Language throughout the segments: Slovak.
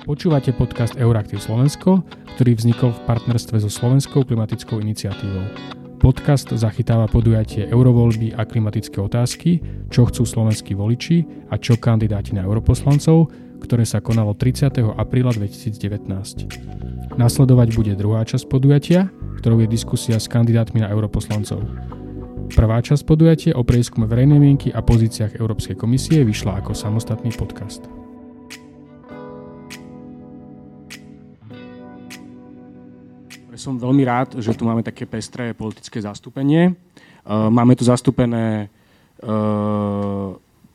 Počúvate podcast Euraktiv Slovensko, ktorý vznikol v partnerstve so Slovenskou klimatickou iniciatívou. Podcast zachytáva podujatie eurovoľby a klimatické otázky, čo chcú slovenskí voliči a čo kandidáti na europoslancov, ktoré sa konalo 30. apríla 2019. Nasledovať bude druhá časť podujatia, ktorou je diskusia s kandidátmi na europoslancov. Prvá časť podujatie o prieskume verejnej mienky a pozíciách Európskej komisie vyšla ako samostatný podcast. Som veľmi rád, že tu máme také pestré politické zastúpenie. E, máme tu zastúpené e,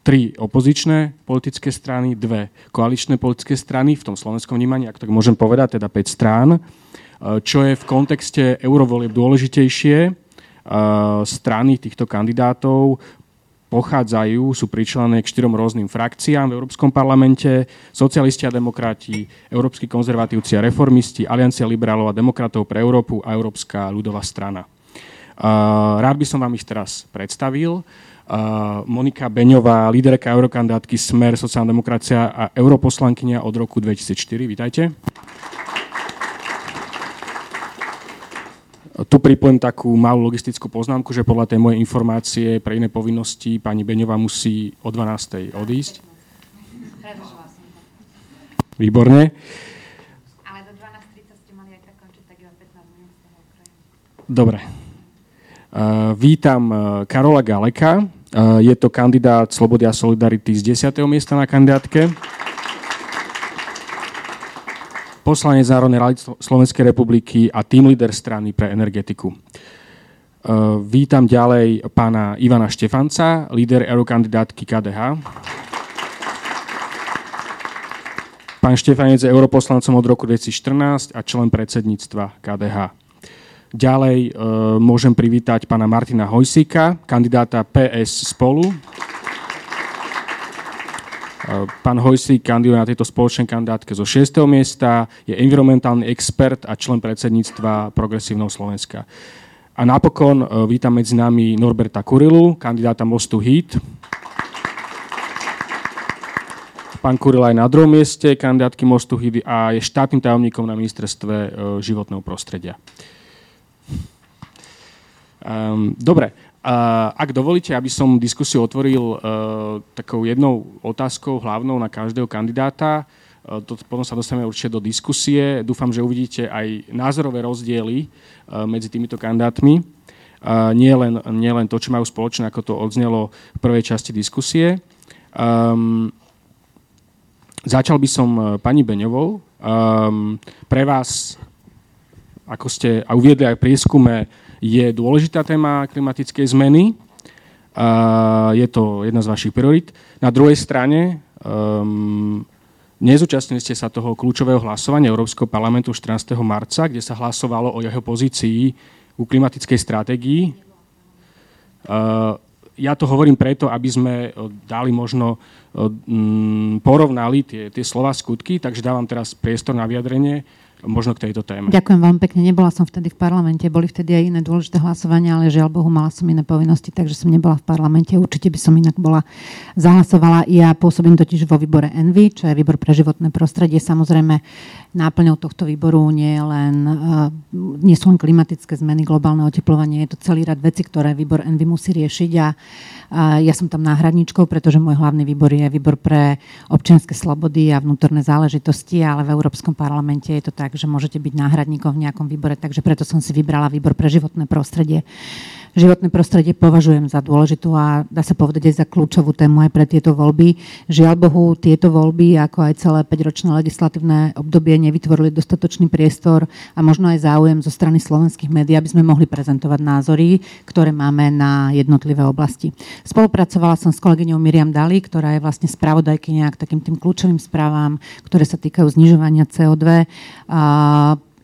tri opozičné politické strany, dve koaličné politické strany v tom slovenskom vnímaní, ak tak môžem povedať, teda 5 strán. E, čo je v kontexte eurovolieb dôležitejšie, strany týchto kandidátov pochádzajú, sú pričlené k štyrom rôznym frakciám v Európskom parlamente, socialisti a demokrati, európsky konzervatívci a reformisti, Aliancia liberálov a demokratov pre Európu a Európska ľudová strana. Rád by som vám ich teraz predstavil. Monika Beňová, líderka eurokandidátky Smer, sociálna demokracia a europoslankynia od roku 2004. Vítajte. Tu pripojím takú malú logistickú poznámku, že podľa tej mojej informácie pre iné povinnosti pani Beňová musí o 12. odísť. Výborne. Ale do 12.30 ste mali aj tak končiť, tak iba 15 minút Dobre. Uh, vítam uh, Karola Galeka. Uh, je to kandidát Slobody a Solidarity z 10. miesta na kandidátke poslanec Národnej rady Slovenskej republiky a tým líder strany pre energetiku. E, vítam ďalej pána Ivana Štefanca, líder eurokandidátky KDH. Pán Štefanec je europoslancom od roku 2014 a člen predsedníctva KDH. Ďalej e, môžem privítať pána Martina Hojsíka, kandidáta PS spolu. Pán Hojsík kandiduje na tejto spoločnej kandidátke zo 6. miesta, je environmentálny expert a člen predsedníctva Progresívneho Slovenska. A napokon e, vítam medzi nami Norberta Kurilu, kandidáta Mostu HIT. Pán Kurila je na druhom mieste kandidátky Mostu HIT a je štátnym tajomníkom na ministerstve e, životného prostredia. Um, dobre, ak dovolíte, aby som diskusiu otvoril uh, takou jednou otázkou hlavnou na každého kandidáta, uh, to, potom sa dostaneme určite do diskusie. Dúfam, že uvidíte aj názorové rozdiely uh, medzi týmito kandidátmi. Nie, len, nie len to, čo majú spoločné, ako to odznelo v prvej časti diskusie. Um, začal by som pani Beňovou. Um, pre vás, ako ste uviedli aj v prieskume, je dôležitá téma klimatickej zmeny. Je to jedna z vašich priorit. Na druhej strane, um, nezúčastnili ste sa toho kľúčového hlasovania Európskeho parlamentu 14. marca, kde sa hlasovalo o jeho pozícii u klimatickej stratégii. Uh, ja to hovorím preto, aby sme dali možno, porovnali tie, tie slova skutky, takže dávam teraz priestor na vyjadrenie možno k tejto téme. Ďakujem veľmi pekne. Nebola som vtedy v parlamente, boli vtedy aj iné dôležité hlasovania, ale žiaľ Bohu, mala som iné povinnosti, takže som nebola v parlamente. Určite by som inak bola zahlasovala. Ja pôsobím totiž vo výbore Envy, čo je výbor pre životné prostredie. Samozrejme, náplňou tohto výboru nie, len, uh, nie sú len klimatické zmeny, globálne oteplovanie, je to celý rad vecí, ktoré výbor Envy musí riešiť a ja som tam náhradničkou, pretože môj hlavný výbor je výbor pre občianske slobody a vnútorné záležitosti, ale v Európskom parlamente je to tak, že môžete byť náhradníkom v nejakom výbore, takže preto som si vybrala výbor pre životné prostredie životné prostredie považujem za dôležitú a dá sa povedať aj za kľúčovú tému aj pre tieto voľby. Žiaľ Bohu, tieto voľby, ako aj celé 5-ročné legislatívne obdobie, nevytvorili dostatočný priestor a možno aj záujem zo strany slovenských médií, aby sme mohli prezentovať názory, ktoré máme na jednotlivé oblasti. Spolupracovala som s kolegyňou Miriam Dali, ktorá je vlastne spravodajkynia k takým tým kľúčovým správam, ktoré sa týkajú znižovania CO2. A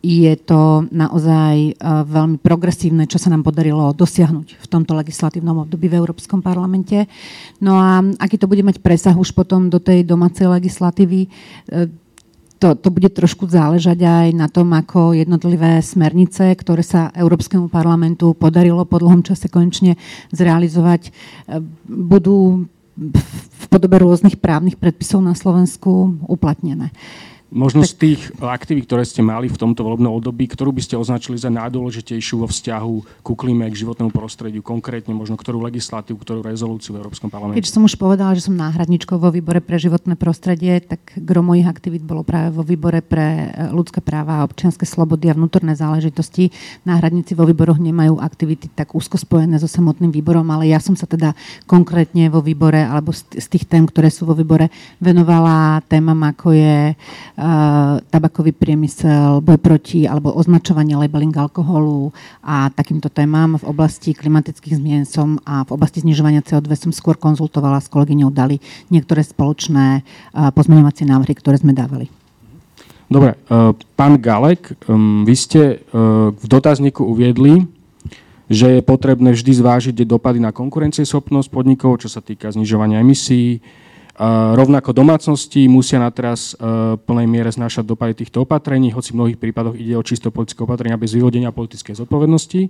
je to naozaj e, veľmi progresívne, čo sa nám podarilo dosiahnuť v tomto legislatívnom období v Európskom parlamente. No a aký to bude mať presah už potom do tej domácej legislatívy, e, to, to bude trošku záležať aj na tom, ako jednotlivé smernice, ktoré sa Európskemu parlamentu podarilo po dlhom čase konečne zrealizovať, e, budú v podobe rôznych právnych predpisov na Slovensku uplatnené. Možno z tých aktivít, ktoré ste mali v tomto volebnom období, ktorú by ste označili za najdôležitejšiu vo vzťahu ku klíme, k životnému prostrediu, konkrétne možno ktorú legislatívu, ktorú rezolúciu v Európskom parlamente? Keď som už povedala, že som náhradničkou vo výbore pre životné prostredie, tak gro mojich aktivít bolo práve vo výbore pre e, ľudské práva a občianske slobody a vnútorné záležitosti. Náhradníci vo výboroch nemajú aktivity tak úzko spojené so samotným výborom, ale ja som sa teda konkrétne vo výbore alebo z tých tém, ktoré sú vo výbore, venovala témam ako je tabakový priemysel, boj proti alebo označovanie labeling alkoholu a takýmto témam v oblasti klimatických zmien som a v oblasti znižovania CO2 som skôr konzultovala s kolegyňou Dali niektoré spoločné pozmeňovacie návrhy, ktoré sme dávali. Dobre, pán Galek, vy ste v dotazníku uviedli, že je potrebné vždy zvážiť dopady na konkurencieschopnosť podnikov, čo sa týka znižovania emisí, Rovnako domácnosti musia na teraz v plnej miere znášať dopady týchto opatrení, hoci v mnohých prípadoch ide o čisto politické opatrenia bez vyvodenia politickej zodpovednosti.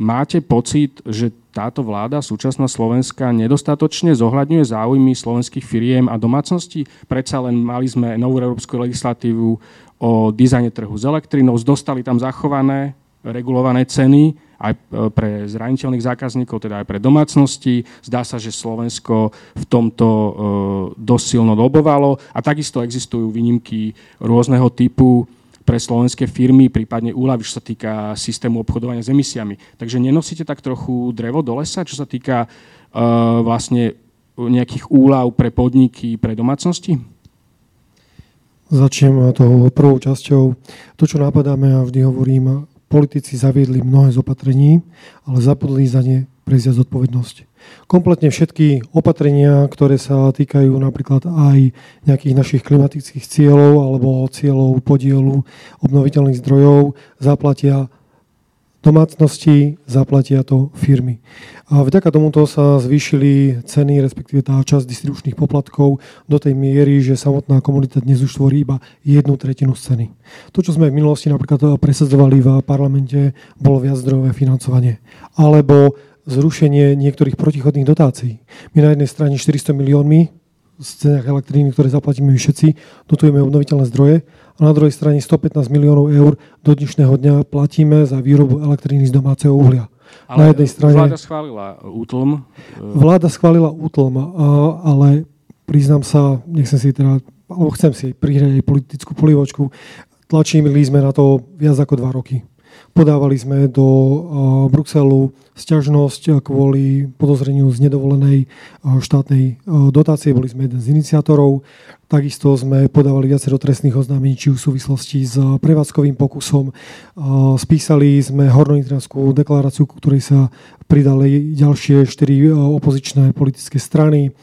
Máte pocit, že táto vláda, súčasná Slovenska, nedostatočne zohľadňuje záujmy slovenských firiem a domácností? Predsa len mali sme novú európsku legislatívu o dizajne trhu s elektrinou, dostali tam zachované regulované ceny, aj e, pre zraniteľných zákazníkov, teda aj pre domácnosti. Zdá sa, že Slovensko v tomto e, dosť silno dobovalo a takisto existujú výnimky rôzneho typu pre slovenské firmy, prípadne úľavy, čo sa týka systému obchodovania s emisiami. Takže nenosíte tak trochu drevo do lesa, čo sa týka uh, vlastne nejakých úľav pre podniky, pre domácnosti? Začnem tou prvou časťou. To, čo napadáme, ja vždy hovorím, politici zaviedli mnohé z opatrení, ale zapodli za ne prevziať zodpovednosť. Kompletne všetky opatrenia, ktoré sa týkajú napríklad aj nejakých našich klimatických cieľov alebo cieľov podielu obnoviteľných zdrojov, zaplatia domácnosti, zaplatia to firmy. A vďaka tomuto sa zvýšili ceny, respektíve tá časť distribučných poplatkov do tej miery, že samotná komunita dnes už tvorí iba jednu tretinu z ceny. To, čo sme v minulosti napríklad presadzovali v parlamente, bolo viaczdrojové financovanie. Alebo zrušenie niektorých protichodných dotácií. My na jednej strane 400 miliónmi z cenách elektríny, ktoré zaplatíme všetci, dotujeme obnoviteľné zdroje a na druhej strane 115 miliónov eur do dnešného dňa platíme za výrobu elektríny z domáceho uhlia. Ale na jednej strane, vláda schválila útlm. Vláda schválila útlm, ale priznám sa, nechcem si teda, alebo chcem si prihrať aj politickú polivočku, tlačili sme na to viac ako dva roky. Podávali sme do Bruxelu sťažnosť kvôli podozreniu z nedovolenej štátnej dotácie. Boli sme jeden z iniciátorov. Takisto sme podávali viacero trestných oznámení, či v súvislosti s prevádzkovým pokusom. Spísali sme hornointranskú deklaráciu, ku ktorej sa pridali ďalšie štyri opozičné politické strany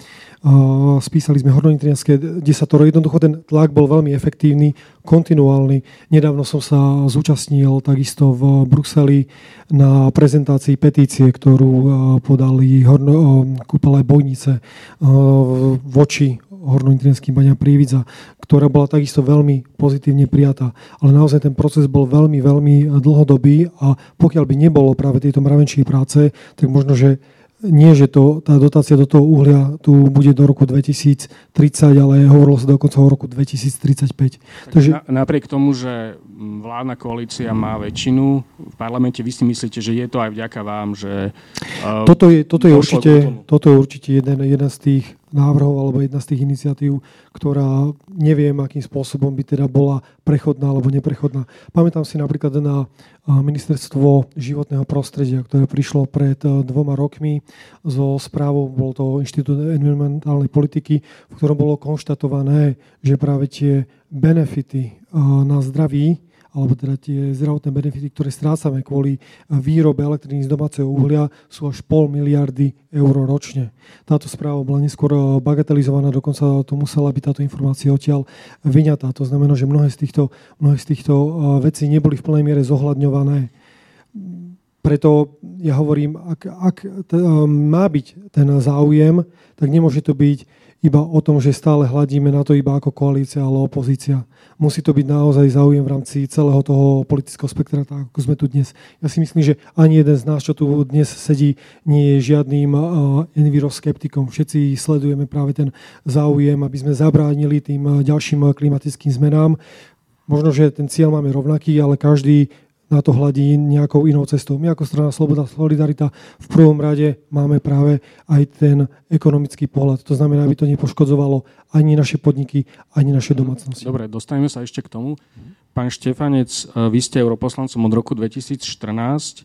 spísali sme hornonitrianské desatoro. Jednoducho ten tlak bol veľmi efektívny, kontinuálny. Nedávno som sa zúčastnil takisto v Bruseli na prezentácii petície, ktorú podali horno, kúpele bojnice voči hornonitrianským baniam Prívidza, ktorá bola takisto veľmi pozitívne prijatá. Ale naozaj ten proces bol veľmi, veľmi dlhodobý a pokiaľ by nebolo práve tejto mravenčej práce, tak možno, že nie, že to, tá dotácia do toho uhlia tu bude do roku 2030, ale hovorilo sa dokonca o roku 2035. Takže... Na, napriek tomu, že vládna koalícia má väčšinu v parlamente, vy si myslíte, že je to aj vďaka vám, že... Uh, toto je, toto je, určite, toto je určite jeden, jeden z tých návrhov alebo jedna z tých iniciatív, ktorá neviem, akým spôsobom by teda bola prechodná alebo neprechodná. Pamätám si napríklad na ministerstvo životného prostredia, ktoré prišlo pred dvoma rokmi so správou, bol to Inštitút environmentálnej politiky, v ktorom bolo konštatované, že práve tie benefity na zdraví alebo teda tie zdravotné benefity, ktoré strácame kvôli výrobe elektriny z domáceho uhlia, sú až pol miliardy eur ročne. Táto správa bola neskôr eh, bagatelizovaná, dokonca to musela byť táto informácia odtiaľ vyňatá. To znamená, že mnohé z týchto, mnohé z týchto eh, vecí neboli v plnej miere zohľadňované. Preto ja hovorím, ak, ak t- eh, má byť ten záujem, tak nemôže to byť iba o tom, že stále hľadíme na to iba ako koalícia alebo opozícia. Musí to byť naozaj záujem v rámci celého toho politického spektra, tak ako sme tu dnes. Ja si myslím, že ani jeden z nás, čo tu dnes sedí, nie je žiadnym uh, enviroskeptikom. Všetci sledujeme práve ten záujem, aby sme zabránili tým ďalším klimatickým zmenám. Možno, že ten cieľ máme rovnaký, ale každý na to hľadí nejakou inou cestou. My ako strana Sloboda Solidarita v prvom rade máme práve aj ten ekonomický pohľad. To znamená, aby to nepoškodzovalo ani naše podniky, ani naše domácnosti. Dobre, dostaneme sa ešte k tomu. Pán Štefanec, e, vy ste europoslancom od roku 2014. E,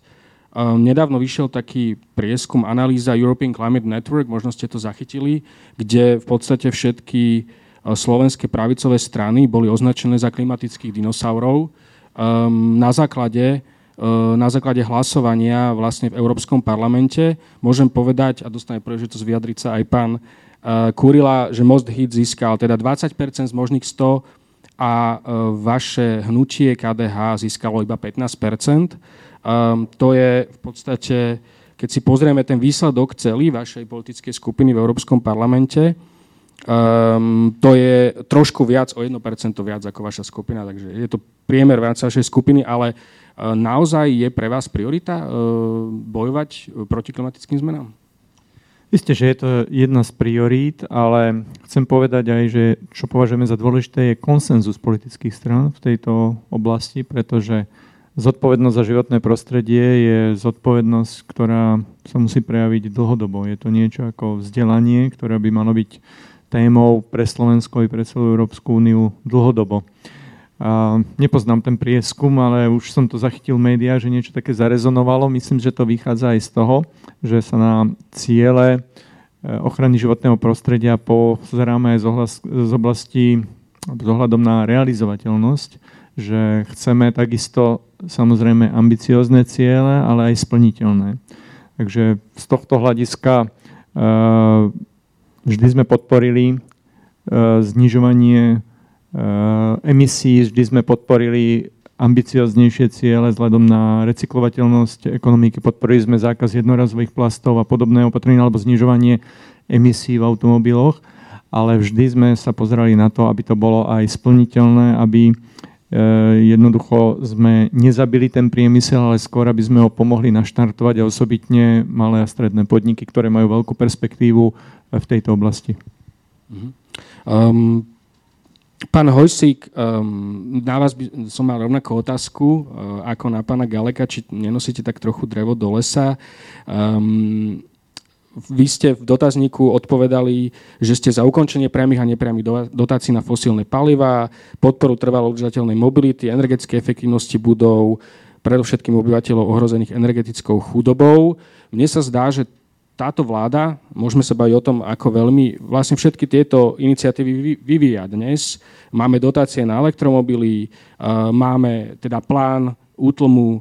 nedávno vyšiel taký prieskum, analýza European Climate Network, možno ste to zachytili, kde v podstate všetky e, slovenské pravicové strany boli označené za klimatických dinosaurov um, na základe uh, na základe hlasovania vlastne v Európskom parlamente môžem povedať, a dostane príležitosť vyjadriť sa aj pán uh, Kurila, že Most Hit získal teda 20% z možných 100 a uh, vaše hnutie KDH získalo iba 15%. Um, to je v podstate, keď si pozrieme ten výsledok celý vašej politickej skupiny v Európskom parlamente, Um, to je trošku viac, o 1% viac ako vaša skupina, takže je to priemer viac vašej skupiny, ale uh, naozaj je pre vás priorita uh, bojovať proti klimatickým zmenám? Isté, že je to jedna z priorít, ale chcem povedať aj, že čo považujeme za dôležité je konsenzus politických strán v tejto oblasti, pretože zodpovednosť za životné prostredie je zodpovednosť, ktorá sa musí prejaviť dlhodobo. Je to niečo ako vzdelanie, ktoré by malo byť témou pre Slovensko i pre celú Európsku úniu dlhodobo. A nepoznám ten prieskum, ale už som to zachytil v médiách, že niečo také zarezonovalo. Myslím, že to vychádza aj z toho, že sa na ciele e, ochrany životného prostredia pozeráme aj z oblasti s ohľadom na realizovateľnosť, že chceme takisto samozrejme ambiciozne ciele, ale aj splniteľné. Takže z tohto hľadiska e, Vždy sme podporili uh, znižovanie emisí, vždy sme podporili ambicioznejšie ciele vzhľadom na recyklovateľnosť ekonomiky. Podporili sme zákaz jednorazových plastov a podobné opatrenia alebo znižovanie emisí v automobiloch, ale vždy sme sa pozerali na to, aby to bolo aj splniteľné, aby e, jednoducho sme nezabili ten priemysel, ale skôr, aby sme ho pomohli naštartovať a osobitne malé a stredné podniky, ktoré majú veľkú perspektívu v tejto oblasti. Um, pán Hojsík, um, na vás by som mal rovnakú otázku uh, ako na pána Galeka, či nenosíte tak trochu drevo do lesa. Um, vy ste v dotazníku odpovedali, že ste za ukončenie priamých a nepriamých dotácií na fosílne paliva, podporu trvalo udržateľnej mobility, energetickej efektivnosti budov, predovšetkým obyvateľov ohrozených energetickou chudobou. Mne sa zdá, že táto vláda, môžeme sa baviť o tom, ako veľmi vlastne všetky tieto iniciatívy vyvíja dnes. Máme dotácie na elektromobily, e, máme teda plán útlmu e,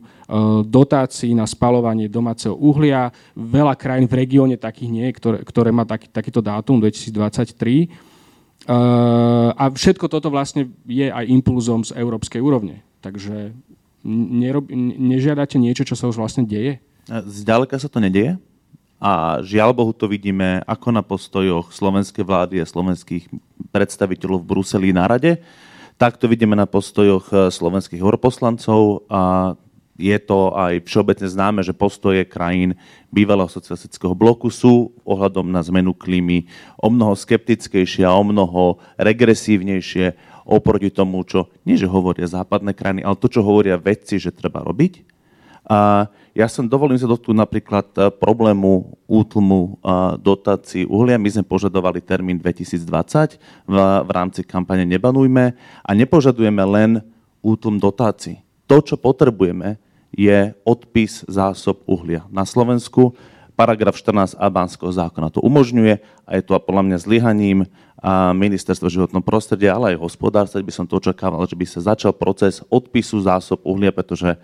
dotácií na spalovanie domáceho uhlia. Veľa krajín v regióne takých nie, ktoré, ktoré má taký, takýto dátum 2023. E, a všetko toto vlastne je aj impulzom z európskej úrovne. Takže nerob, nežiadate niečo, čo sa už vlastne deje? Zďaleka sa to nedieje. A žiaľ Bohu to vidíme ako na postojoch slovenskej vlády a slovenských predstaviteľov v Bruseli na rade, tak to vidíme na postojoch eh, slovenských europoslancov a je to aj všeobecne známe, že postoje krajín bývalého socialistického bloku sú ohľadom na zmenu klímy o mnoho skeptickejšie a o mnoho regresívnejšie oproti tomu, čo nie že hovoria západné krajiny, ale to, čo hovoria vedci, že treba robiť. A ja som dovolím sa dotknúť napríklad e, problému útlmu e, dotácií uhlia. My sme požadovali termín 2020 v, v rámci kampane Nebanujme a nepožadujeme len útlm dotácií. To, čo potrebujeme, je odpis zásob uhlia. Na Slovensku paragraf 14 Albánskeho zákona to umožňuje a je to podľa mňa zlyhaním a ministerstva životného prostredia, ale aj hospodárstva, by som to očakával, že by sa začal proces odpisu zásob uhlia, pretože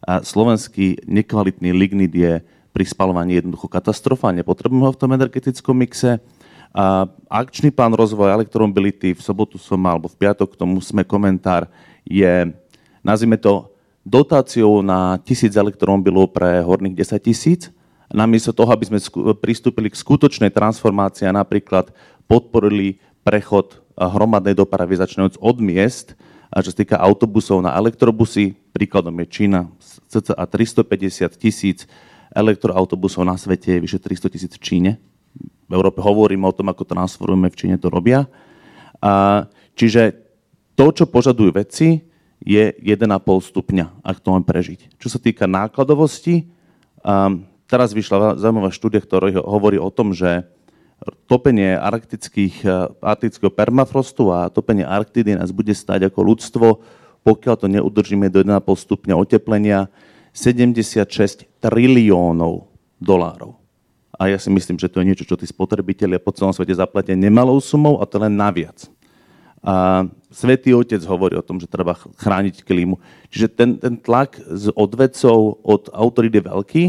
a slovenský nekvalitný lignit je pri spalovaní jednoducho katastrofa, nepotrebujeme ho v tom energetickom mixe. A akčný plán rozvoja elektromobility, v sobotu som mal, alebo v piatok k tomu sme komentár, je, nazvime to, dotáciou na tisíc elektromobilov pre horných 10 tisíc, namiesto toho, aby sme pristúpili k skutočnej transformácii a napríklad podporili prechod hromadnej dopravy začínajúc od miest, a čo sa týka autobusov na elektrobusy, príkladom je Čína, cca 350 tisíc elektroautobusov na svete, je vyše 300 tisíc v Číne. V Európe hovoríme o tom, ako transformujeme, v Číne to robia. A, čiže to, čo požadujú vedci, je 1,5 stupňa, ak to máme prežiť. Čo sa týka nákladovosti, um, teraz vyšla zaujímavá štúdia, ktorá hovorí o tom, že topenie arktických, eh, arktického permafrostu a topenie Arktidy nás bude stať ako ľudstvo, pokiaľ to neudržíme do 1,5 stupňa oteplenia, 76 triliónov dolárov. A ja si myslím, že to je niečo, čo tí spotrebitelia po celom svete zaplatia nemalou sumou a to len naviac. A Svetý Otec hovorí o tom, že treba chrániť klímu. Čiže ten, ten tlak z odvedcov od autority veľký,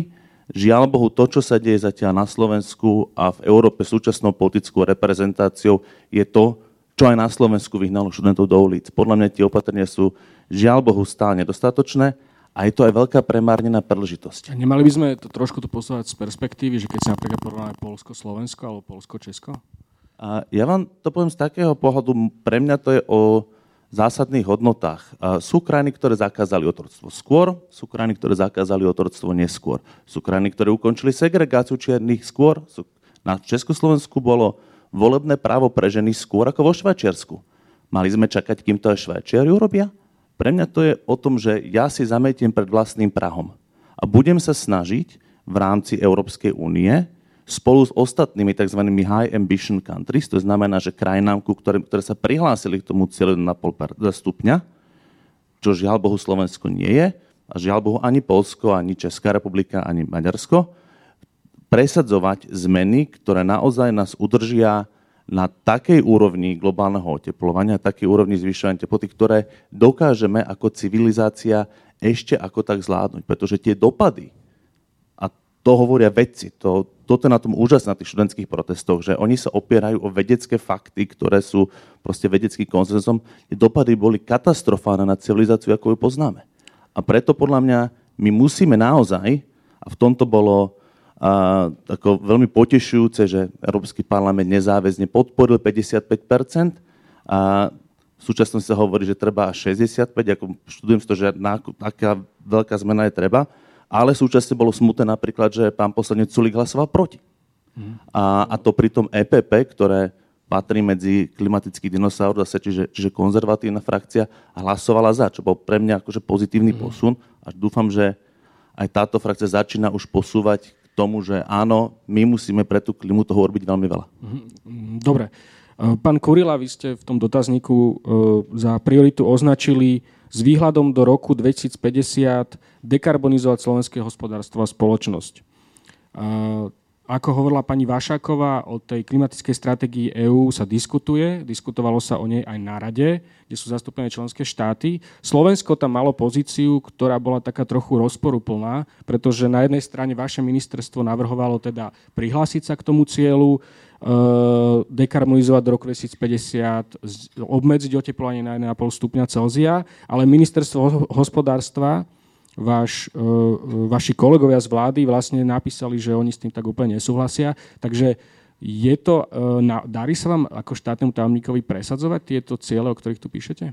Žiaľ Bohu, to, čo sa deje zatiaľ na Slovensku a v Európe súčasnou politickou reprezentáciou, je to, čo aj na Slovensku vyhnalo študentov do ulic. Podľa mňa tie opatrenia sú žiaľ Bohu stále nedostatočné a je to aj veľká premárnená príležitosť. Nemali by sme to trošku to posúvať z perspektívy, že keď sa napríklad porovnáme Polsko-Slovensko alebo Polsko-Česko? A ja vám to poviem z takého pohľadu, pre mňa to je o zásadných hodnotách. Sú krajiny, ktoré zakázali otroctvo skôr, sú krajiny, ktoré zakázali otroctvo neskôr. Sú krajiny, ktoré ukončili segregáciu čiernych skôr. Na Československu bolo volebné právo pre ženy skôr ako vo Švajčiarsku. Mali sme čakať, kým to aj Švajčiari urobia? Pre mňa to je o tom, že ja si zametiem pred vlastným prahom. A budem sa snažiť v rámci Európskej únie spolu s ostatnými tzv. high ambition countries, to znamená, že krajinám, ktoré, ktoré sa prihlásili k tomu cieľu 1,5 stupňa, čo žiaľ Bohu Slovensko nie je, a žiaľ Bohu ani Polsko, ani Česká republika, ani Maďarsko, presadzovať zmeny, ktoré naozaj nás udržia na takej úrovni globálneho oteplovania, takej úrovni zvyšovania teploty, ktoré dokážeme ako civilizácia ešte ako tak zvládnuť. Pretože tie dopady, a to hovoria vedci, to, toto je na tom úžasné na tých študentských protestoch, že oni sa opierajú o vedecké fakty, ktoré sú proste vedeckým konzenzom. Tie dopady boli katastrofálne na civilizáciu, ako ju poznáme. A preto podľa mňa my musíme naozaj, a v tomto bolo a, ako veľmi potešujúce, že Európsky parlament nezáväzne podporil 55 a v súčasnosti sa hovorí, že treba až 65, ako študujem to, že na, aká veľká zmena je treba ale súčasne bolo smutné napríklad, že pán poslanec Sulik hlasoval proti. Mm. A, a to pri tom EPP, ktoré patrí medzi klimatický dinosaur, zase, čiže, čiže konzervatívna frakcia, hlasovala za, čo bol pre mňa akože pozitívny mm. posun. A dúfam, že aj táto frakcia začína už posúvať tomu, že áno, my musíme pre tú klimu toho robiť veľmi veľa. Mhm. Dobre. Pán Kurila, vy ste v tom dotazníku e, za prioritu označili s výhľadom do roku 2050 dekarbonizovať slovenské hospodárstvo a spoločnosť. Ako hovorila pani Vašáková, o tej klimatickej stratégii EÚ sa diskutuje, diskutovalo sa o nej aj na rade, kde sú zastúpené členské štáty. Slovensko tam malo pozíciu, ktorá bola taká trochu rozporuplná, pretože na jednej strane vaše ministerstvo navrhovalo teda prihlásiť sa k tomu cieľu, Eh, dekarbonizovať do roku 2050, obmedziť oteplovanie na 1,5 stupňa Celzia, ale ministerstvo hospodárstva, váš, eh, vaši kolegovia z vlády vlastne napísali, že oni s tým tak úplne nesúhlasia. Takže je to, eh, darí sa vám ako štátnemu tajomníkovi presadzovať tieto ciele, o ktorých tu píšete?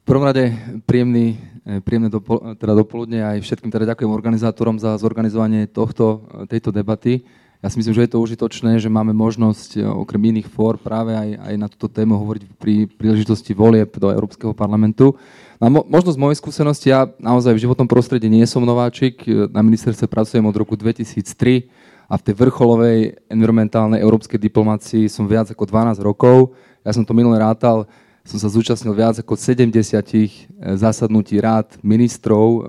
V prvom rade príjemný, príjemné dopol, teda dopoludne aj všetkým teda ďakujem organizátorom za zorganizovanie tohto, tejto debaty. Ja si myslím, že je to užitočné, že máme možnosť e, okrem iných fór práve aj, aj na túto tému hovoriť pri príležitosti volieb do Európskeho parlamentu. No mo, možno z mojej skúsenosti, ja naozaj v životnom prostredí nie som nováčik, e, na ministerstve pracujem od roku 2003 a v tej vrcholovej environmentálnej európskej diplomácii som viac ako 12 rokov. Ja som to minulé rátal, som sa zúčastnil viac ako 70 e, zásadnutí rád ministrov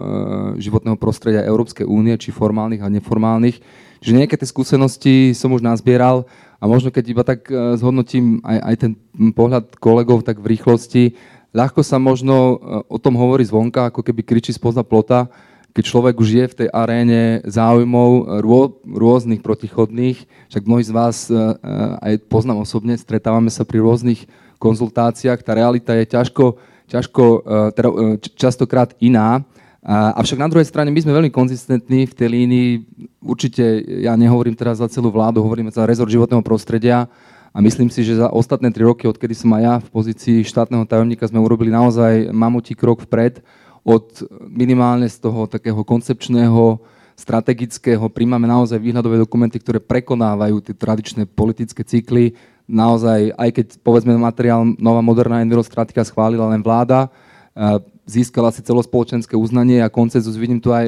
životného prostredia Európskej únie, či formálnych a neformálnych. Že nejaké tie skúsenosti som už nazbieral a možno keď iba tak e, zhodnotím aj, aj ten pohľad kolegov tak v rýchlosti, ľahko sa možno o tom hovorí zvonka, ako keby kričí spoza plota, keď človek už je v tej aréne záujmov rô, rôznych protichodných, však mnohí z vás aj poznám osobne, stretávame sa pri rôznych konzultáciách, tá realita je ťažko, ťažko teda častokrát iná Avšak na druhej strane my sme veľmi konzistentní v tej línii. Určite ja nehovorím teraz za celú vládu, hovorím za rezort životného prostredia A myslím si, že za ostatné tri roky, odkedy som aj ja v pozícii štátneho tajomníka, sme urobili naozaj mamutí krok vpred od minimálne z toho takého koncepčného, strategického, príjmame naozaj výhľadové dokumenty, ktoré prekonávajú tie tradičné politické cykly. Naozaj, aj keď povedzme materiál Nová moderná envirostratika schválila len vláda, získala si celospoločenské uznanie a koncenzus. Vidím tu aj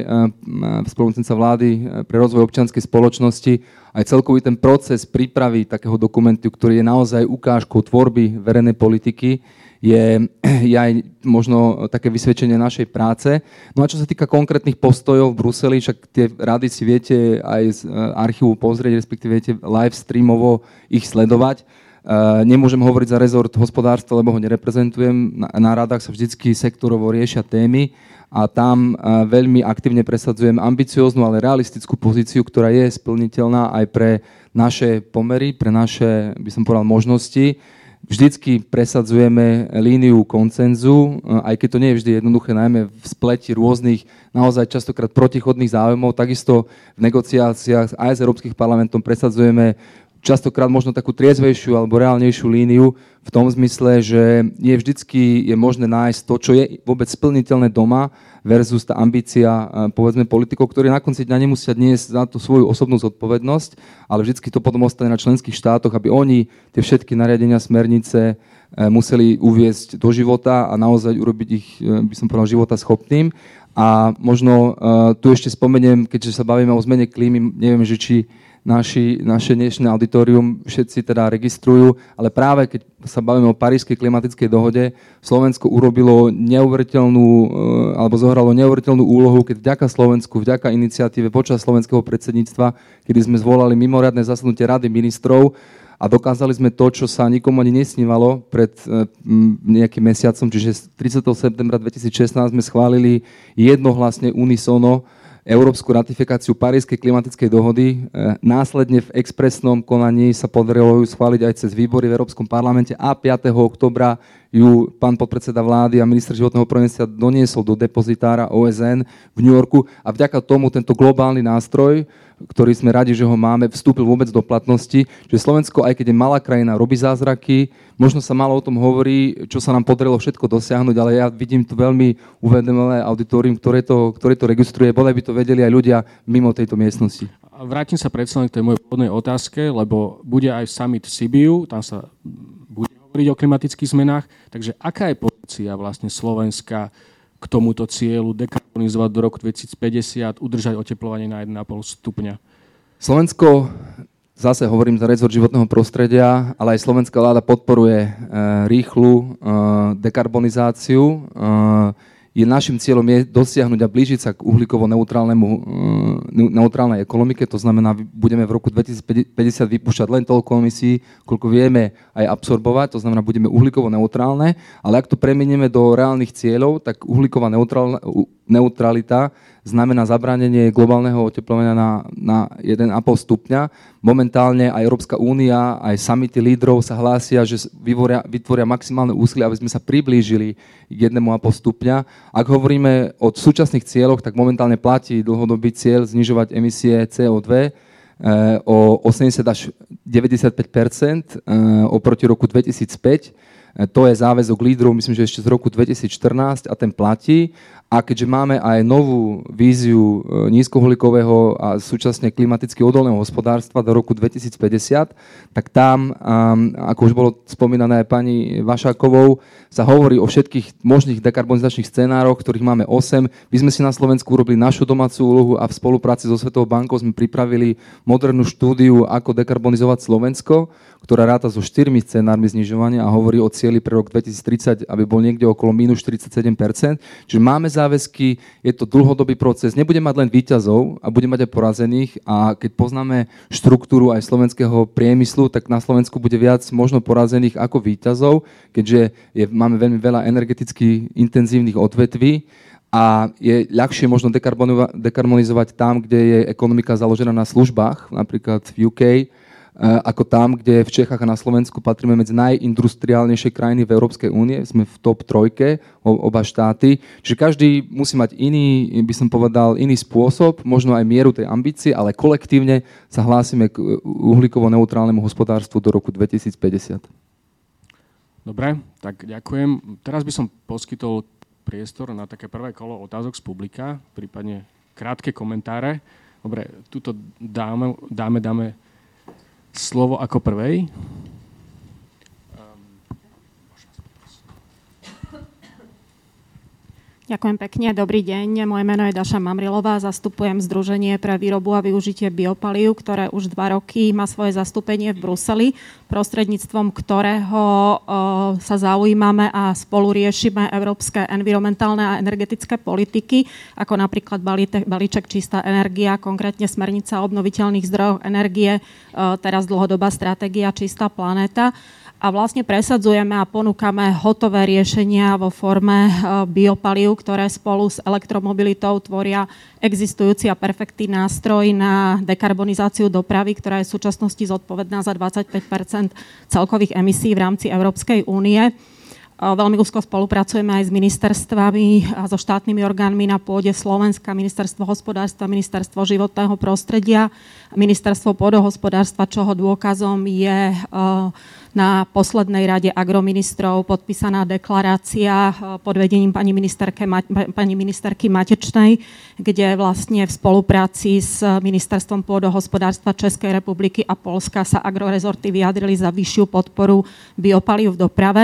spoločenca vlády pre rozvoj občianskej spoločnosti. Aj celkový ten proces prípravy takého dokumentu, ktorý je naozaj ukážkou tvorby verejnej politiky, je, je aj možno také vysvedčenie našej práce. No a čo sa týka konkrétnych postojov v Bruseli, však tie rady si viete aj z archívu pozrieť, respektíve viete live streamovo ich sledovať. Eh, nemôžem hovoriť za rezort hospodárstva, lebo ho nereprezentujem. Na, na radách sa vždycky sektorovo riešia témy a tam eh, veľmi aktívne presadzujem ambicióznu, ale realistickú pozíciu, ktorá je splniteľná aj pre naše pomery, pre naše, by som povedal, možnosti. Vždycky presadzujeme líniu koncenzu, eh, aj keď to nie je vždy jednoduché, najmä v spleti rôznych, naozaj častokrát protichodných záujmov. Takisto v negociáciách aj s Európskych parlamentom presadzujeme častokrát možno takú triezvejšiu alebo reálnejšiu líniu v tom zmysle, že nie vždycky je možné nájsť to, čo je vôbec splniteľné doma versus tá ambícia, povedzme, politikov, ktorí na konci dňa nemusia dnes za tú svoju osobnú zodpovednosť, ale vždycky to potom ostane na členských štátoch, aby oni tie všetky nariadenia, smernice museli uviezť do života a naozaj urobiť ich, by som povedal, života schopným. A možno tu ešte spomeniem, keďže sa bavíme o zmene klímy, neviem, že či naši, naše dnešné auditorium všetci teda registrujú, ale práve keď sa bavíme o Parískej klimatickej dohode, Slovensko urobilo neuveriteľnú, eh, alebo zohralo neuveriteľnú úlohu, keď vďaka Slovensku, vďaka iniciatíve počas slovenského predsedníctva, kedy sme zvolali mimoriadne zasadnutie Rady ministrov, a dokázali sme to, čo sa nikomu ani nesnívalo pred eh, nejakým mesiacom, čiže 30. septembra 2016 sme schválili jednohlasne unisono európsku ratifikáciu Parískej klimatickej dohody. E, následne v expresnom konaní sa podarilo ju schváliť aj cez výbory v Európskom parlamente a 5. oktobra ju pán podpredseda vlády a minister životného prostredia doniesol do depozitára OSN v New Yorku a vďaka tomu tento globálny nástroj ktorý sme radi, že ho máme, vstúpil vôbec do platnosti. Že Slovensko, aj keď je malá krajina, robí zázraky. Možno sa málo o tom hovorí, čo sa nám podarilo všetko dosiahnuť, ale ja vidím tu veľmi uvedomelé auditorium, ktoré to, ktoré to registruje. Bodaj by to vedeli aj ľudia mimo tejto miestnosti. Vrátim sa predsa len k tej mojej pôvodnej otázke, lebo bude aj summit v Sibiu, tam sa hovoriť o klimatických zmenách. Takže aká je pozícia vlastne Slovenska k tomuto cieľu dekarbonizovať do roku 2050, udržať oteplovanie na 1,5 stupňa? Slovensko, zase hovorím za rezort životného prostredia, ale aj slovenská vláda podporuje e, rýchlu e, dekarbonizáciu. Je našim cieľom je dosiahnuť a blížiť sa k uhlíkovo-neutrálnemu uh, neutrálnej ekonomike, to znamená, budeme v roku 2050 vypúšťať len toľko emisí, koľko vieme aj absorbovať, to znamená, budeme uhlíkovo-neutrálne, ale ak to premenieme do reálnych cieľov, tak uhlíková neutralita znamená zabránenie globálneho oteplovania na, na 1,5 stupňa. Momentálne aj Európska únia, aj samity lídrov sa hlásia, že vytvoria, vytvoria maximálne úsilie, aby sme sa priblížili k 1,5 stupňa. Ak hovoríme o súčasných cieľoch, tak momentálne platí dlhodobý cieľ znižovať emisie CO2 eh, o 80 až 95 eh, oproti roku 2005. Eh, to je záväzok lídrov, myslím, že ešte z roku 2014 a ten platí. A keďže máme aj novú víziu e, nízkoholikového a súčasne klimaticky odolného hospodárstva do roku 2050, tak tam, ako už bolo spomínané aj pani Vašákovou, sa hovorí o všetkých možných dekarbonizačných scenároch, ktorých máme 8. My sme si na Slovensku urobili našu domácu úlohu a v spolupráci so Svetovou bankou sme pripravili modernú štúdiu, ako dekarbonizovať Slovensko, ktorá ráta so štyrmi scenármi znižovania a hovorí o cieli pre rok 2030, aby bol niekde okolo minus 47%. Čiže máme záväzky, je to dlhodobý proces, nebude mať len výťazov a bude mať aj porazených. A keď poznáme štruktúru aj slovenského priemyslu, tak na Slovensku bude viac možno porazených ako výťazov, keďže je, máme veľmi veľa energeticky intenzívnych odvetví a je ľahšie možno dekarbonizovať tam, kde je ekonomika založená na službách, napríklad v UK, ako tam, kde v Čechách a na Slovensku patríme medzi najindustriálnejšie krajiny v Európskej únie. Sme v top trojke, oba štáty. Čiže každý musí mať iný, by som povedal, iný spôsob, možno aj mieru tej ambície, ale kolektívne sa hlásime k uhlíkovo-neutrálnemu hospodárstvu do roku 2050. Dobre, tak ďakujem. Teraz by som poskytol priestor na také prvé kolo otázok z publika, prípadne krátke komentáre. Dobre, túto dáme, dáme, dáme slovo ako prvej. Ďakujem pekne, dobrý deň. Moje meno je Daša Mamrilová, zastupujem Združenie pre výrobu a využitie biopalív, ktoré už dva roky má svoje zastúpenie v Bruseli, prostredníctvom ktorého sa zaujímame a spolu riešime európske environmentálne a energetické politiky, ako napríklad balíček Čistá energia, konkrétne smernica obnoviteľných zdrojoch energie, teraz dlhodobá stratégia Čistá planéta a vlastne presadzujeme a ponúkame hotové riešenia vo forme e, biopalív, ktoré spolu s elektromobilitou tvoria existujúci a perfektný nástroj na dekarbonizáciu dopravy, ktorá je v súčasnosti zodpovedná za 25% celkových emisí v rámci Európskej únie. Veľmi úzko spolupracujeme aj s ministerstvami a so štátnymi orgánmi na pôde Slovenska, ministerstvo hospodárstva, ministerstvo životného prostredia, ministerstvo pôdohospodárstva, čoho dôkazom je na poslednej rade agroministrov podpísaná deklarácia pod vedením pani, ministerke, pani ministerky Matečnej, kde vlastne v spolupráci s ministerstvom pôdohospodárstva Českej republiky a Polska sa agrorezorty vyjadrili za vyššiu podporu biopalív v doprave.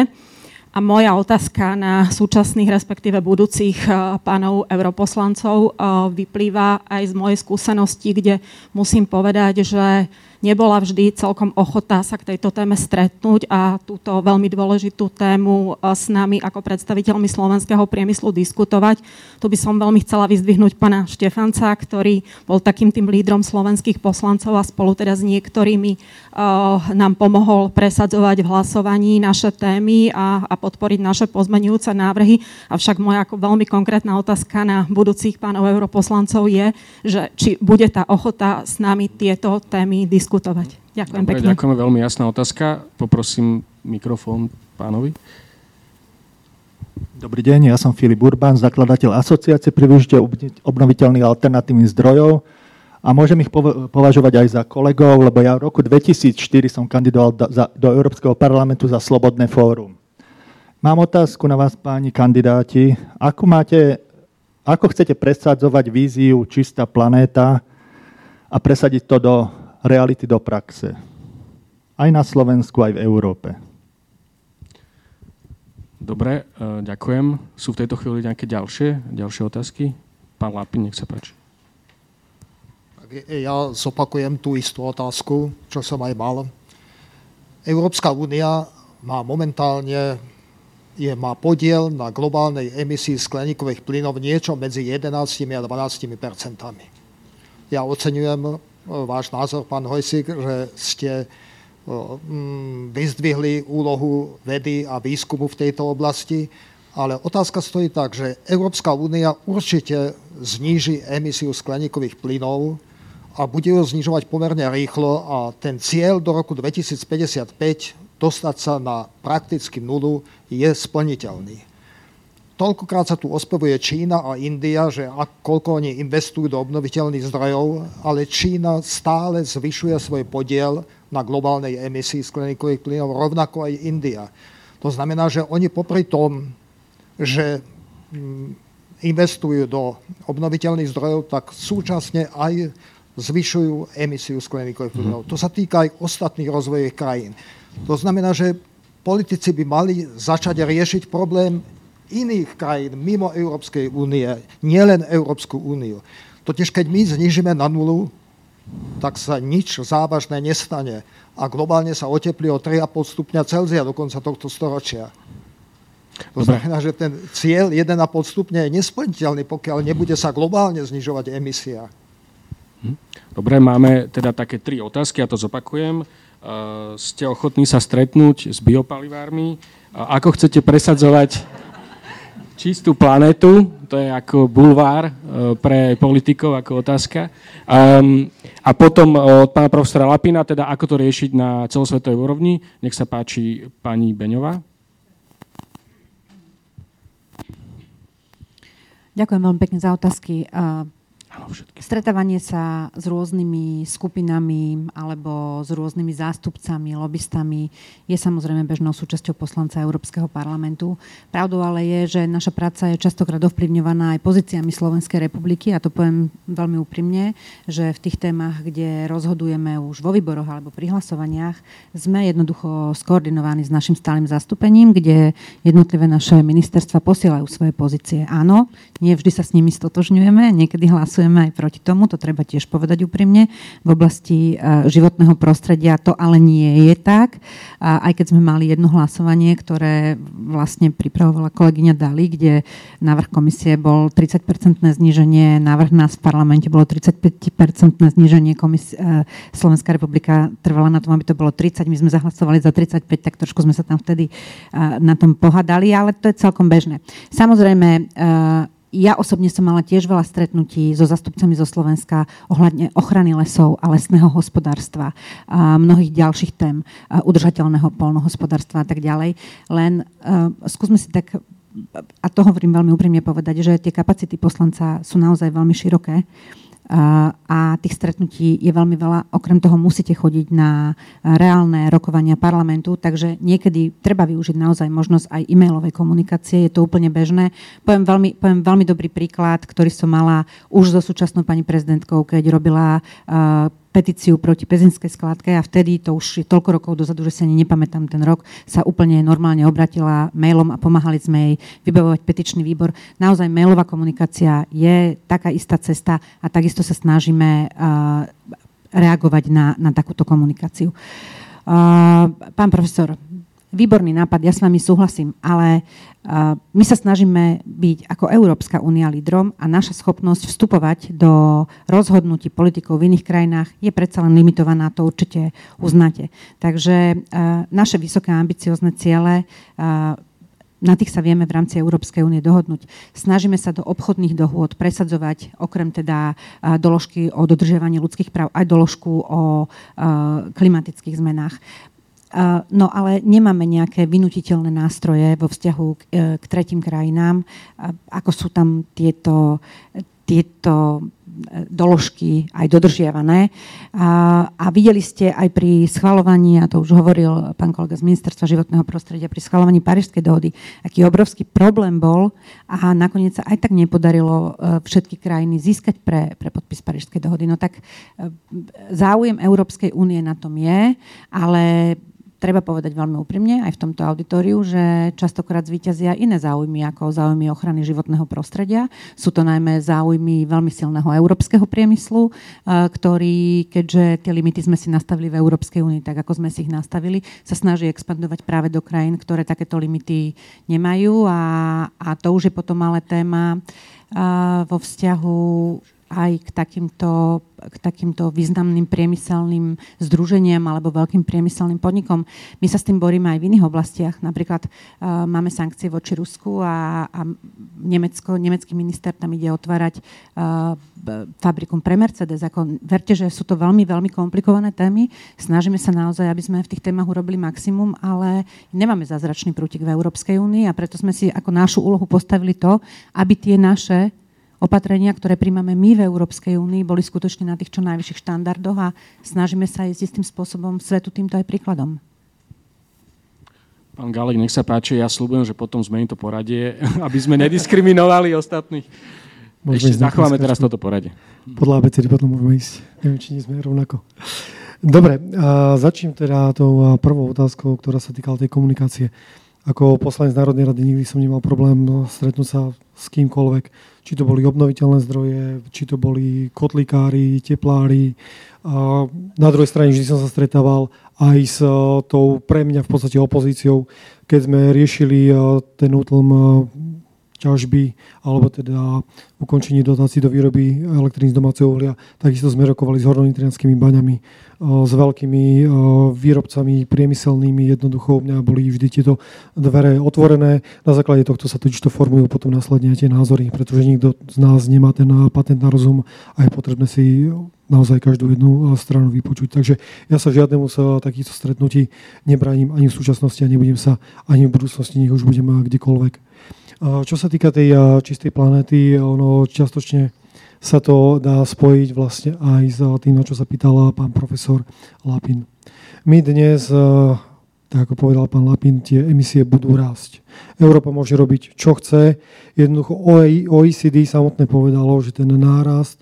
A moja otázka na súčasných, respektíve budúcich eh, pánov europoslancov eh, vyplýva aj z mojej skúsenosti, kde musím povedať, že nebola vždy celkom ochota sa k tejto téme stretnúť a túto veľmi dôležitú tému e, s nami ako predstaviteľmi slovenského priemyslu diskutovať. Tu by som veľmi chcela vyzdvihnúť pana Štefanca, ktorý bol takým tým lídrom slovenských poslancov a spolu teda s niektorými uh, nám pomohol presadzovať v hlasovaní naše témy a, a podporiť naše pozmenujúce návrhy. Avšak moja ako veľmi konkrétna otázka na budúcich pánov europoslancov je, že či bude tá ochota s nami tieto témy diskutovať diskutovať. Ďakujem Dobre, pekne. Ďakujeme, veľmi jasná otázka. Poprosím mikrofón pánovi. Dobrý deň, ja som Filip Urban, zakladateľ asociácie pri využití obnoviteľných alternatívnych zdrojov a môžem ich považovať aj za kolegov, lebo ja v roku 2004 som kandidoval do Európskeho parlamentu za Slobodné fórum. Mám otázku na vás, páni kandidáti. Ako, máte, ako chcete presadzovať víziu Čistá planéta a presadiť to do reality do praxe. Aj na Slovensku, aj v Európe. Dobre, e, ďakujem. Sú v tejto chvíli nejaké ďalšie, ďalšie otázky? Pán Lapin, nech sa páči. Ja zopakujem tú istú otázku, čo som aj mal. Európska únia má momentálne je, má podiel na globálnej emisii skleníkových plynov niečo medzi 11 a 12 percentami. Ja oceňujem váš názor, pán Hojsik, že ste mm, vyzdvihli úlohu vedy a výskumu v tejto oblasti, ale otázka stojí tak, že Európska únia určite zníži emisiu skleníkových plynov a bude ju znižovať pomerne rýchlo a ten cieľ do roku 2055 dostať sa na prakticky nulu je splniteľný toľkokrát sa tu ospevuje Čína a India, že ak, koľko oni investujú do obnoviteľných zdrojov, ale Čína stále zvyšuje svoj podiel na globálnej emisii skleníkových plynov, rovnako aj India. To znamená, že oni popri tom, že mm, investujú do obnoviteľných zdrojov, tak súčasne aj zvyšujú emisiu skleníkových plynov. To sa týka aj ostatných rozvojových krajín. To znamená, že politici by mali začať riešiť problém iných krajín mimo Európskej únie, nielen Európsku úniu. Totiž keď my znižíme na nulu, tak sa nič závažné nestane a globálne sa oteplí o 3,5 stupňa Celzia do konca tohto storočia. To znamená, že ten cieľ 1,5 stupňa je nesplniteľný, pokiaľ nebude sa globálne znižovať emisia. Hm. Dobre, máme teda také tri otázky, ja to zopakujem. Uh, ste ochotní sa stretnúť s biopalivármi? Uh, ako chcete presadzovať čistú planetu, to je ako bulvár e, pre politikov, ako otázka. Um, a potom od pána profesora Lapina, teda ako to riešiť na celosvetovej úrovni. Nech sa páči pani Beňová. Ďakujem veľmi pekne za otázky. Stretávanie sa s rôznymi skupinami alebo s rôznymi zástupcami, lobbystami je samozrejme bežnou súčasťou poslanca Európskeho parlamentu. Pravdou ale je, že naša práca je častokrát ovplyvňovaná aj pozíciami Slovenskej republiky a to poviem veľmi úprimne, že v tých témach, kde rozhodujeme už vo výboroch alebo pri hlasovaniach, sme jednoducho skoordinovaní s našim stálym zastúpením, kde jednotlivé naše ministerstva posielajú svoje pozície. Áno, nie vždy sa s nimi stotožňujeme, niekedy hlasujeme protestujeme aj proti tomu, to treba tiež povedať úprimne. V oblasti e, životného prostredia to ale nie je tak. Aj keď sme mali jedno hlasovanie, ktoré vlastne pripravovala kolegyňa Dali, kde návrh komisie bol 30-percentné zníženie, návrh nás v parlamente bolo 35-percentné zníženie, komis- e, Slovenská republika trvala na tom, aby to bolo 30, my sme zahlasovali za 35, tak trošku sme sa tam vtedy e, na tom pohadali, ale to je celkom bežné. Samozrejme, ja osobne som mala tiež veľa stretnutí so zastupcami zo Slovenska ohľadne ochrany lesov a lesného hospodárstva a mnohých ďalších tém, udržateľného polnohospodárstva a tak ďalej. Len uh, skúsme si tak a to hovorím veľmi úprimne povedať, že tie kapacity poslanca sú naozaj veľmi široké a tých stretnutí je veľmi veľa. Okrem toho musíte chodiť na reálne rokovania parlamentu, takže niekedy treba využiť naozaj možnosť aj e-mailovej komunikácie, je to úplne bežné. Poviem veľmi, poviem veľmi dobrý príklad, ktorý som mala už so súčasnou pani prezidentkou, keď robila uh, petíciu proti pezinskej skladke a vtedy, to už je toľko rokov dozadu, že si ani nepamätám ten rok, sa úplne normálne obratila mailom a pomáhali sme jej vybavovať petičný výbor. Naozaj mailová komunikácia je taká istá cesta a takisto sa snažíme uh, reagovať na, na takúto komunikáciu. Uh, pán profesor, výborný nápad, ja s vami súhlasím, ale my sa snažíme byť ako Európska únia lídrom a naša schopnosť vstupovať do rozhodnutí politikov v iných krajinách je predsa len limitovaná, to určite uznáte. Takže naše vysoké ambiciozne ciele na tých sa vieme v rámci Európskej únie dohodnúť. Snažíme sa do obchodných dohôd presadzovať okrem teda doložky o dodržiavaní ľudských práv aj doložku o klimatických zmenách. No ale nemáme nejaké vynutiteľné nástroje vo vzťahu k, e, k tretím krajinám, ako sú tam tieto, tieto e, doložky aj dodržiavané. A, a videli ste aj pri schvalovaní, a to už hovoril pán kolega z Ministerstva životného prostredia, pri schvalovaní Parížskej dohody, aký obrovský problém bol a nakoniec sa aj tak nepodarilo e, všetky krajiny získať pre, pre podpis Parížskej dohody. No tak záujem Európskej únie na tom je, ale treba povedať veľmi úprimne aj v tomto auditoriu, že častokrát zvíťazia iné záujmy ako záujmy ochrany životného prostredia. Sú to najmä záujmy veľmi silného európskeho priemyslu, ktorý, keďže tie limity sme si nastavili v Európskej únii, tak ako sme si ich nastavili, sa snaží expandovať práve do krajín, ktoré takéto limity nemajú a, a to už je potom ale téma vo vzťahu aj k takýmto, k takýmto významným priemyselným združeniam alebo veľkým priemyselným podnikom. My sa s tým boríme aj v iných oblastiach. Napríklad uh, máme sankcie voči Rusku a, a Nemecko, nemecký minister tam ide otvárať uh, fabrikum pre Mercedes. Ako, verte, že sú to veľmi, veľmi komplikované témy. Snažíme sa naozaj, aby sme v tých témach urobili maximum, ale nemáme zázračný prútik v Európskej únii a preto sme si ako našu úlohu postavili to, aby tie naše opatrenia, ktoré príjmame my v Európskej únii, boli skutočne na tých čo najvyšších štandardoch a snažíme sa ísť istým spôsobom svetu týmto aj príkladom. Pán Galek, nech sa páči, ja slúbujem, že potom zmením to poradie, aby sme nediskriminovali ostatných. Môžeme Ešte zachováme teraz toto poradie. Podľa ABCD potom môžeme ísť. Neviem, či nie sme rovnako. Dobre, začnem teda tou prvou otázkou, ktorá sa týkala tej komunikácie. Ako poslanec Národnej rady nikdy som nemal problém stretnúť sa s kýmkoľvek či to boli obnoviteľné zdroje, či to boli kotlikári, teplári. Na druhej strane vždy som sa stretával aj s e, tou pre mňa v podstate opozíciou, keď sme riešili e, ten útlm e, ťažby alebo teda ukončení dotácií do výroby elektriny z domáceho uhlia. Takisto sme rokovali s hornonitrianskými baňami, s veľkými výrobcami priemyselnými. Jednoducho u mňa boli vždy tieto dvere otvorené. Na základe tohto sa totiž to formujú potom následne tie názory, pretože nikto z nás nemá ten patent na rozum a je potrebné si naozaj každú jednu stranu vypočuť. Takže ja sa žiadnemu sa takýchto stretnutí nebránim ani v súčasnosti a nebudem sa ani v budúcnosti, nech už budem kdekoľvek. Čo sa týka tej čistej planéty, ono častočne sa to dá spojiť vlastne aj s tým, čo sa pýtal pán profesor Lapin. My dnes, tak ako povedal pán Lapin, tie emisie budú rásť. Európa môže robiť, čo chce. Jednoducho OECD samotné povedalo, že ten nárast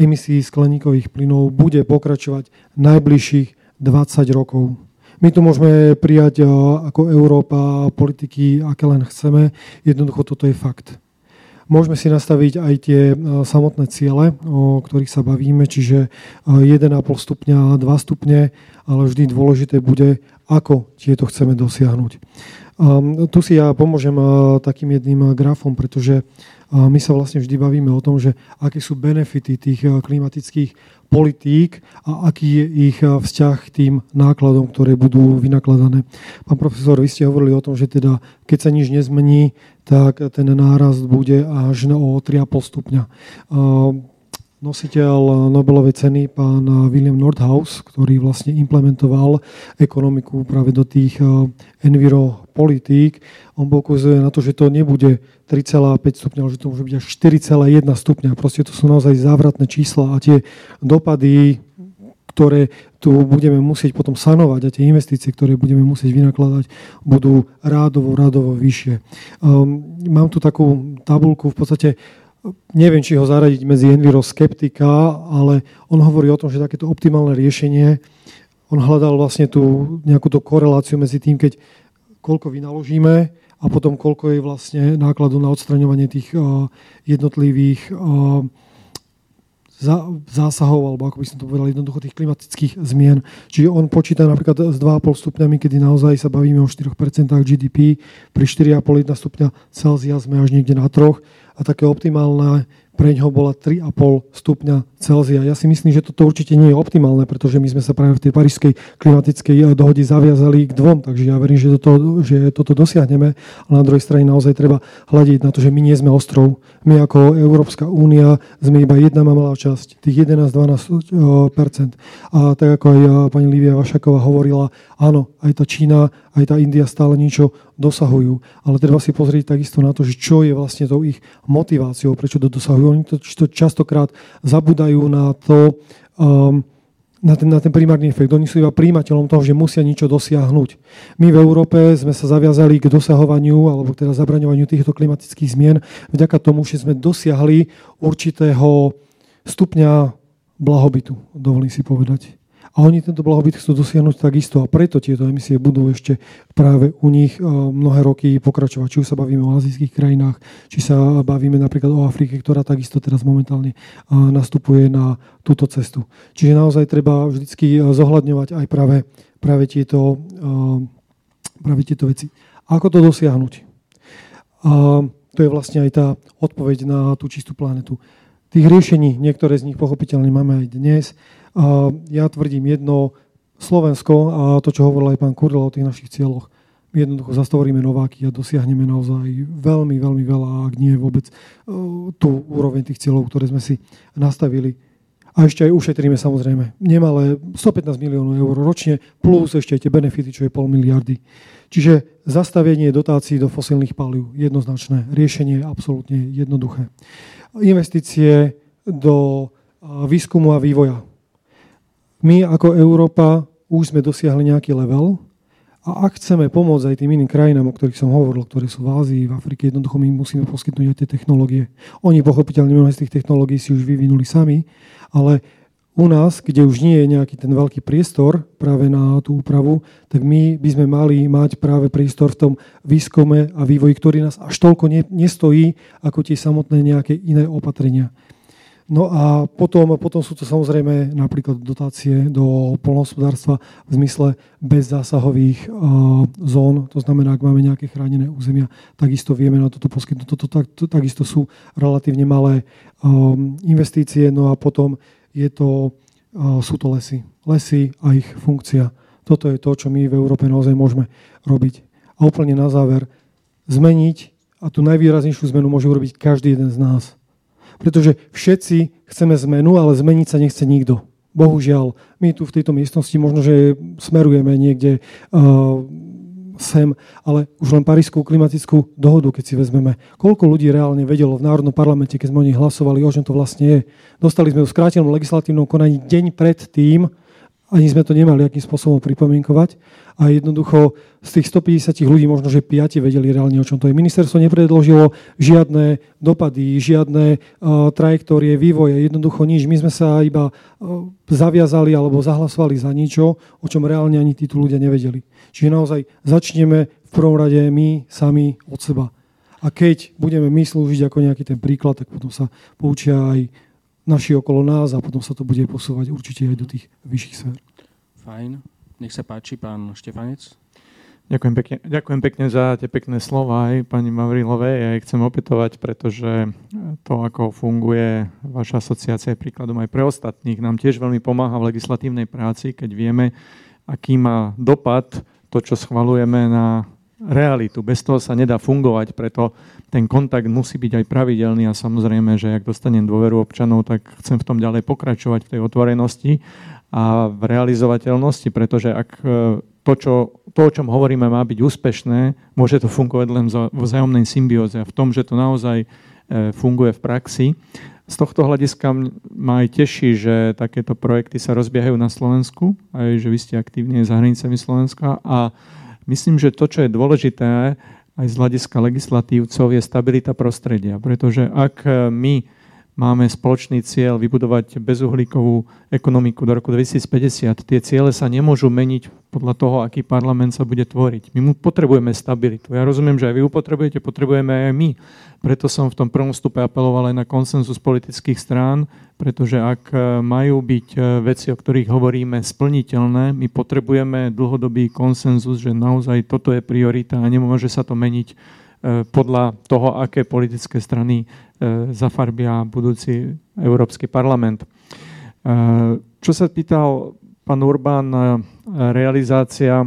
emisí skleníkových plynov bude pokračovať najbližších 20 rokov. My tu môžeme prijať eh, ako Európa politiky, aké len chceme. Jednoducho toto je fakt. Môžeme si nastaviť aj tie eh, samotné ciele, o ktorých sa bavíme, čiže 1,5 eh, stupňa, 2 stupne, ale vždy dôležité bude, ako tieto chceme dosiahnuť. Tu si ja pomôžem takým jedným grafom, pretože my sa vlastne vždy bavíme o tom, že aké sú benefity tých klimatických politík a aký je ich eh, vzťah k tým nákladom, ktoré budú vynakladané. Pán profesor, vy ste hovorili o tom, že teda keď sa nič nezmení, tak ten nárast bude až o 3,5 stupňa nositeľ Nobelovej ceny, pán William Nordhaus, ktorý vlastne implementoval ekonomiku práve do tých eh, enviropolitík. On poukazuje na to, že to nebude 3,5 stupňa, že to môže byť až 4,1 stupňa. Proste to sú naozaj závratné čísla a tie dopady, ktoré tu budeme musieť potom sanovať a tie investície, ktoré budeme musieť vynakladať, budú rádovo, rádovo vyššie. Um, mám tu takú tabulku, v podstate neviem, či ho zaradiť medzi enviroskeptika, ale on hovorí o tom, že takéto optimálne riešenie, on hľadal vlastne tú nejakú tú koreláciu medzi tým, keď koľko vynaložíme a potom koľko je vlastne nákladu na odstraňovanie tých uh, jednotlivých uh, zásahov, alebo ako by som to povedal, jednoducho tých klimatických zmien. Čiže on počíta napríklad s 2,5 stupňami, kedy naozaj sa bavíme o 4% GDP, pri 4,5 stupňa Celzia sme až niekde na troch a také optimálne pre ňoho bola 3,5 stupňa Celzia. Ja si myslím, že toto určite nie je optimálne, pretože my sme sa práve v tej parížskej klimatickej eh, dohode zaviazali k dvom, takže ja verím, že toto, že toto dosiahneme, ale na druhej strane naozaj treba hľadiť na to, že my nie sme ostrov. My ako Európska únia sme iba jedna malá časť, tých 11-12%. Eh, A tak ako aj eh, pani Lívia Vašaková hovorila, áno, aj tá Čína, aj tá India stále niečo dosahujú, ale treba si pozrieť takisto na to, že čo je vlastne tou ich motiváciou, prečo to dosahujú oni to, to častokrát zabudajú na to, um, na ten, na ten primárny efekt. Oni sú iba príjimateľom toho, že musia niečo dosiahnuť. My v Európe sme sa zaviazali k dosahovaniu alebo teda zabraňovaniu týchto klimatických zmien vďaka tomu, že sme dosiahli určitého stupňa blahobytu, dovolím si povedať. A oni tento blahobyt chcú dosiahnuť takisto a preto tieto emisie budú ešte práve u nich eh, mnohé roky pokračovať. Či už sa bavíme o azijských krajinách, či sa bavíme napríklad o Afrike, ktorá takisto teraz momentálne eh, nastupuje na túto cestu. Čiže naozaj treba vždy eh, zohľadňovať aj práve, práve, tieto, práve tieto veci. Ako to dosiahnuť? A to je vlastne aj tá odpoveď na tú čistú planetu. Tých riešení, niektoré z nich pochopiteľne máme aj dnes. Ja tvrdím jedno, Slovensko a to, čo hovoril aj pán Kurdel o tých našich cieľoch, my jednoducho zastavoríme nováky a dosiahneme naozaj veľmi, veľmi veľa, ak nie vôbec e, tú úroveň tých cieľov, ktoré sme si nastavili. A ešte aj ušetríme samozrejme nemalé 115 miliónov eur ročne, plus ešte aj tie benefity, čo je pol miliardy. Čiže zastavenie dotácií do fosilných palív, jednoznačné. Riešenie absolútne jednoduché. Investície do výskumu a vývoja my ako Európa už sme dosiahli nejaký level a ak chceme pomôcť aj tým iným krajinám, o ktorých som hovoril, ktoré sú v Ázii, v Afrike, jednoducho my musíme poskytnúť aj tie technológie. Oni pochopiteľne mnohé z tých technológií si už vyvinuli sami, ale u nás, kde už nie je nejaký ten veľký priestor práve na tú úpravu, tak my by sme mali mať práve priestor v tom výskume a vývoji, ktorý nás až toľko nestojí, ako tie samotné nejaké iné opatrenia. No a potom, potom sú to samozrejme napríklad dotácie do polnohospodárstva v zmysle bezzásahových uh, zón. To znamená, ak máme nejaké chránené územia, takisto vieme na toto poskytnúť. Toto tak, to, takisto sú relatívne malé um, investície. No a potom je to, uh, sú to lesy. Lesy a ich funkcia. Toto je to, čo my v Európe naozaj môžeme robiť. A úplne na záver, zmeniť, a tú najvýraznejšiu zmenu môže urobiť každý jeden z nás pretože všetci chceme zmenu, ale zmeniť sa nechce nikto. Bohužiaľ, my tu v tejto miestnosti možno, že smerujeme niekde uh, sem, ale už len Parískú klimatickú dohodu, keď si vezmeme. Koľko ľudí reálne vedelo v Národnom parlamente, keď sme o nich hlasovali, o čom to vlastne je. Dostali sme ju v skrátenom legislatívnom konaní deň pred tým, ani sme to nemali akým spôsobom pripomienkovať. A jednoducho z tých 150 ľudí možno, že 5 vedeli reálne, o čom to je. Ministerstvo nepredložilo žiadne dopady, žiadne uh, trajektórie, vývoje, jednoducho nič. My sme sa iba uh, zaviazali alebo zahlasovali za niečo, o čom reálne ani títo ľudia nevedeli. Čiže naozaj začneme v prvom rade my sami od seba. A keď budeme my slúžiť ako nejaký ten príklad, tak potom sa poučia aj naši okolo nás a potom sa to bude posúvať určite aj do tých vyšších sfér. Fajn. Nech sa páči, pán Štefanec. Ďakujem pekne, ďakujem pekne za tie pekné slova aj pani Mavrilovej. Ja ich chcem opätovať, pretože to, ako funguje vaša asociácia je príkladom aj pre ostatných. Nám tiež veľmi pomáha v legislatívnej práci, keď vieme, aký má dopad to, čo schvalujeme na realitu. Bez toho sa nedá fungovať, preto ten kontakt musí byť aj pravidelný a samozrejme, že ak dostanem dôveru občanov, tak chcem v tom ďalej pokračovať v tej otvorenosti a v realizovateľnosti, pretože ak e, to, čo, to, o čom hovoríme, má byť úspešné, môže to fungovať len v vzájomnej symbióze a v tom, že to naozaj e, funguje v praxi. Z tohto hľadiska ma aj teší, že takéto projekty sa rozbiehajú na Slovensku, aj že vy ste aktívne za hranicami Slovenska a myslím, že to, čo je dôležité aj z hľadiska legislatívcov, je stabilita prostredia, pretože ak my máme spoločný cieľ vybudovať bezuhlíkovú ekonomiku do roku 2050. Tie ciele sa nemôžu meniť podľa toho, aký parlament sa bude tvoriť. My mu potrebujeme stabilitu. Ja rozumiem, že aj vy ju potrebujete, potrebujeme aj my. Preto som v tom prvom stupe apeloval aj na konsenzus politických strán, pretože ak majú byť e, veci, o ktorých hovoríme, splniteľné, my potrebujeme dlhodobý konsenzus, že naozaj toto je priorita a nemôže sa to meniť e, podľa toho, aké politické strany E, zafarbia budúci Európsky parlament. E, čo sa pýtal pán Urbán, e, realizácia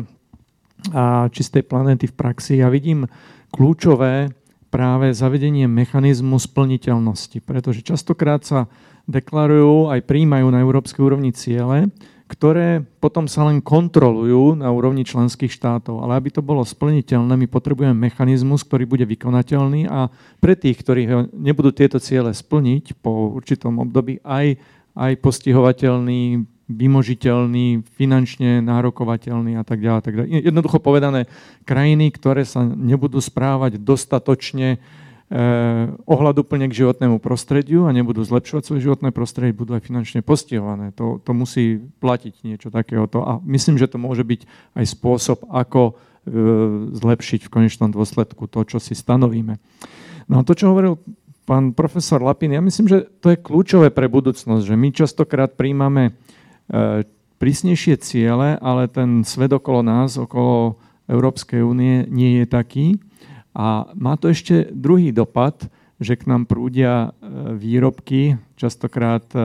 čistej planéty v praxi, ja vidím kľúčové práve zavedenie mechanizmu splniteľnosti, pretože častokrát sa deklarujú aj príjmajú na európskej úrovni ciele, ktoré potom sa len kontrolujú na úrovni členských štátov. Ale aby to bolo splniteľné, my potrebujeme mechanizmus, ktorý bude vykonateľný a pre tých, ktorí nebudú tieto ciele splniť po určitom období, aj, aj postihovateľný, vymožiteľný, finančne nárokovateľný a tak ďalej. Jednoducho povedané, krajiny, ktoré sa nebudú správať dostatočne ohľaduplne k životnému prostrediu a nebudú zlepšovať svoje životné prostredie, budú aj finančne postihované. To, to musí platiť niečo takéhoto. A myslím, že to môže byť aj spôsob, ako e, zlepšiť v konečnom dôsledku to, čo si stanovíme. No a to, čo hovoril pán profesor Lapin, ja myslím, že to je kľúčové pre budúcnosť, že my častokrát príjmame e, prísnejšie ciele, ale ten svet okolo nás, okolo Európskej únie nie je taký. A má to ešte druhý dopad, že k nám prúdia e, výrobky, častokrát e,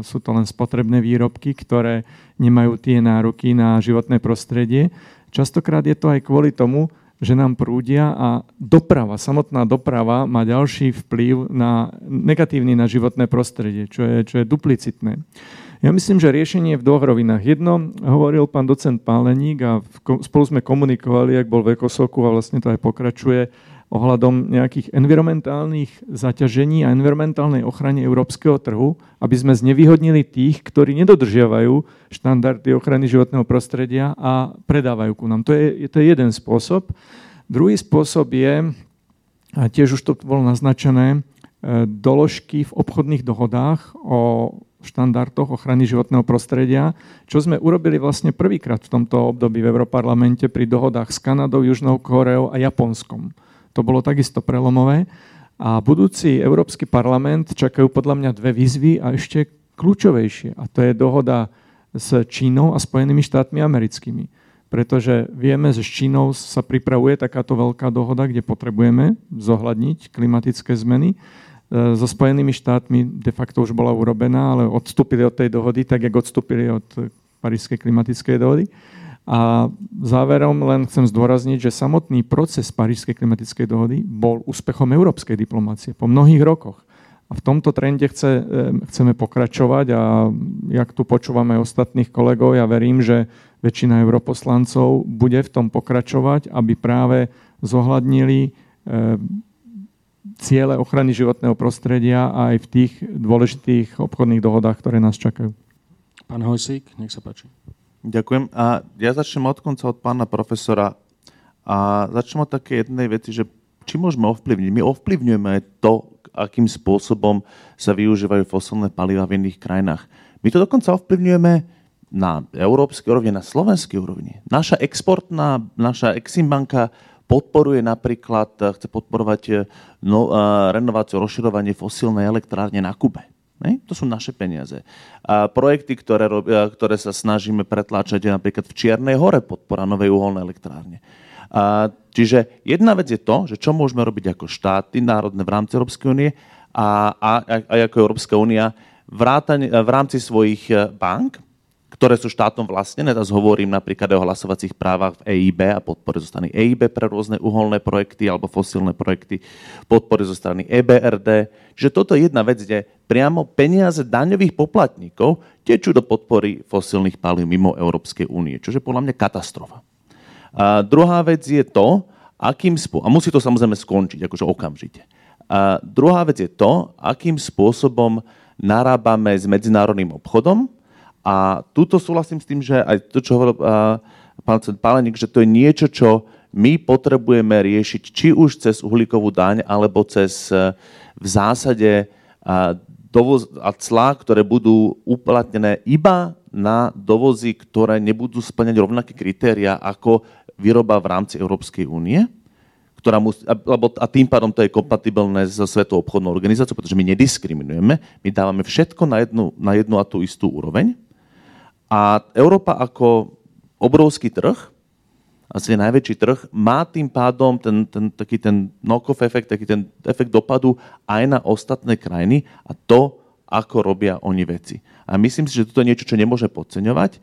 sú to len spotrebné výrobky, ktoré nemajú tie nároky na životné prostredie. Častokrát je to aj kvôli tomu, že nám prúdia a doprava, samotná doprava má ďalší vplyv na, negatívny na životné prostredie, čo je, čo je duplicitné. Ja myslím, že riešenie je v dvoch rovinách. Jedno hovoril pán docent Páleník a spolu sme komunikovali, ak bol v Ekosoku a vlastne to aj pokračuje, ohľadom nejakých environmentálnych zaťažení a environmentálnej ochrane európskeho trhu, aby sme znevýhodnili tých, ktorí nedodržiavajú štandardy ochrany životného prostredia a predávajú ku nám. To je, to je jeden spôsob. Druhý spôsob je, a tiež už to bolo naznačené, e, doložky v obchodných dohodách o štandardoch ochrany životného prostredia, čo sme urobili vlastne prvýkrát v tomto období v Európarlamente pri dohodách s Kanadou, Južnou Koreou a Japonskom. To bolo takisto prelomové. A budúci Európsky parlament čakajú podľa mňa dve výzvy a ešte kľúčovejšie. A to je dohoda s Čínou a Spojenými štátmi americkými. Pretože vieme, že s Čínou sa pripravuje takáto veľká dohoda, kde potrebujeme zohľadniť klimatické zmeny. E, so Spojenými štátmi de facto už bola urobená, ale odstúpili od tej dohody, tak jak odstúpili od Parískej klimatickej dohody. A záverom len chcem zdôrazniť, že samotný proces Parížskej klimatickej dohody bol úspechom európskej diplomácie po mnohých rokoch. A v tomto trende chce, chceme pokračovať a jak tu počúvame ostatných kolegov, ja verím, že väčšina europoslancov bude v tom pokračovať, aby práve zohľadnili ciele ochrany životného prostredia aj v tých dôležitých obchodných dohodách, ktoré nás čakajú. Pán Hojsík, nech sa páči. Ďakujem. A ja začnem od konca od pána profesora a začnem od také jednej veci, že či môžeme ovplyvniť. My ovplyvňujeme to, akým spôsobom sa využívajú fosilné paliva v iných krajinách. My to dokonca ovplyvňujeme na európskej úrovni, na slovenskej úrovni. Naša exportná, naša Eximbanka podporuje napríklad, chce podporovať no, renováciu, rozširovanie fosílnej elektrárne na Kube. Ne? To sú naše peniaze. A projekty, ktoré, ktoré sa snažíme pretláčať, je napríklad v Čiernej hore podpora novej uholnej elektrárne. A, čiže jedna vec je to, že čo môžeme robiť ako štáty národné v rámci Európskej únie a, a, a ako Európska únia v rámci svojich bank, ktoré sú štátom vlastnené. Teraz hovorím napríklad o hlasovacích právach v EIB a podpore zo strany EIB pre rôzne uholné projekty alebo fosílne projekty, podpore zo strany EBRD. Čiže toto je jedna vec, kde priamo peniaze daňových poplatníkov tečú do podpory fosílnych palív mimo Európskej únie, čo je podľa mňa katastrofa. A druhá vec je to, akým spôsobom, a musí to samozrejme skončiť, akože okamžite. A druhá vec je to, akým spôsobom narábame s medzinárodným obchodom, a túto súhlasím s tým, že aj to, čo hovoril pán Pálenik, že to je niečo, čo my potrebujeme riešiť či už cez uhlíkovú daň, alebo cez e, v zásade dovoz a clá, ktoré budú uplatnené iba na dovozy, ktoré nebudú splňať rovnaké kritéria ako výroba v rámci Európskej únie ktorá musí, lebo, a tým pádom to je kompatibilné so Svetovou obchodnou organizáciou, pretože my nediskriminujeme, my dávame všetko na jednu, na jednu a tú istú úroveň. A Európa ako obrovský trh, asi najväčší trh, má tým pádom ten, ten, taký ten knock-off efekt, taký ten efekt dopadu aj na ostatné krajiny a to, ako robia oni veci. A myslím si, že toto je niečo, čo nemôže podceňovať.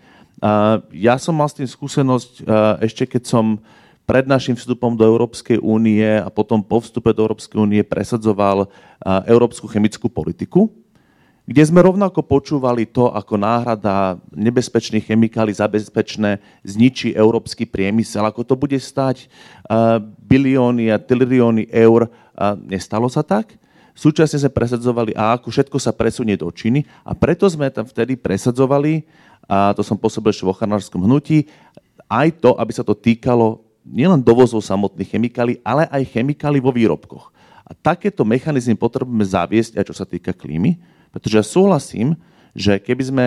Ja som mal s tým skúsenosť ešte keď som pred našim vstupom do Európskej únie a potom po vstupe do Európskej únie presadzoval európsku chemickú politiku kde sme rovnako počúvali to, ako náhrada nebezpečných chemikálií za bezpečné zničí európsky priemysel, ako to bude stať uh, bilióny a trilióny eur. Uh, nestalo sa tak? Súčasne sme presadzovali, a ako všetko sa presunie do Číny a preto sme tam vtedy presadzovali, a to som pôsobil v ochranárskom hnutí, aj to, aby sa to týkalo nielen dovozov samotných chemikálií, ale aj chemikálií vo výrobkoch. A takéto mechanizmy potrebujeme zaviesť aj čo sa týka klímy, pretože ja súhlasím, že keby sme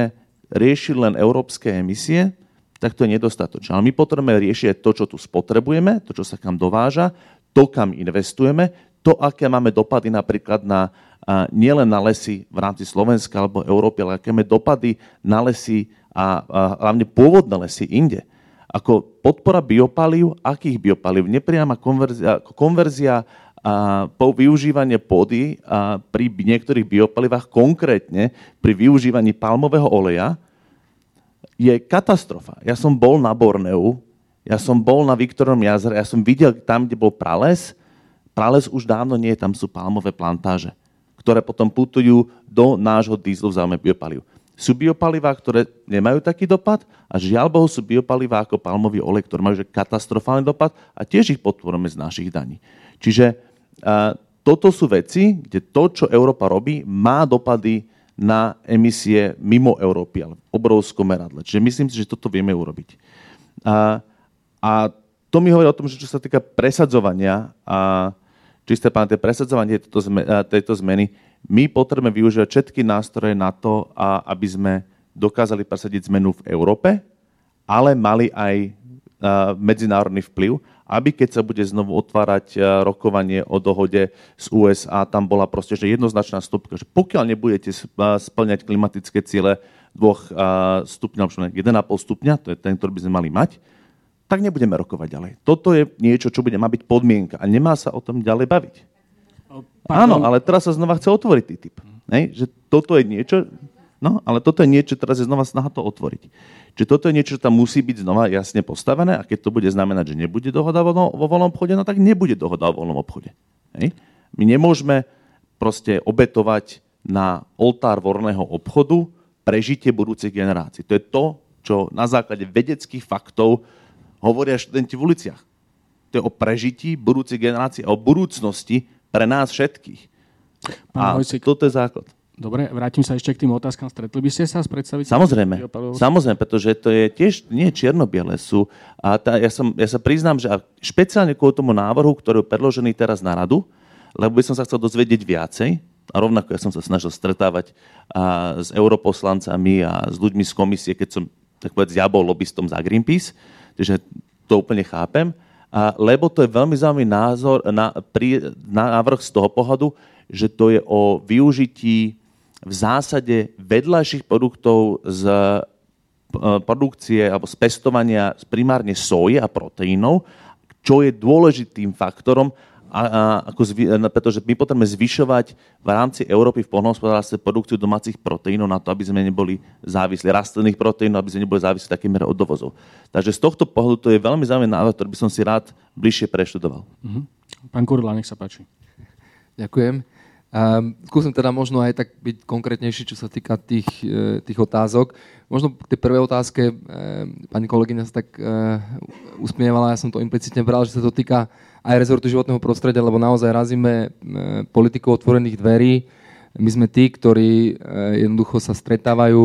riešili len európske emisie, tak to je nedostatočné. Ale my potrebujeme riešiť to, čo tu spotrebujeme, to, čo sa kam dováža, to, kam investujeme, to, aké máme dopady napríklad na, nielen na lesy v rámci Slovenska alebo Európy, ale aké máme dopady na lesy a, a hlavne pôvodné lesy inde. Ako podpora biopalív, akých biopalív? Nepriama konverzia, konverzia a po využívanie pôdy a pri niektorých biopalivách, konkrétne pri využívaní palmového oleja, je katastrofa. Ja som bol na Borneu, ja som bol na Viktorom jazere, ja som videl tam, kde bol prales. Prales už dávno nie, tam sú palmové plantáže, ktoré potom putujú do nášho dízlu v záujme biopaliv. Sú biopalivá, ktoré nemajú taký dopad a žiaľ Bohu sú biopalivá ako palmový olej, ktoré majú že katastrofálny dopad a tiež ich podporujeme z našich daní. Čiže toto sú veci, kde to, čo Európa robí, má dopady na emisie mimo Európy, ale v obrovskom meradle. Čiže myslím si, že toto vieme urobiť. A, a to mi hovorí o tom, že čo sa týka presadzovania a čisté pán, presadzovanie tejto, zme, tejto zmeny, my potrebujeme využívať všetky nástroje na to, a, aby sme dokázali presadiť zmenu v Európe, ale mali aj a, medzinárodný vplyv aby keď sa bude znovu otvárať e, rokovanie o dohode z USA, tam bola proste že jednoznačná stopka, že pokiaľ nebudete splňať klimatické ciele 2 stupňov, 1,5 stupňa, to je ten, ktorý by sme mali mať, tak nebudeme rokovať ďalej. Toto je niečo, čo bude má byť podmienka a nemá sa o tom ďalej baviť. Áno, ale teraz sa znova chce otvoriť TTIP. Ne? Že toto je niečo, no, ale toto je niečo, teraz je znova snaha to otvoriť. Čiže toto je niečo, čo tam musí byť znova jasne postavené a keď to bude znamenať, že nebude dohoda vo, vo voľnom obchode, no tak nebude dohoda o voľnom obchode. Hej? My nemôžeme proste obetovať na oltár vorného obchodu prežitie budúcich generácií. To je to, čo na základe vedeckých faktov hovoria študenti v uliciach. To je o prežití budúcich generácií a o budúcnosti pre nás všetkých. Pán a Hojcik, toto je základ. Dobre, vrátim sa ešte k tým otázkam. Stretli by ste sa s predstaviteľmi? Samozrejme, samozrejme, pretože to je tiež nie čierno-biele sú. A tá, ja, som, ja sa priznám, že špeciálne kvôli tomu návrhu, ktorý je predložený teraz na radu, lebo by som sa chcel dozvedieť viacej, a rovnako ja som sa snažil stretávať a, s europoslancami a s ľuďmi z komisie, keď som tak povedať, ja bol lobbystom za Greenpeace, takže to úplne chápem. A, lebo to je veľmi zaujímavý názor, na, na návrh z toho pohľadu, že to je o využití v zásade vedľajších produktov z e, produkcie alebo z pestovania primárne soje a proteínov, čo je dôležitým faktorom a, a, ako zvi, pretože my potrebujeme zvyšovať v rámci Európy v poľnohospodárstve produkciu domácich proteínov na to, aby sme neboli závislí, rastlinných proteínov, aby sme neboli závislí takým od dovozov. Takže z tohto pohľadu to je veľmi zaujímavý návrh, ktorý by som si rád bližšie preštudoval. Uh-huh. Pán Kurla, nech sa páči. Ďakujem. Um, skúsim teda možno aj tak byť konkrétnejší, čo sa týka tých, e, tých otázok. Možno k tej prvej otázke, e, pani kolegyňa sa tak e, usmievala, ja som to implicitne bral, že sa to týka aj rezortu životného prostredia, lebo naozaj razíme politiku otvorených dverí. My sme tí, ktorí jednoducho sa stretávajú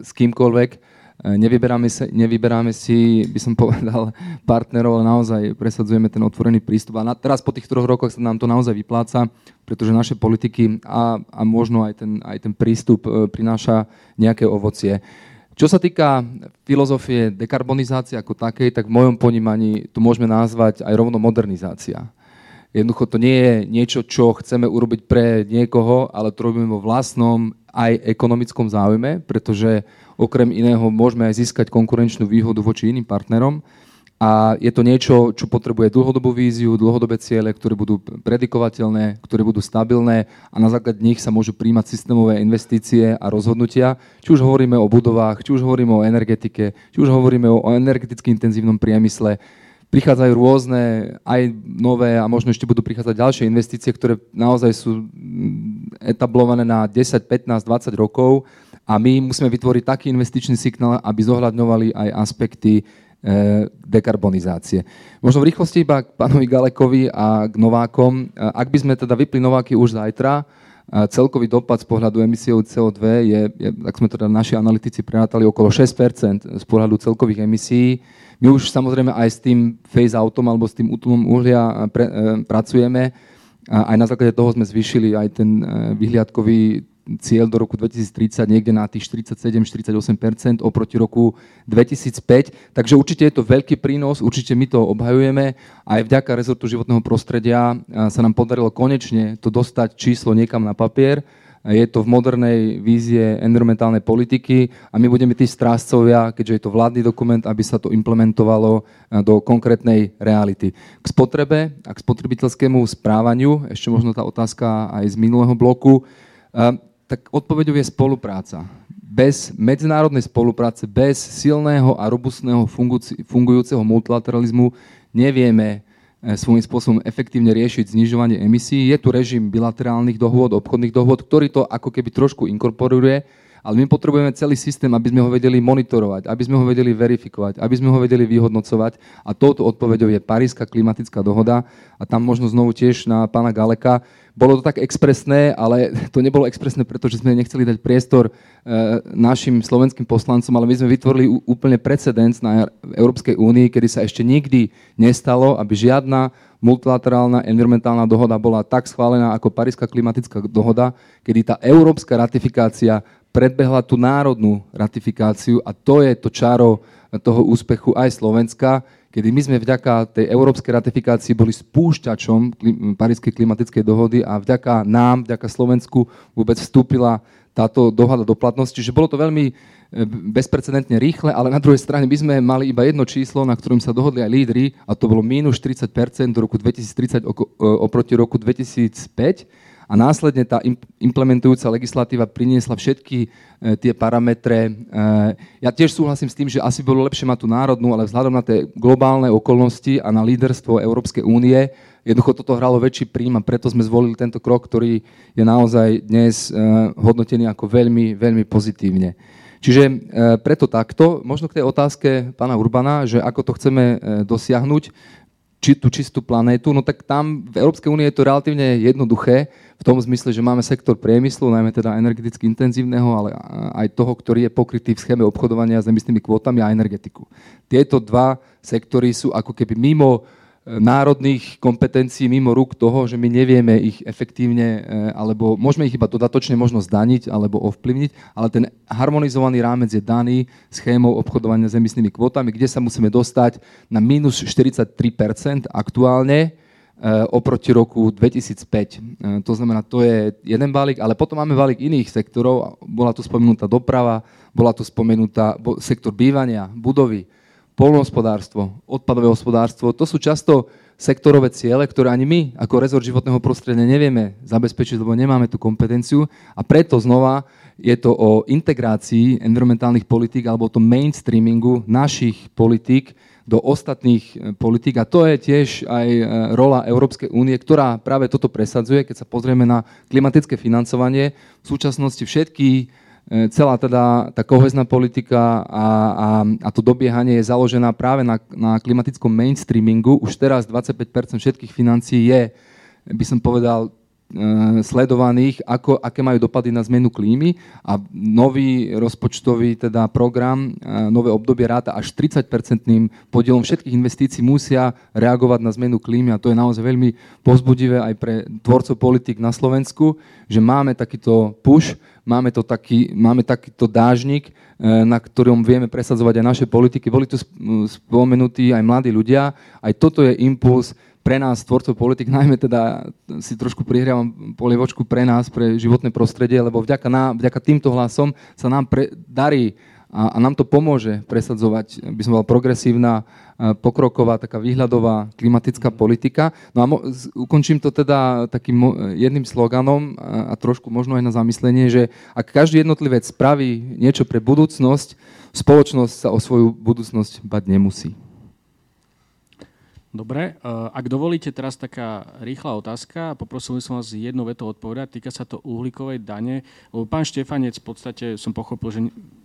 s kýmkoľvek, Nevyberáme si, nevyberáme si, by som povedal, partnerov, ale naozaj presadzujeme ten otvorený prístup. A na, teraz po tých troch rokoch sa nám to naozaj vypláca, pretože naše politiky a, a možno aj ten, aj ten prístup e, prináša nejaké ovocie. Čo sa týka filozofie dekarbonizácie ako takej, tak v mojom ponímaní to môžeme nazvať aj rovno modernizácia. Jednoducho to nie je niečo, čo chceme urobiť pre niekoho, ale to robíme vo vlastnom aj ekonomickom záujme, pretože okrem iného môžeme aj získať konkurenčnú výhodu voči iným partnerom. A je to niečo, čo potrebuje dlhodobú víziu, dlhodobé ciele, ktoré budú predikovateľné, ktoré budú stabilné a na základe nich sa môžu príjmať systémové investície a rozhodnutia. Či už hovoríme o budovách, či už hovoríme o energetike, či už hovoríme o energeticky intenzívnom priemysle. Prichádzajú rôzne, aj nové a možno ešte budú prichádzať ďalšie investície, ktoré naozaj sú etablované na 10, 15, 20 rokov a my musíme vytvoriť taký investičný signál, aby zohľadňovali aj aspekty E, dekarbonizácie. Možno v rýchlosti iba k pánovi Galekovi a k Novákom. E, ak by sme teda vypli Nováky už zajtra, e, celkový dopad z pohľadu emisie CO2 je, je ak sme teda naši analytici prerátali, okolo 6% z pohľadu celkových emisí. My už samozrejme aj s tým phase-outom alebo s tým útlmom uhlia pre, e, pracujeme. A aj na základe toho sme zvýšili aj ten vyhliadkový cieľ do roku 2030 niekde na tých 47-48% oproti roku 2005. Takže určite je to veľký prínos, určite my to obhajujeme. Aj vďaka rezortu životného prostredia sa nám podarilo konečne to dostať číslo niekam na papier. Je to v modernej vízie environmentálnej politiky a my budeme tí strážcovia, keďže je to vládny dokument, aby sa to implementovalo do konkrétnej reality. K spotrebe a k spotrebiteľskému správaniu, ešte možno tá otázka aj z minulého bloku tak odpovedou je spolupráca. Bez medzinárodnej spolupráce, bez silného a robustného fungujúceho multilateralizmu nevieme eh, svojím spôsobom efektívne riešiť znižovanie emisí. Je tu režim bilaterálnych dohôd, obchodných dohôd, ktorý to ako keby trošku inkorporuje, ale my potrebujeme celý systém, aby sme ho vedeli monitorovať, aby sme ho vedeli verifikovať, aby sme ho vedeli vyhodnocovať. A touto odpovedou je Paríska klimatická dohoda. A tam možno znovu tiež na pána Galeka. Bolo to tak expresné, ale to nebolo expresné, pretože sme nechceli dať priestor e, našim slovenským poslancom, ale my sme vytvorili úplne precedens na Európskej únii, kedy sa ešte nikdy nestalo, aby žiadna multilaterálna environmentálna dohoda bola tak schválená ako Paríska klimatická dohoda, kedy tá európska ratifikácia predbehla tú národnú ratifikáciu a to je to čaro toho úspechu aj Slovenska. Kedy my sme vďaka tej európskej ratifikácii boli spúšťačom Parískej klimatickej dohody a vďaka nám, vďaka Slovensku vôbec vstúpila táto dohoda do platnosti. Čiže bolo to veľmi e, bezprecedentne rýchle, ale na druhej strane by sme mali iba jedno číslo, na ktorom sa dohodli aj lídry, a to bolo minus 40% do roku 2030 e, oproti roku 2005 a následne tá implementujúca legislatíva priniesla všetky e, tie parametre. E, ja tiež súhlasím s tým, že asi bolo lepšie mať tú národnú, ale vzhľadom na tie globálne okolnosti a na líderstvo Európskej únie, jednoducho toto hralo väčší príjm a preto sme zvolili tento krok, ktorý je naozaj dnes e, hodnotený ako veľmi, veľmi pozitívne. Čiže preto takto, možno k tej otázke pána Urbana, že ako to chceme dosiahnuť, či, tú čistú planétu, no tak tam v Európskej únie je to relatívne jednoduché v tom zmysle, že máme sektor priemyslu, najmä teda energeticky intenzívneho, ale aj toho, ktorý je pokrytý v schéme obchodovania s emisnými kvótami a energetiku. Tieto dva sektory sú ako keby mimo národných kompetencií mimo rúk toho, že my nevieme ich efektívne, e, alebo môžeme ich iba dodatočne možno zdaniť alebo ovplyvniť, ale ten harmonizovaný rámec je daný schémou obchodovania s emisnými kvotami, kde sa musíme dostať na minus 43% aktuálne e, oproti roku 2005. E, to znamená, to je jeden balík, ale potom máme balík iných sektorov. Bola tu spomenutá doprava, bola tu spomenutá sektor bývania, budovy, polnohospodárstvo, odpadové hospodárstvo, to sú často sektorové ciele, ktoré ani my ako rezort životného prostredia nevieme zabezpečiť, lebo nemáme tú kompetenciu a preto znova je to o integrácii environmentálnych politík alebo o tom mainstreamingu našich politík do ostatných e, politík a to je tiež aj e, rola Európskej únie, ktorá práve toto presadzuje. Keď sa pozrieme na klimatické financovanie, v súčasnosti všetky celá teda tá kohezná politika a, a, a to dobiehanie je založená práve na, na klimatickom mainstreamingu. Už teraz 25% všetkých financií je, by som povedal, e, sledovaných, ako, aké majú dopady na zmenu klímy a nový rozpočtový teda program, e, nové obdobie ráta až 30-percentným podielom všetkých investícií musia reagovať na zmenu klímy a to je naozaj veľmi pozbudivé aj pre tvorcov politik na Slovensku, že máme takýto push, máme, to taký, máme takýto dážnik, e, na ktorom vieme presadzovať aj naše politiky. Boli tu spomenutí aj mladí ľudia. Aj toto je impuls pre nás, tvorcov politik, najmä teda si trošku prihriavam polievočku pre nás, pre životné prostredie, lebo vďaka, ná, vďaka týmto hlasom sa nám pre, darí a, a nám to pomôže presadzovať, by som povedal, progresívna, pokroková, taká výhľadová klimatická politika. No a mo- ukončím to teda takým jedným sloganom a, a trošku možno aj na zamyslenie, že ak každý jednotlivec spraví niečo pre budúcnosť, spoločnosť sa o svoju budúcnosť bať nemusí. Dobre, eh, ak dovolíte teraz taká rýchla otázka, poprosil som vás jednu vetu odpovedať, týka sa to uhlíkovej dane. Pán Štefanec v podstate som pochopil, že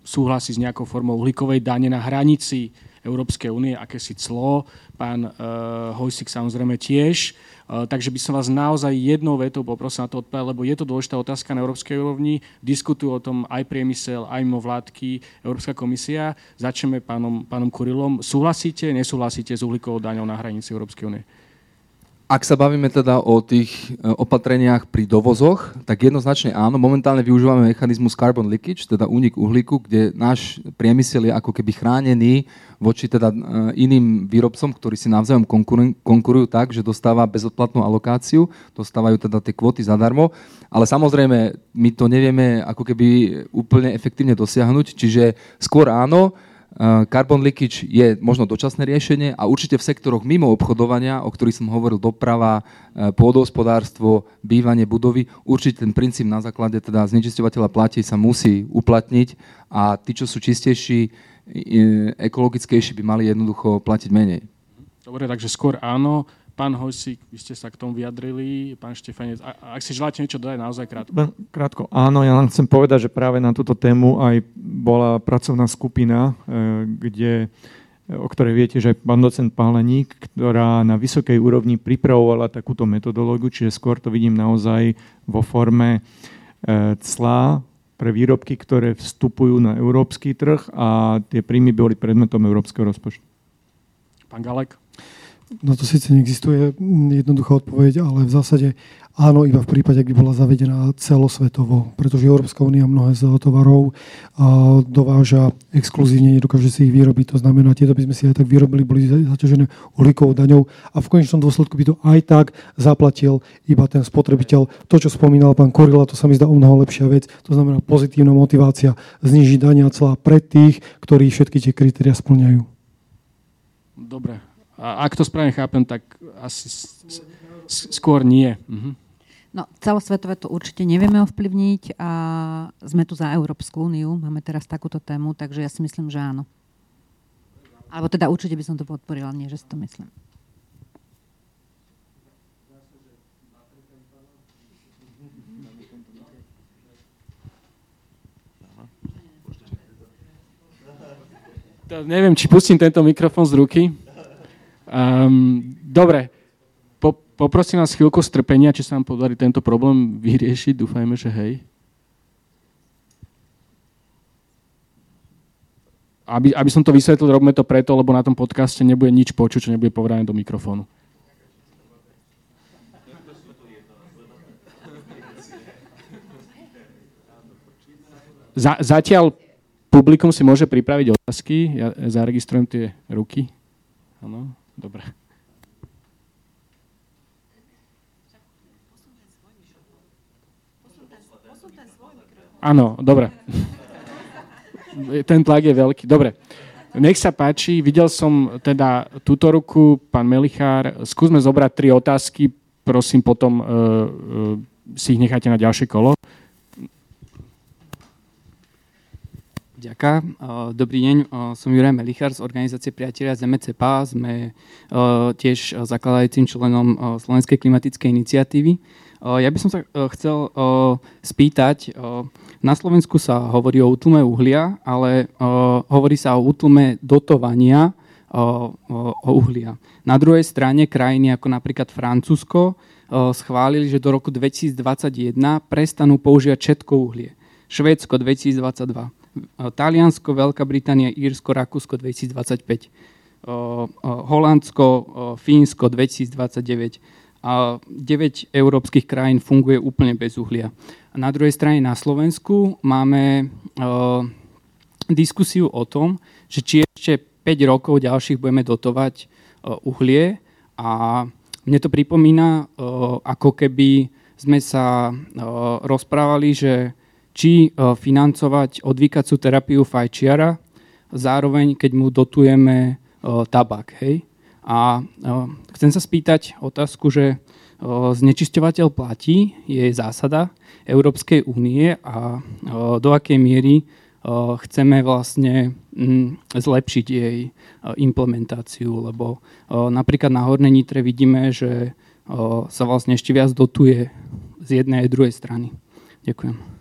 súhlasí s nejakou formou uhlíkovej dane na hranici Európskej únie, akési clo. Pán uh, Hojsik samozrejme tiež. Uh, takže by som vás naozaj jednou vetou poprosil na to odpovedať, lebo je to dôležitá otázka na európskej úrovni. Diskutujú o tom aj priemysel, aj mimo vládky, Európska komisia. Začneme pánom, pánom Kurilom. Súhlasíte, nesúhlasíte s uhlíkovou daňou na hranici Európskej únie? Ak sa bavíme teda o tých e, opatreniach pri dovozoch, tak jednoznačne áno. Momentálne využívame mechanizmus carbon leakage, teda únik uhlíku, kde náš priemysel je ako keby chránený voči teda e, iným výrobcom, ktorí si navzájom konkurujú tak, že dostáva bezodplatnú alokáciu, dostávajú teda tie kvóty zadarmo. Ale samozrejme, my to nevieme ako keby úplne efektívne dosiahnuť, čiže skôr áno, carbon leakage je možno dočasné riešenie a určite v sektoroch mimo obchodovania, o ktorých som hovoril, doprava, eh, pôdohospodárstvo, bývanie budovy, určite ten princíp na základe teda znečisťovateľa platí sa musí uplatniť a tí, čo sú čistejší, ekologickejší, by mali jednoducho platiť menej. Dobre, takže skôr áno. Pán Hojsík, vy ste sa k tomu vyjadrili. Pán Štefanec, ak si želáte niečo dodať, naozaj krátko. Krátko, áno, ja len chcem povedať, že práve na túto tému aj bola pracovná skupina, e, kde, o ktorej viete, že pán docent Páleník, ktorá na vysokej úrovni pripravovala takúto metodológiu, čiže skôr to vidím naozaj vo forme e, clá pre výrobky, ktoré vstupujú na európsky trh a tie príjmy boli predmetom európskeho rozpočtu. Pán Galek? No to síce neexistuje jednoduchá odpoveď, ale v zásade Áno, iba v prípade, ak by bola zavedená celosvetovo, pretože Európska únia mnohé z tovarov dováža exkluzívne, nedokáže si ich vyrobiť. To znamená, tieto by sme si aj tak vyrobili, boli zaťažené uhlíkovou daňou a v konečnom dôsledku by to aj tak zaplatil iba ten spotrebiteľ. To, čo spomínal pán Korila, to sa mi zdá o mnoho lepšia vec. To znamená pozitívna motivácia znižiť dania celá pre tých, ktorí všetky tie kritéria splňajú. Dobre. A ak to správne chápem, tak asi skôr nie. Mhm. No, celosvetové to určite nevieme ovplyvniť a sme tu za Európsku úniu, máme teraz takúto tému, takže ja si myslím, že áno. Alebo teda určite by som to podporila, nie, že si to myslím. To neviem, či pustím tento mikrofón z ruky. Um, dobre, poprosím vás chvíľku strpenia, či sa nám podarí tento problém vyriešiť. Dúfajme, že hej. Aby, aby som to vysvetlil, robíme to preto, lebo na tom podcaste nebude nič počuť, čo nebude povedané do mikrofónu. Za, zatiaľ publikum si môže pripraviť otázky. Ja zaregistrujem tie ruky. Áno, dobre. Áno, dobre. Ten tlak je veľký. Dobre. Nech sa páči, videl som teda túto ruku, pán Melichár. Skúsme zobrať tri otázky, prosím, potom uh, uh, si ich necháte na ďalšie kolo. Ďakujem. Dobrý deň, som Juraj Melichár z organizácie Priatelia Zeme CEPA. Sme tiež zakladajúcim členom Slovenskej klimatickej iniciatívy. Ja by som sa chcel spýtať, na Slovensku sa hovorí o útlme uhlia, ale hovorí sa o útlme dotovania o uhlia. Na druhej strane krajiny ako napríklad Francúzsko schválili, že do roku 2021 prestanú používať všetko uhlie. Švédsko 2022, Taliansko, Veľká Británia, Írsko, Rakúsko 2025, Holandsko, Fínsko 2029 a 9 európskych krajín funguje úplne bez uhlia. A na druhej strane na Slovensku máme diskusiu o tom, že či ešte 5 rokov ďalších budeme dotovať uh, uhlie. A mne to pripomína, ako keby sme sa rozprávali, že či uh, financovať odvykacú terapiu fajčiara, zároveň keď mu dotujeme uh, tabak. Hej? A chcem sa spýtať otázku, že znečisťovateľ platí, je zásada Európskej únie a do akej miery chceme vlastne mm, zlepšiť jej implementáciu, lebo napríklad na Hornej Nitre vidíme, že sa vlastne ešte viac dotuje z jednej aj druhej strany. Ďakujem.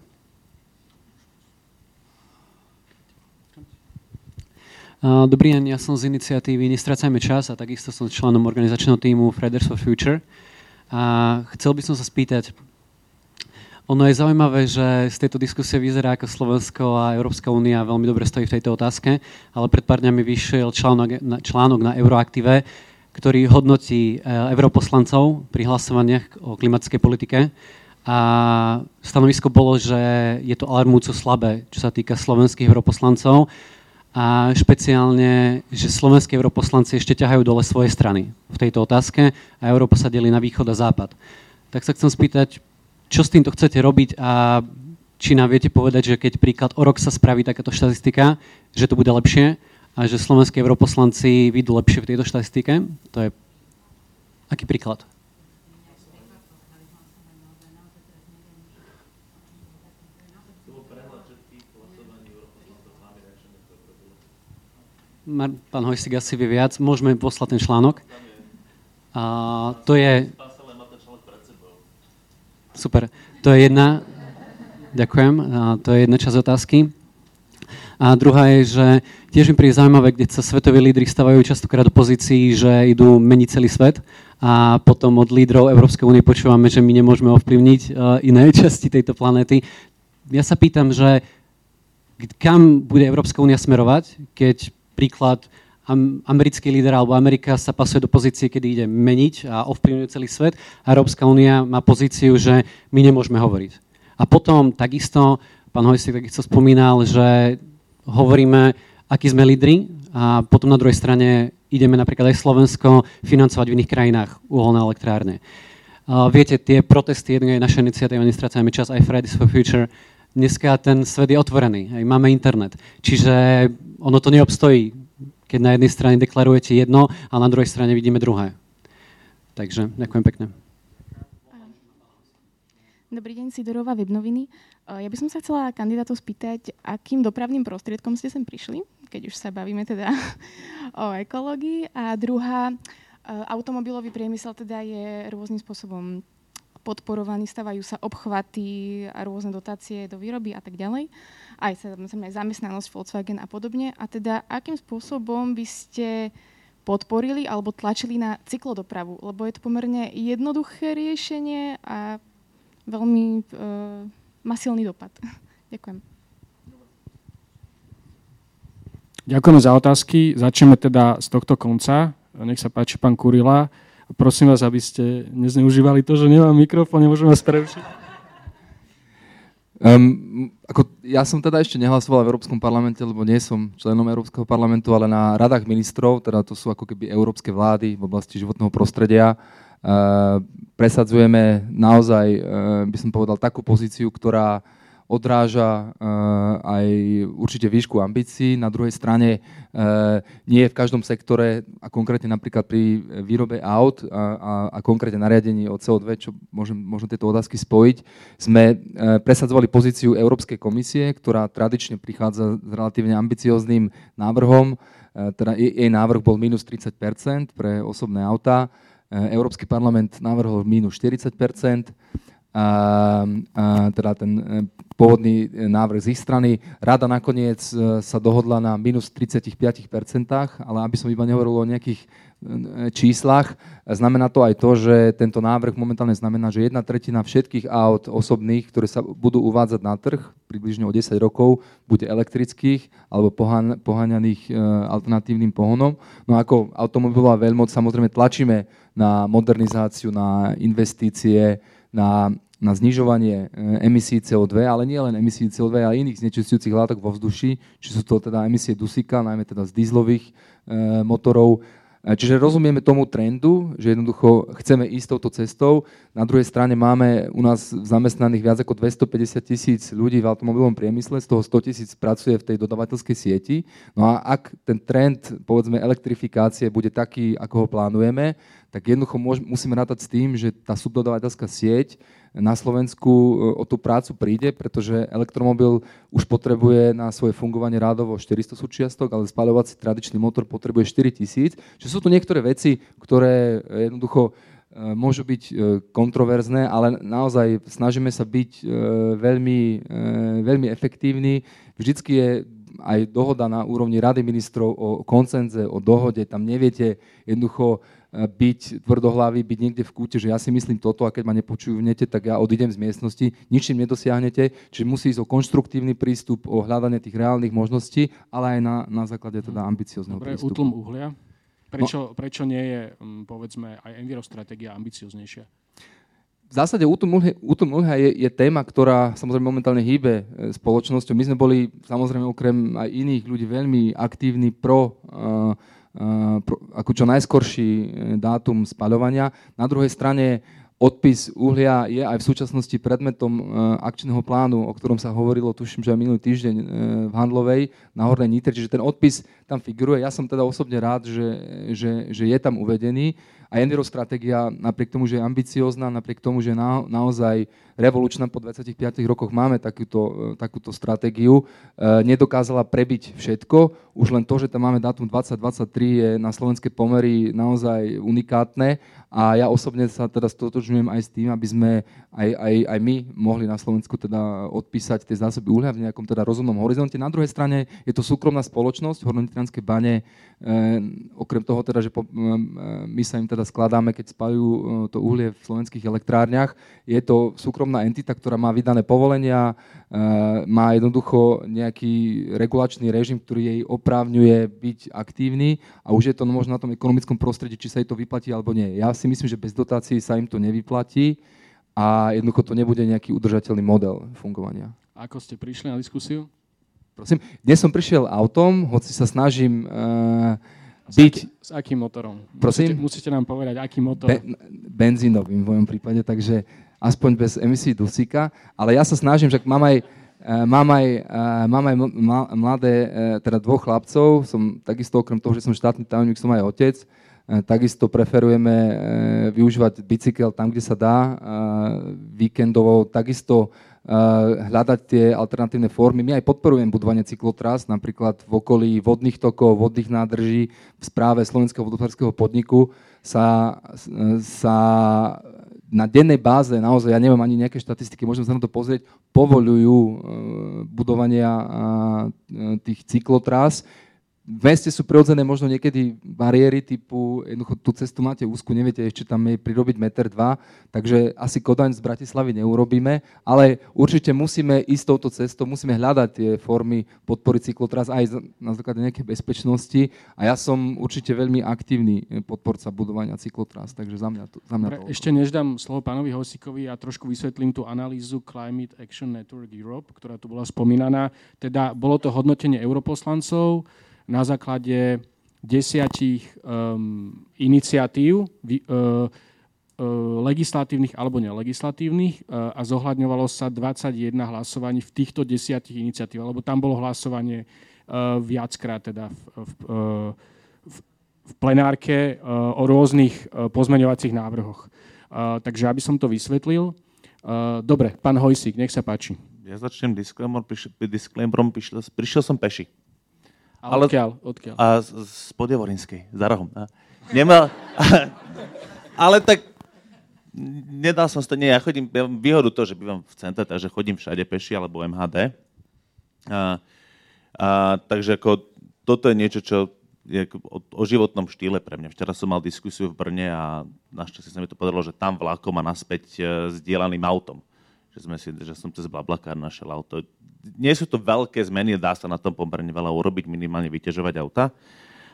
Dobrý deň, ja som z iniciatívy Nestracajme čas a takisto som členom organizačného týmu Fridays for Future. A chcel by som sa spýtať, ono je zaujímavé, že z tejto diskusie vyzerá ako Slovensko a Európska únia veľmi dobre stojí v tejto otázke, ale pred pár dňami vyšiel článok, článok na Euroaktive, ktorý hodnotí e, europoslancov pri hlasovaniach o klimatickej politike. A stanovisko bolo, že je to alarmúco slabé, čo sa týka slovenských europoslancov a špeciálne, že slovenskí europoslanci ešte ťahajú dole svoje strany v tejto otázke a Európa sa delí na východ a západ. Tak sa chcem spýtať, čo s týmto chcete robiť a či nám viete povedať, že keď príklad o rok sa spraví takáto štatistika, že to bude lepšie a že slovenskí europoslanci vidú lepšie v tejto štatistike? To je aký príklad? Pán Hojsik asi vie viac, môžeme poslať ten článok. A to je... Super. To je jedna... Ďakujem. A to je jedna časť otázky. A druhá je, že tiež mi príde zaujímavé, kde sa svetoví lídry stavajú častokrát do pozícií, že idú meniť celý svet a potom od lídrov Európskej únie počúvame, že my nemôžeme ovplyvniť uh, iné časti tejto planéty. Ja sa pýtam, že kam bude Európska únia smerovať, keď príklad americký líder alebo Amerika sa pasuje do pozície, kedy ide meniť a ovplyvňuje celý svet. A Európska únia má pozíciu, že my nemôžeme hovoriť. A potom takisto, pán Hojsik takisto spomínal, že hovoríme, akí sme lídri a potom na druhej strane ideme napríklad aj Slovensko financovať v iných krajinách uholné elektrárne. Uh, viete, tie protesty, jednej je naša iniciatíva, nestrácame čas, aj Fridays for Future, dneska ten svet je otvorený, aj máme internet. Čiže ono to neobstojí keď na jednej strane deklarujete jedno a na druhej strane vidíme druhé. Takže ďakujem pekne. Dobrý deň, Sidorová Webnoviny. Ja by som sa chcela kandidátov spýtať, akým dopravným prostriedkom ste sem prišli, keď už sa bavíme teda o ekológii. A druhá, automobilový priemysel teda je rôznym spôsobom podporovaný, stavajú sa obchvaty a rôzne dotácie do výroby a tak ďalej aj, aj zamestnanosť Volkswagen a podobne. A teda akým spôsobom by ste podporili alebo tlačili na cyklodopravu? Lebo je to pomerne jednoduché riešenie a veľmi e, má dopad. Ďakujem. Ďakujeme za otázky. Začneme teda z tohto konca. Nech sa páči, pán Kurila. Prosím vás, aby ste nezneužívali to, že nemám mikrofón, nemôžem vás prerušiť. Um, ako, ja som teda ešte nehlasoval v Európskom parlamente, lebo nie som členom Európskeho parlamentu, ale na radách ministrov, teda to sú ako keby európske vlády v oblasti životného prostredia, uh, presadzujeme naozaj, uh, by som povedal, takú pozíciu, ktorá odráža eh, aj určite výšku ambícií. Na druhej strane eh, nie je v každom sektore, a konkrétne napríklad pri výrobe aut a, a, a konkrétne nariadení o CO2, čo môžem, môžem tieto otázky spojiť, sme eh, presadzovali pozíciu Európskej komisie, ktorá tradične prichádza s relatívne ambicióznym návrhom. Teda jej návrh bol minus 30 pre osobné autá. Európsky parlament navrhol minus 40 a, a teda ten e, pôvodný e, návrh z ich strany. Rada nakoniec e, sa dohodla na minus 35%, ale aby som iba nehovoril o nejakých číslach, znamená to aj to, že tento návrh momentálne znamená, že jedna tretina všetkých aut osobných, ktoré sa budú uvádzať na trh približne o 10 rokov, bude elektrických alebo poháňaných alternatívnym pohonom. No ako automobilová veľmoc samozrejme tlačíme na modernizáciu, na investície, na, na znižovanie e, emisí CO2, ale nie len emisí CO2, ale iných znečistujúcich látok vo vzduši, či sú to teda emisie dusíka, najmä teda z dízlových e, motorov. Čiže rozumieme tomu trendu, že jednoducho chceme ísť touto cestou. Na druhej strane máme u nás zamestnaných viac ako 250 tisíc ľudí v automobilovom priemysle, z toho 100 tisíc pracuje v tej dodavateľskej sieti. No a ak ten trend, povedzme, elektrifikácie bude taký, ako ho plánujeme, tak jednoducho môž, musíme rátať s tým, že tá subdodavateľská sieť na Slovensku e, o tú prácu príde, pretože elektromobil už potrebuje na svoje fungovanie rádovo 400 súčiastok, ale spaľovací tradičný motor potrebuje 4000. Čiže sú tu niektoré veci, ktoré jednoducho e, môžu byť e, kontroverzné, ale naozaj snažíme sa byť veľmi, veľmi efektívni. Vždycky je aj dohoda na úrovni Rady ministrov o koncenze, o dohode. Tam neviete jednoducho byť tvrdohlavý, byť niekde v kúte, že ja si myslím toto a keď ma nepočujete, tak ja odídem z miestnosti, ničím nedosiahnete, čiže musí ísť o konštruktívny prístup, o hľadanie tých reálnych možností, ale aj na, na základe teda ambiciozného Dobre, prístupu. útlm uhlia. Prečo, no. prečo nie je, povedzme, aj envirostratégia ambicioznejšia? V zásade útlm uhlia, je, je téma, ktorá samozrejme momentálne hýbe e, spoločnosťou. My sme boli samozrejme okrem aj iných ľudí veľmi aktívni pro uh, ako čo najskorší dátum spaľovania. Na druhej strane odpis uhlia je aj v súčasnosti predmetom e, akčného plánu, o ktorom sa hovorilo, tuším, že aj minulý týždeň e, v Handlovej na Hornej Nitre, čiže ten odpis tam figuruje. Ja som teda osobne rád, že, že, že je tam uvedený. A envirostratégia, napriek tomu, že je ambiciózna, napriek tomu, že na, naozaj revolučná po 25 rokoch máme takúto, takúto stratégiu, nedokázala prebiť všetko. Už len to, že tam máme dátum 2023 je na slovenské pomery naozaj unikátne a ja osobne sa teda stotožňujem aj s tým, aby sme aj, aj, aj my mohli na Slovensku teda odpísať tie zásoby uhlia v nejakom teda rozumnom horizonte. Na druhej strane je to súkromná spoločnosť, Hornonitranské bane, e, okrem toho teda, že po, e, my sa im teda skladáme, keď spajú e, to uhlie v slovenských elektrárniach. Je to súkromná entita, ktorá má vydané povolenia, e, má jednoducho nejaký regulačný režim, ktorý jej oprávňuje byť aktívny a už je to možno na tom ekonomickom prostredí, či sa jej to vyplatí alebo nie. Ja si myslím, že bez dotácií sa im to nevyplatí a jednoducho to nebude nejaký udržateľný model fungovania. Ako ste prišli na diskusiu? Prosím, dnes som prišiel autom, hoci sa snažím uh, byť... S, aký, s akým motorom? Prosím? Musíte, musíte nám povedať, aký motor. Be, benzínovým v mojom prípade, takže aspoň bez emisí dusíka. Ale ja sa snažím, že mám aj, uh, mám aj, uh, mám aj mladé, uh, teda dvoch chlapcov, som takisto okrem toho, že som štátny tajomník, som aj otec, Takisto preferujeme využívať bicykel tam, kde sa dá, víkendovo. Takisto hľadať tie alternatívne formy. My aj podporujeme budovanie cyklotras, napríklad v okolí vodných tokov, vodných nádrží. V správe Slovenského vodohospodárskeho podniku sa, sa na dennej báze, naozaj, ja neviem ani nejaké štatistiky, môžem sa na to pozrieť, povolujú e, budovania tých cyklotras v meste sú prirodzené možno niekedy bariéry typu, jednoducho tú cestu máte úzku, neviete ešte tam jej prirobiť meter dva, takže asi Kodaň z Bratislavy neurobíme, ale určite musíme ísť touto cestou, musíme hľadať tie formy podpory cyklotras aj na základe nejakej bezpečnosti a ja som určite veľmi aktívny podporca budovania cyklotras, takže za mňa to, za mňa to Ešte než dám slovo pánovi Hosikovi a ja trošku vysvetlím tú analýzu Climate Action Network Europe, ktorá tu bola spomínaná. Teda bolo to hodnotenie europoslancov, na základe desiatich um, iniciatív, uh, uh, legislatívnych alebo nelegislatívnych uh, a zohľadňovalo sa 21 hlasovaní v týchto desiatich iniciatív, lebo tam bolo hlasovanie viackrát teda v, v, v, v plenárke o rôznych pozmeňovacích návrhoch. Takže aby som to vysvetlil. Dobre, pán Hojsík, nech sa páči. Ja začnem disclaimerom, prišiel, prišiel som peši. A ale, odkiaľ? odkiaľ? A z, z za rohom. A, nemal, a, ale tak nedal som to, nie, ja chodím, ja mám výhodu to, že bývam v centre, takže chodím všade peši alebo MHD. A, a, takže ako, toto je niečo, čo je o, o životnom štýle pre mňa. Včera som mal diskusiu v Brne a našťastie sa mi to podarilo, že tam vlakom a naspäť e, zdieľaným autom. Že, sme si, že som cez Blablakár našiel auto nie sú to veľké zmeny, dá sa na tom pomerne veľa urobiť, minimálne vyťažovať auta.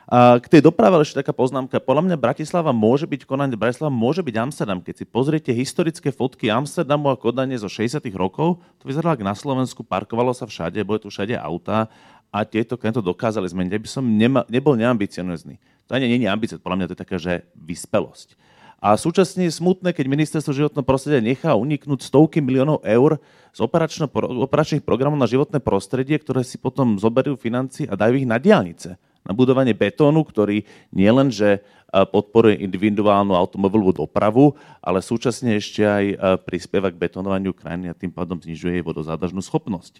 A k tej doprave ešte taká poznámka. Podľa mňa Bratislava môže byť konanie, Bratislava môže byť Amsterdam. Keď si pozriete historické fotky Amsterdamu a Kodane zo 60 rokov, to vyzeralo ako na Slovensku, parkovalo sa všade, boli tu všade auta a tieto to dokázali zmeniť. Ja by som nema, nebol neambicionozný. To ani nie je ambícia, podľa mňa to je taká, že vyspelosť. A súčasne je smutné, keď ministerstvo životného prostredia nechá uniknúť stovky miliónov eur z operačných programov na životné prostredie, ktoré si potom zoberú financie a dajú ich na diálnice. Na budovanie betónu, ktorý nielen, že podporuje individuálnu automobilovú dopravu, ale súčasne ešte aj prispieva k betonovaniu krajiny a tým pádom znižuje jej vodozádažnú schopnosť.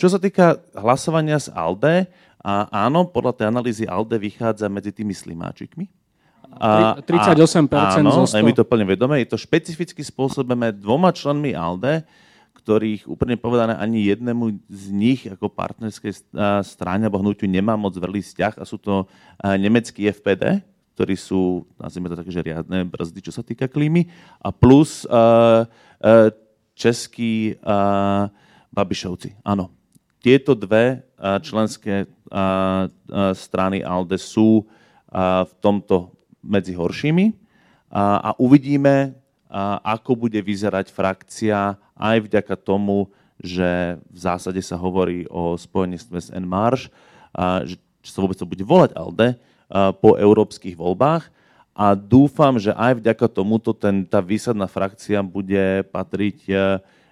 Čo sa týka hlasovania z ALDE, áno, podľa tej analýzy ALDE vychádza medzi tými slimáčikmi, a, 38% áno, zo 100. my to plne vedome. Je to špecificky spôsobené dvoma členmi ALDE, ktorých úplne povedané ani jednému z nich ako partnerskej strane alebo hnutiu nemá moc vrlý vzťah a sú to nemecký FPD, ktorí sú, nazvime to také, že riadne brzdy, čo sa týka klímy, a plus uh, uh, českí uh, Babišovci. Áno. Tieto dve uh, členské uh, uh, strany ALDE sú uh, v tomto medzi horšími a, a uvidíme, a, ako bude vyzerať frakcia aj vďaka tomu, že v zásade sa hovorí o spojení s Enmarš, že, sa vôbec to bude volať ALDE po európskych voľbách. A dúfam, že aj vďaka tomuto ten, tá výsadná frakcia bude patriť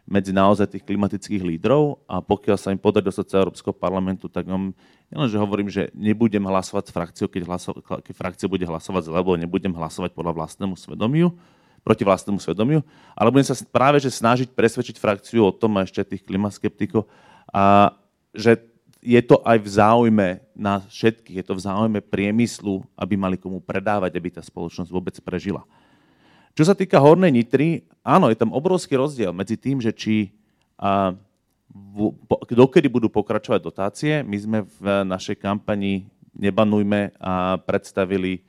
medzi naozaj tých klimatických lídrov a pokiaľ sa im podarí dostať z Európskeho parlamentu, tak on, nielen, že hovorím, že nebudem hlasovať s frakciou, keď, hlaso, keď frakcia bude hlasovať zle, lebo nebudem hlasovať podľa vlastnému svedomiu, proti vlastnému svedomiu, ale budem sa práve že snažiť presvedčiť frakciu o tom a ešte tých klimaskeptikov, a že je to aj v záujme na všetkých, je to v záujme priemyslu, aby mali komu predávať, aby tá spoločnosť vôbec prežila. Čo sa týka Hornej Nitry, áno, je tam obrovský rozdiel medzi tým, že či a, v, po, dokedy budú pokračovať dotácie. My sme v našej kampani Nebanujme a predstavili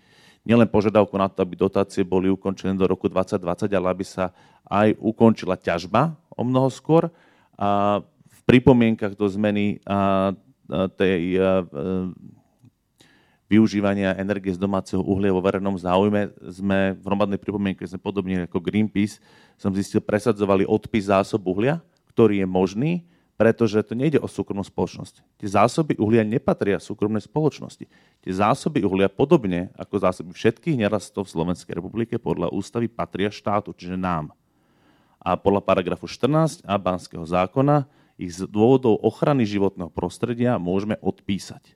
nielen požiadavku na to, aby dotácie boli ukončené do roku 2020, ale aby sa aj ukončila ťažba o mnoho skôr. A v pripomienkach do zmeny tej využívania energie z domáceho uhlia vo verejnom záujme sme v hromadnej pripomienke, sme podobne ako Greenpeace, som zistil, presadzovali odpis zásob uhlia, ktorý je možný, pretože to nejde o súkromnú spoločnosť. Tie zásoby uhlia nepatria súkromnej spoločnosti. Tie zásoby uhlia, podobne ako zásoby všetkých nerastov v Slovenskej republike, podľa ústavy patria štátu, čiže nám. A podľa paragrafu 14 a Banského zákona ich z dôvodov ochrany životného prostredia môžeme odpísať.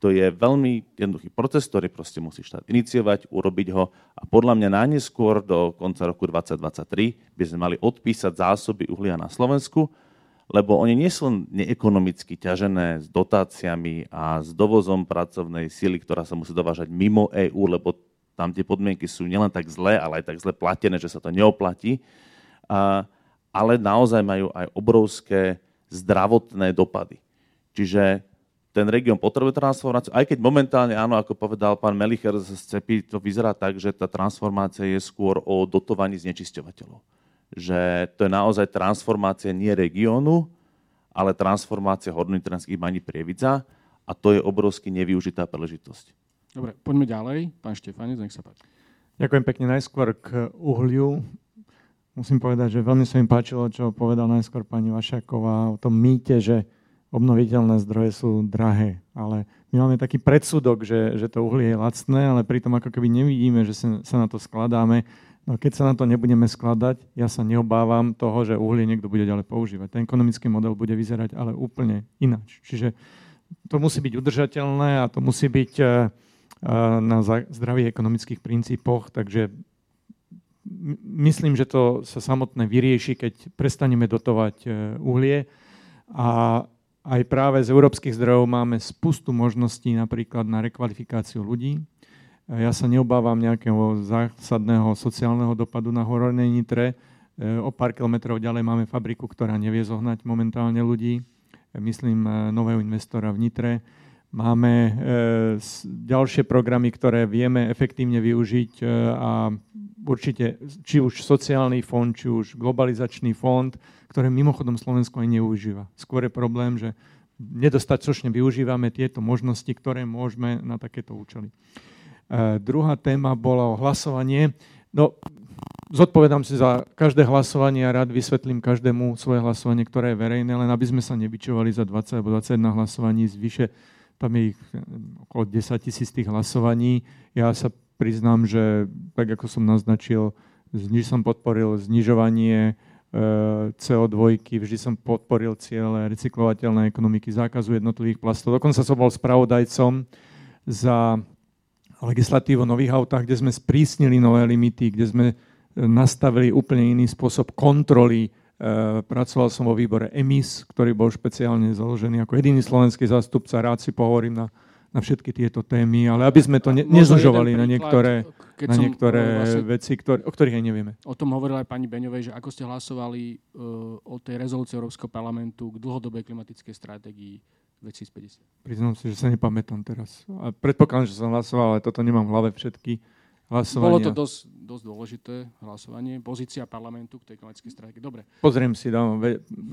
To je veľmi jednoduchý proces, ktorý proste musí štát iniciovať, urobiť ho a podľa mňa najneskôr do konca roku 2023 by sme mali odpísať zásoby uhlia na Slovensku, lebo oni nie sú neekonomicky ťažené s dotáciami a s dovozom pracovnej síly, ktorá sa musí dovážať mimo EÚ, lebo tam tie podmienky sú nielen tak zlé, ale aj tak zle platené, že sa to neoplatí. A, ale naozaj majú aj obrovské zdravotné dopady. Čiže ten región potrebuje transformáciu, aj keď momentálne, áno, ako povedal pán Melicher z CEPI, to vyzerá tak, že tá transformácia je skôr o dotovaní znečisťovateľov. Že to je naozaj transformácia nie regiónu, ale transformácia hornitranských baní Prievidza a to je obrovsky nevyužitá príležitosť. Dobre, poďme ďalej. Pán Štefanec, nech sa páči. Ďakujem pekne. Najskôr k uhliu. Musím povedať, že veľmi sa mi páčilo, čo povedal najskôr pani Vašaková o tom mýte, že obnoviteľné zdroje sú drahé, ale my máme taký predsudok, že, že to uhlie je lacné, ale pritom ako keby nevidíme, že sa, na to skladáme. No keď sa na to nebudeme skladať, ja sa neobávam toho, že uhlie niekto bude ďalej používať. Ten ekonomický model bude vyzerať ale úplne ináč. Čiže to musí byť udržateľné a to musí byť eh, eh, na zdravých ekonomických princípoch, takže myslím, že to sa samotné vyrieši, keď prestaneme dotovať eh, uhlie a aj práve z európskych zdrojov máme spustu možností napríklad na rekvalifikáciu ľudí. Ja sa neobávam nejakého zásadného sociálneho dopadu na Horornej Nitre. O pár kilometrov ďalej máme fabriku, ktorá nevie zohnať momentálne ľudí. Myslím nového investora v Nitre. Máme e, ďalšie programy, ktoré vieme efektívne využiť e, a určite či už sociálny fond, či už globalizačný fond, ktoré mimochodom Slovensko aj neužíva. Skôr je problém, že nedostatočne využívame tieto možnosti, ktoré môžeme na takéto účely. E, druhá téma bola o hlasovanie. No, zodpovedám si za každé hlasovanie a rád vysvetlím každému svoje hlasovanie, ktoré je verejné, len aby sme sa nevyčovali za 20 alebo 21 hlasovaní z vyše tam je ich eh, okolo 10 tisíc tých hlasovaní. Ja sa priznám, že tak ako som naznačil, zniž som podporil znižovanie eh, CO2, vždy som podporil ciele recyklovateľnej ekonomiky, zákazu jednotlivých plastov. Dokonca som bol spravodajcom za legislatívu nových autách, kde sme sprísnili nové limity, kde sme eh, nastavili úplne iný spôsob kontroly pracoval som vo výbore EMIS, ktorý bol špeciálne založený ako jediný slovenský zástupca. Rád si pohovorím na, na všetky tieto témy, ale aby sme to ne, nezužovali na niektoré, na niektoré vlastne, veci, ktoré, o ktorých aj nevieme. O tom hovorila aj pani Beňovej, že ako ste hlasovali uh, o tej rezolúcii Európskeho parlamentu k dlhodobej klimatickej stratégii 2050. Priznám si, že sa nepamätám teraz. A predpokladám, že som hlasoval, ale toto nemám v hlave všetky hlasovania. Bolo to dosť, dosť dôležité hlasovanie. Pozícia parlamentu k tej klimatickej stratégii. Dobre. Pozriem si, dám,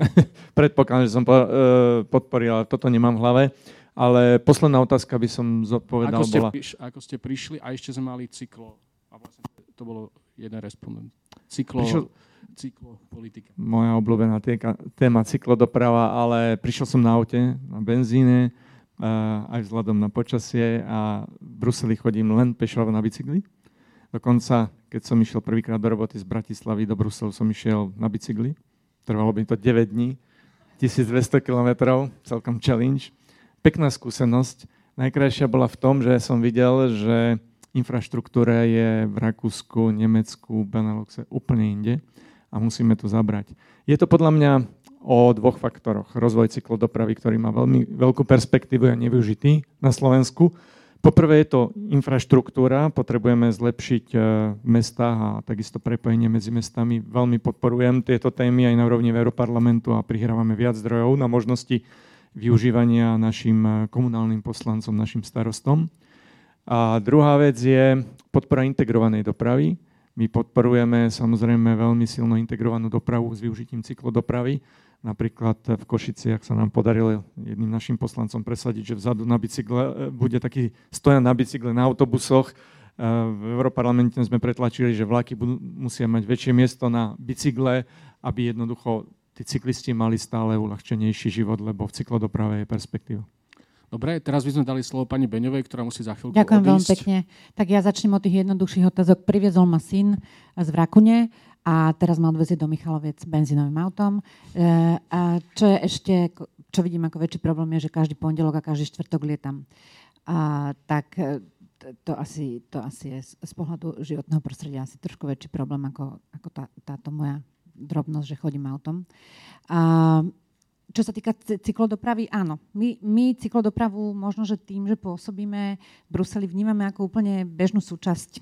predpokladám, že som uh, podporil, ale toto nemám v hlave. Ale posledná otázka by som zodpovedal ako ste, bola... Priš, ako ste prišli a ešte sme mali cyklo. A vlastne to bolo jeden respondent. Cyklo, prišiel, cyklo politika. Moja obľúbená téka, téma cyklodoprava, ale prišiel som na aute, na benzíne, uh, aj vzhľadom na počasie a v Bruseli chodím len pešo na bicykli. Dokonca, keď som išiel prvýkrát do roboty z Bratislavy do Bruselu, som išiel na bicykli. Trvalo by to 9 dní, 1200 km, celkom challenge. Pekná skúsenosť. Najkrajšia bola v tom, že som videl, že infraštruktúra je v Rakúsku, Nemecku, Beneluxe úplne inde a musíme to zabrať. Je to podľa mňa o dvoch faktoroch. Rozvoj cyklodopravy, ktorý má veľmi veľkú perspektívu a nevyužitý na Slovensku Poprvé je to infraštruktúra, potrebujeme zlepšiť e, v mestách a takisto prepojenie medzi mestami. Veľmi podporujem tieto témy aj na úrovni Európarlamentu a prihrávame viac zdrojov na možnosti využívania našim e, komunálnym poslancom, našim starostom. A druhá vec je podpora integrovanej dopravy. My podporujeme samozrejme veľmi silno integrovanú dopravu s využitím cyklodopravy. Napríklad v Košici, ak sa nám podarilo jedným našim poslancom presadiť, že vzadu na bicykle bude taký stojan na bicykle na autobusoch, v Európarlamente sme pretlačili, že vlaky budú, musia mať väčšie miesto na bicykle, aby jednoducho tí cyklisti mali stále uľahčenejší život, lebo v cyklodoprave je perspektíva. Dobre, teraz by sme dali slovo pani Beňovej, ktorá musí za chvíľku Ďakujem odísť. veľmi pekne. Tak ja začnem od tých jednoduchších otázok. Priviezol ma syn z Vrakune a teraz ma odvezie do Michaloviec benzínovým autom. E, a čo je ešte, čo vidím ako väčší problém, je, že každý pondelok a každý štvrtok lietam. A, tak e, to asi, to asi je z pohľadu životného prostredia asi trošku väčší problém ako, ako tá, táto moja drobnosť, že chodím autom. A, čo sa týka cyklodopravy, áno. My, my cyklodopravu možno, že tým, že pôsobíme v Bruseli, vnímame ako úplne bežnú súčasť uh,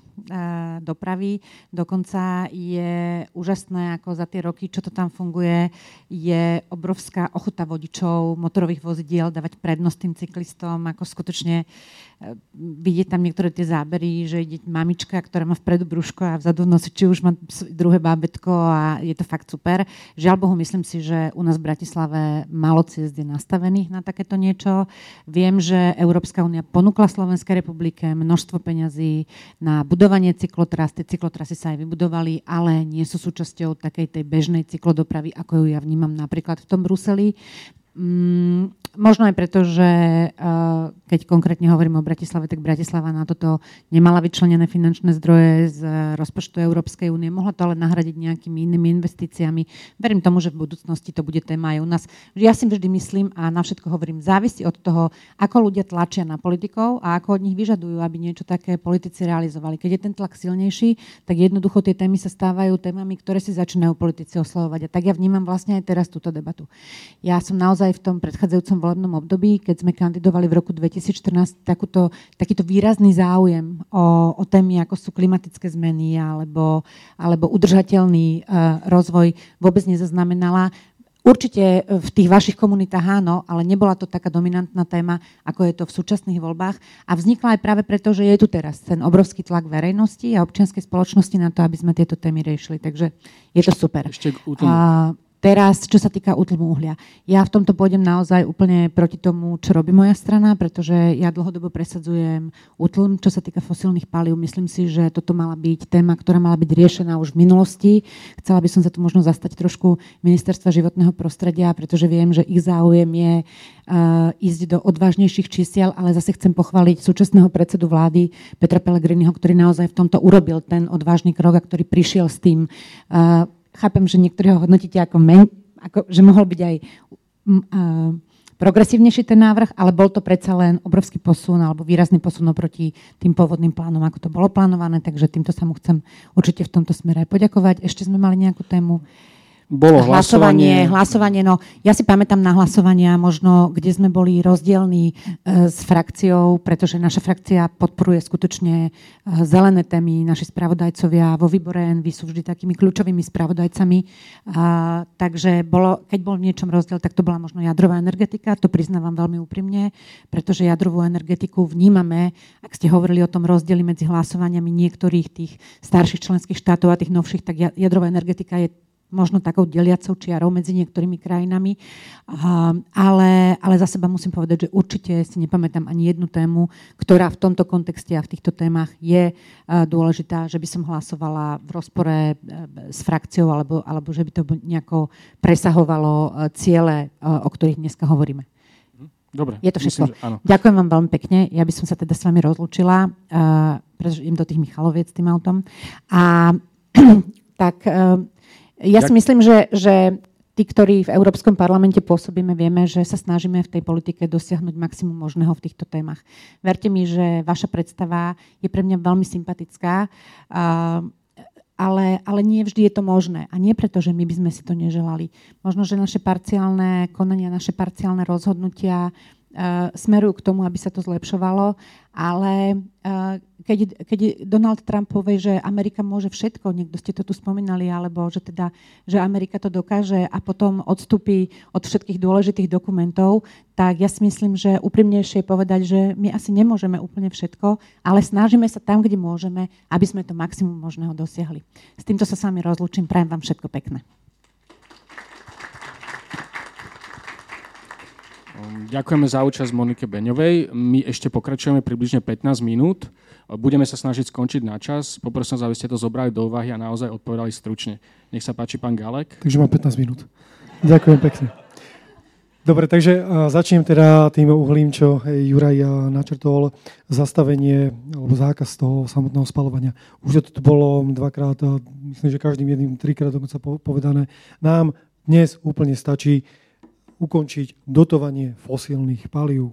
dopravy. Dokonca je úžasné, ako za tie roky, čo to tam funguje, je obrovská ochota vodičov motorových vozidiel dávať prednosť tým cyklistom, ako skutočne vidieť tam niektoré tie zábery, že ide mamička, ktorá má vpredu brúško a vzadu v či už má druhé bábetko a je to fakt super. Žiaľ Bohu, myslím si, že u nás v Bratislave málo ciest je nastavených na takéto niečo. Viem, že Európska únia ponúkla Slovenskej republike množstvo peňazí na budovanie cyklotras. Tie cyklotrasy sa aj vybudovali, ale nie sú súčasťou takej tej bežnej cyklodopravy, ako ju ja vnímam napríklad v tom Bruseli. Mm, možno aj preto, že uh, keď konkrétne hovorím o Bratislave, tak Bratislava na toto nemala vyčlenené finančné zdroje z rozpočtu Európskej únie. Mohla to ale nahradiť nejakými inými investíciami. Verím tomu, že v budúcnosti to bude téma aj u nás. Ja si vždy myslím a na všetko hovorím, závisí od toho, ako ľudia tlačia na politikov a ako od nich vyžadujú, aby niečo také politici realizovali. Keď je ten tlak silnejší, tak jednoducho tie témy sa stávajú témami, ktoré si začínajú politici oslovovať. A tak ja vnímam vlastne aj teraz túto debatu. Ja som naozaj naozaj v tom predchádzajúcom volebnom období, keď sme kandidovali v roku 2014, takúto, takýto výrazný záujem o, o témy, ako sú klimatické zmeny alebo, alebo udržateľný uh, rozvoj, vôbec nezaznamenala. Určite v tých vašich komunitách áno, ale nebola to taká dominantná téma, ako je to v súčasných voľbách. A vznikla aj práve preto, že je tu teraz ten obrovský tlak verejnosti a občianskej spoločnosti na to, aby sme tieto témy riešili. Takže je to super. Ešte a, Teraz, čo sa týka útlmu uhlia. Ja v tomto pôjdem naozaj úplne proti tomu, čo robí moja strana, pretože ja dlhodobo presadzujem útlm, čo sa týka fosílnych palív. Myslím si, že toto mala byť téma, ktorá mala byť riešená už v minulosti. Chcela by som sa tu možno zastať trošku ministerstva životného prostredia, pretože viem, že ich záujem je uh, ísť do odvážnejších čísiel, ale zase chcem pochváliť súčasného predsedu vlády Petra Pellegriniho, ktorý naozaj v tomto urobil ten odvážny krok a ktorý prišiel s tým uh, chápem, že niektorí ho hodnotíte ako, men, ako že mohol byť aj uh, progresívnejší ten návrh, ale bol to predsa len obrovský posun alebo výrazný posun oproti tým pôvodným plánom, ako to bolo plánované, takže týmto sa mu chcem určite v tomto smere aj poďakovať. Ešte sme mali nejakú tému. Bolo hlasovanie. Hlasovanie, no ja si pamätám na hlasovania, možno kde sme boli rozdielní e, s frakciou, pretože naša frakcia podporuje skutočne e, zelené témy. Naši spravodajcovia vo výbore NV sú vždy takými kľúčovými spravodajcami. A, takže bolo, keď bol v niečom rozdiel, tak to bola možno jadrová energetika. To priznávam veľmi úprimne, pretože jadrovú energetiku vnímame, ak ste hovorili o tom rozdieli medzi hlasovaniami niektorých tých starších členských štátov a tých novších, tak jadrová energetika je možno takou deliacou čiarou medzi niektorými krajinami. Ale, ale za seba musím povedať, že určite si nepamätám ani jednu tému, ktorá v tomto kontexte a v týchto témach je dôležitá, že by som hlasovala v rozpore e, s frakciou alebo, alebo že by to nejako presahovalo e, ciele, o ktorých dneska hovoríme. Dobre. Je to všetko. Myslím, áno. Ďakujem vám veľmi pekne. Ja by som sa teda s vami rozlúčila, uh, pretože idem do tých Michaloviec tým autom. A tak uh, ja si myslím, že, že tí, ktorí v Európskom parlamente pôsobíme, vieme, že sa snažíme v tej politike dosiahnuť maximum možného v týchto témach. Verte mi, že vaša predstava je pre mňa veľmi sympatická, ale, ale nie vždy je to možné. A nie preto, že my by sme si to neželali. Možno, že naše parciálne konania, naše parciálne rozhodnutia smerujú k tomu, aby sa to zlepšovalo, ale keď, keď Donald Trump povie, že Amerika môže všetko, niekto ste to tu spomínali, alebo že teda, že Amerika to dokáže a potom odstupí od všetkých dôležitých dokumentov, tak ja si myslím, že úprimnejšie je povedať, že my asi nemôžeme úplne všetko, ale snažíme sa tam, kde môžeme, aby sme to maximum možného dosiahli. S týmto sa s vami rozlúčim. Prajem vám všetko pekné. Ďakujeme za účasť Monike Beňovej. My ešte pokračujeme približne 15 minút. Budeme sa snažiť skončiť na čas. Poprosím aby ste to zobrali do úvahy a naozaj odpovedali stručne. Nech sa páči, pán Galek. Takže mám 15 minút. Ďakujem pekne. Dobre, takže začnem teda tým uhlím, čo Juraj načrtol, zastavenie alebo zákaz toho samotného spalovania. Už to tu bolo dvakrát, myslím, že každým jedným, trikrát dokonca povedané. Nám dnes úplne stačí ukončiť dotovanie fosílnych palív.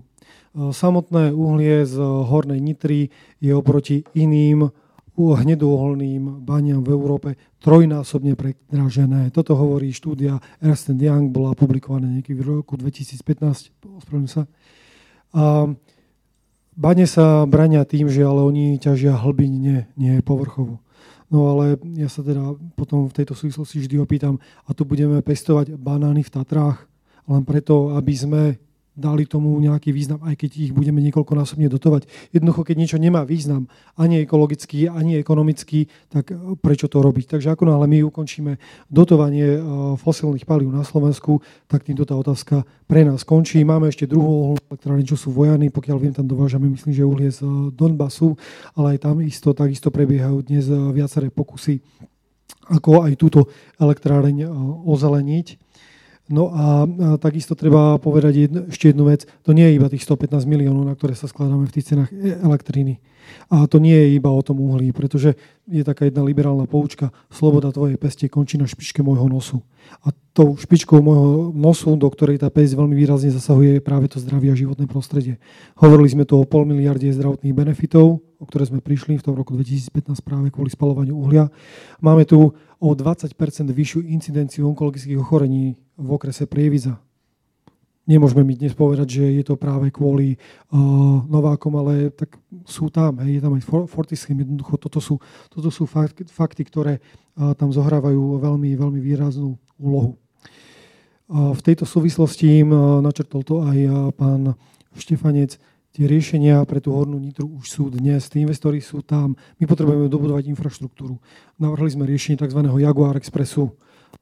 Samotné uhlie z hornej nitry je oproti iným hnedouholným baniam v Európe trojnásobne predražené. Toto hovorí štúdia Ernst Young, bola publikovaná niekedy v roku 2015, sa. A bane sa brania tým, že ale oni ťažia hlbine, nie povrchovo. No ale ja sa teda potom v tejto súvislosti vždy opýtam, a tu budeme pestovať banány v Tatrách, len preto, aby sme dali tomu nejaký význam, aj keď ich budeme niekoľkonásobne dotovať. Jednoducho, keď niečo nemá význam, ani ekologický, ani ekonomický, tak e, prečo to robiť? Takže ako náhle my ukončíme dotovanie e, fosilných palív na Slovensku, tak týmto tá otázka pre nás končí. Máme ešte druhú elektrárne, čo sú vojany, pokiaľ viem, tam dovážame, myslím, že uhlie z e, Donbasu, ale aj tam isto, takisto prebiehajú dnes viaceré pokusy, ako aj túto elektráreň ozeleniť. No a, takisto treba povedať jedno, ešte jednu vec. To nie je iba tých 115 miliónov, na ktoré sa skladáme v tých cenách e, elektriny. A to nie je iba o tom uhlí, pretože je taká jedna liberálna poučka. Sloboda tvojej peste končí na špičke môjho nosu. A tou špičkou môjho nosu, do ktorej tá pesť veľmi výrazne zasahuje, je práve to zdravie a životné prostredie. Hovorili sme tu o pol miliarde zdravotných benefitov, o ktoré sme prišli v tom roku 2015 práve kvôli spalovaniu uhlia. Máme tu o 20% vyššiu incidenciu onkologických ochorení v okrese Prievidza. Nemôžeme mi dnes povedať, že je to práve kvôli uh, Novákom, ale tak sú tam, hej, je tam aj Fortischem, jednoducho toto sú, toto sú fakty, ktoré uh, tam zohrávajú veľmi, veľmi výraznú úlohu. Uh, v tejto súvislosti uh, načrtol to aj uh, pán Štefanec, tie riešenia pre tú hornú nitru už sú dnes, tí investori sú tam, my potrebujeme dobudovať infraštruktúru. Navrhli sme riešenie tzv. Jaguar Expressu,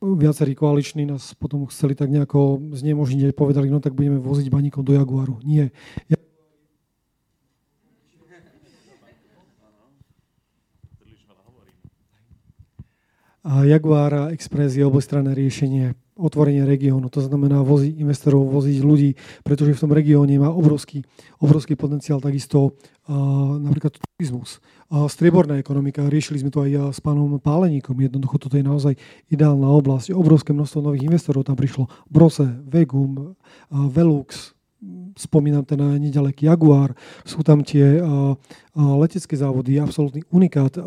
viacerí koaliční nás potom chceli tak nejako znemožniť, povedali, no tak budeme voziť baníkov do Jaguaru. Nie. Ja... Jaguar Express je obojstranné riešenie otvorenie regiónu. To znamená voziť investorov, voziť ľudí, pretože v tom regióne má obrovský, obrovský potenciál takisto uh, napríklad turizmus. Strieborná ekonomika, riešili sme to aj s pánom Páleníkom. Jednoducho toto je naozaj ideálna oblasť. Obrovské množstvo nových investorov tam prišlo. Brose, Vegum, Velux, spomínam ten nedaleký Jaguar, sú tam tie letecké závody, absolútny unikát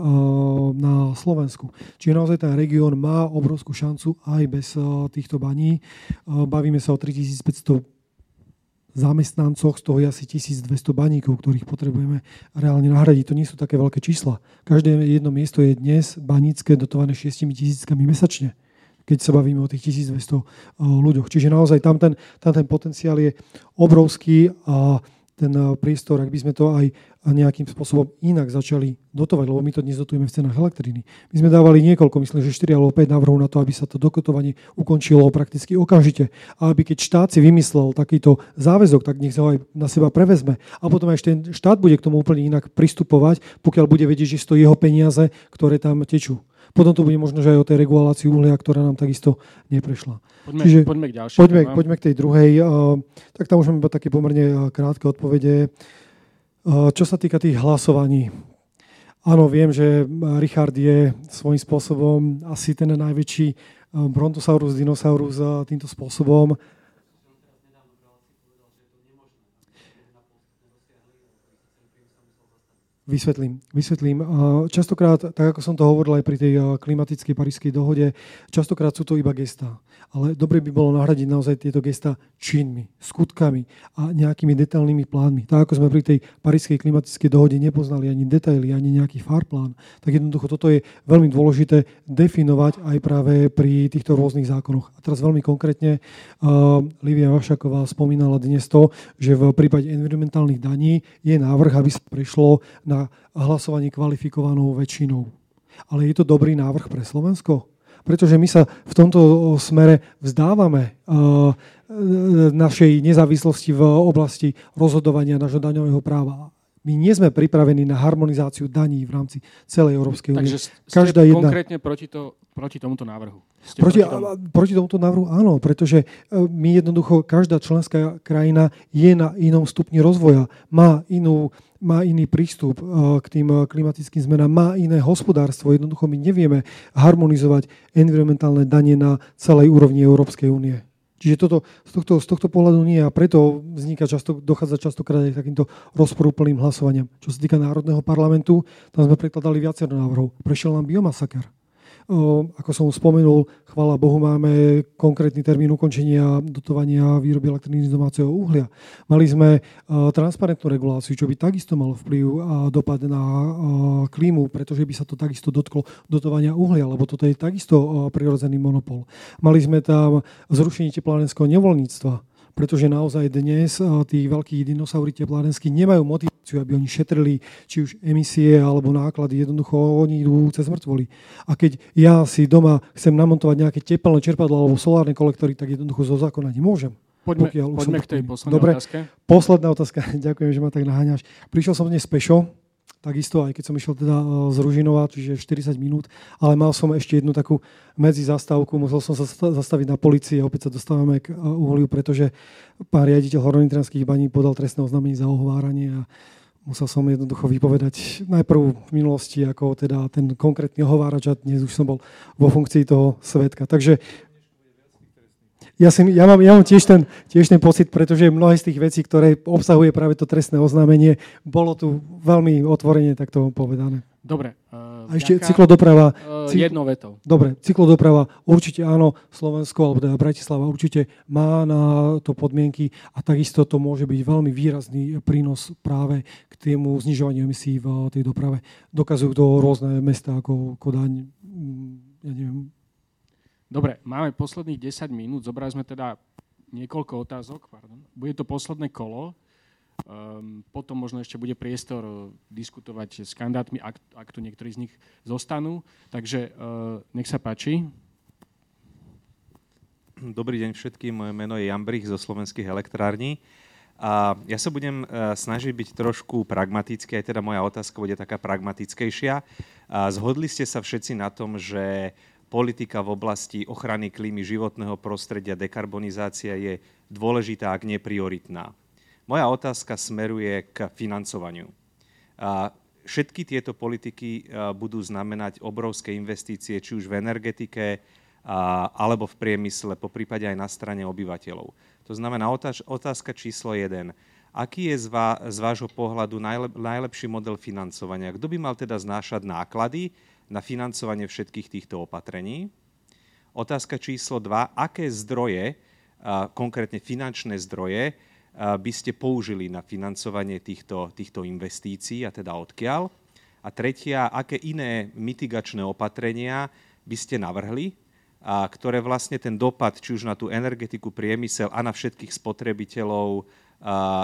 na Slovensku. Čiže naozaj ten región má obrovskú šancu aj bez týchto baní. Bavíme sa o 3500 zamestnancoch, z toho je asi 1200 baníkov, ktorých potrebujeme reálne nahradiť. To nie sú také veľké čísla. Každé jedno miesto je dnes banícke dotované 6 tisíckami mesačne keď sa bavíme o tých 1200 eh, ľuďoch. Čiže naozaj tam ten, tam ten potenciál je obrovský a ten eh, priestor, ak by sme to aj nejakým spôsobom inak začali dotovať, lebo my to dnes dotujeme v cenách elektriny. My sme dávali niekoľko, myslím, že 4 alebo 5 návrhov na to, aby sa to dokotovanie ukončilo prakticky okamžite. A aby keď štát si vymyslel takýto záväzok, tak nech ho aj na seba prevezme. A potom aj ten štát bude k tomu úplne inak pristupovať, pokiaľ bude vedieť, že sú to jeho peniaze, ktoré tam tečú. Potom to bude možno, že aj o tej regulácii uhlia, ktorá nám takisto neprešla. Poďme, Čiže, poďme k ďalšej. Poďme, poďme k tej druhej. Tak tam už máme také pomerne krátke odpovede. Čo sa týka tých hlasovaní. Áno, viem, že Richard je svojím spôsobom asi ten najväčší brontosaurus, dinosaurus týmto spôsobom. Vysvetlím. Vysvetlím. Častokrát, tak ako som to hovoril aj pri tej klimatickej parískej dohode, častokrát sú to iba gestá. Ale dobre by bolo nahradiť naozaj tieto gestá činmi, skutkami a nejakými detailnými plánmi. Tak ako sme pri tej parískej klimatickej dohode nepoznali ani detaily, ani nejaký farplán, tak jednoducho toto je veľmi dôležité definovať aj práve pri týchto rôznych zákonoch. A teraz veľmi konkrétne uh, Livia Vašaková spomínala dnes to, že v prípade environmentálnych daní je návrh, aby sa prešlo na hlasovanie kvalifikovanou väčšinou. Ale je to dobrý návrh pre Slovensko? Pretože my sa v tomto smere vzdávame našej nezávislosti v oblasti rozhodovania nášho daňového práva. My nie sme pripravení na harmonizáciu daní v rámci celej Európskej únie. Takže ste Každá jedna... konkrétne proti, to, proti tomuto návrhu? Ste proti, proti, tomu? proti tomuto návrhu áno, pretože e, my jednoducho, každá členská krajina je na inom stupni rozvoja, má inú má iný prístup eh, k tým eh, klimatickým zmenám, má iné hospodárstvo. Jednoducho my nevieme harmonizovať environmentálne dane na celej úrovni Európskej únie. Čiže toto, z, tohto, z tohto pohľadu nie a preto vzniká často, dochádza častokrát aj k takýmto rozporúplným hlasovaniam. Čo sa týka Národného parlamentu, tam sme prekladali viacero návrhov. Prešiel nám biomasaker ako som spomenul, chvála Bohu, máme konkrétny termín ukončenia dotovania výroby elektriny z domáceho uhlia. Mali sme transparentnú reguláciu, čo by takisto malo vplyv a dopad na klímu, pretože by sa to takisto dotklo dotovania uhlia, lebo toto je takisto prirodzený monopol. Mali sme tam zrušenie teplárenského nevoľníctva, pretože naozaj dnes tí veľkí dinosaury teplárenskí nemajú motiváciu, aby oni šetrili či už emisie alebo náklady, jednoducho oni idú cez mŕtvoly. A keď ja si doma chcem namontovať nejaké tepelné čerpadlo alebo solárne kolektory, tak jednoducho zo zákona nemôžem. Poďme, poďme k tej poslednej Dobre, otázke. Posledná otázka. Ďakujem, že ma tak naháňaš. Prišiel som dnes pešo, takisto, aj keď som išiel teda e, z Ružinova, čiže 40 minút, ale mal som ešte jednu takú medzi zastávku, musel som sa zastaviť na policii a opäť sa dostávame k e, uhliu, pretože pán riaditeľ Horonitranských baní podal trestné oznámenie za ohováranie a musel som jednoducho vypovedať najprv v minulosti ako teda ten konkrétny ohovárač a dnes už som bol vo funkcii toho svetka. Takže ja, si, ja, mám, ja mám tiež ten, tiež ten pocit, pretože mnohé z tých vecí, ktoré obsahuje práve to trestné oznámenie, bolo tu veľmi otvorene takto povedané. Dobre. Uh, a ešte ďaká, cyklodoprava. Uh, cykl... Jednou vetou. Dobre, cyklodoprava určite áno, Slovensko alebo teda Bratislava určite má na to podmienky a takisto to môže byť veľmi výrazný prínos práve k tému znižovaniu emisí v tej doprave. Dokazujú to rôzne mesta ako Kodaň, mm, ja neviem, Dobre, máme posledných 10 minút, zobrali sme teda niekoľko otázok, pardon. bude to posledné kolo, um, potom možno ešte bude priestor uh, diskutovať s kandidátmi, ak, ak tu niektorí z nich zostanú. Takže uh, nech sa páči. Dobrý deň všetkým, moje meno je Jambrich zo Slovenských elektrární. A ja sa budem uh, snažiť byť trošku pragmatický, aj teda moja otázka bude taká pragmatickejšia. A zhodli ste sa všetci na tom, že politika v oblasti ochrany klímy, životného prostredia, dekarbonizácia je dôležitá, ak nie prioritná. Moja otázka smeruje k financovaniu. A všetky tieto politiky budú znamenať obrovské investície, či už v energetike, alebo v priemysle, po prípade aj na strane obyvateľov. To znamená otázka číslo 1. Aký je z, vá, z vášho pohľadu najlep, najlepší model financovania? Kto by mal teda znášať náklady na financovanie všetkých týchto opatrení. Otázka číslo 2. Aké zdroje, konkrétne finančné zdroje, by ste použili na financovanie týchto, týchto investícií a teda odkiaľ? A tretia, aké iné mitigačné opatrenia by ste navrhli, a ktoré vlastne ten dopad či už na tú energetiku, priemysel a na všetkých spotrebiteľov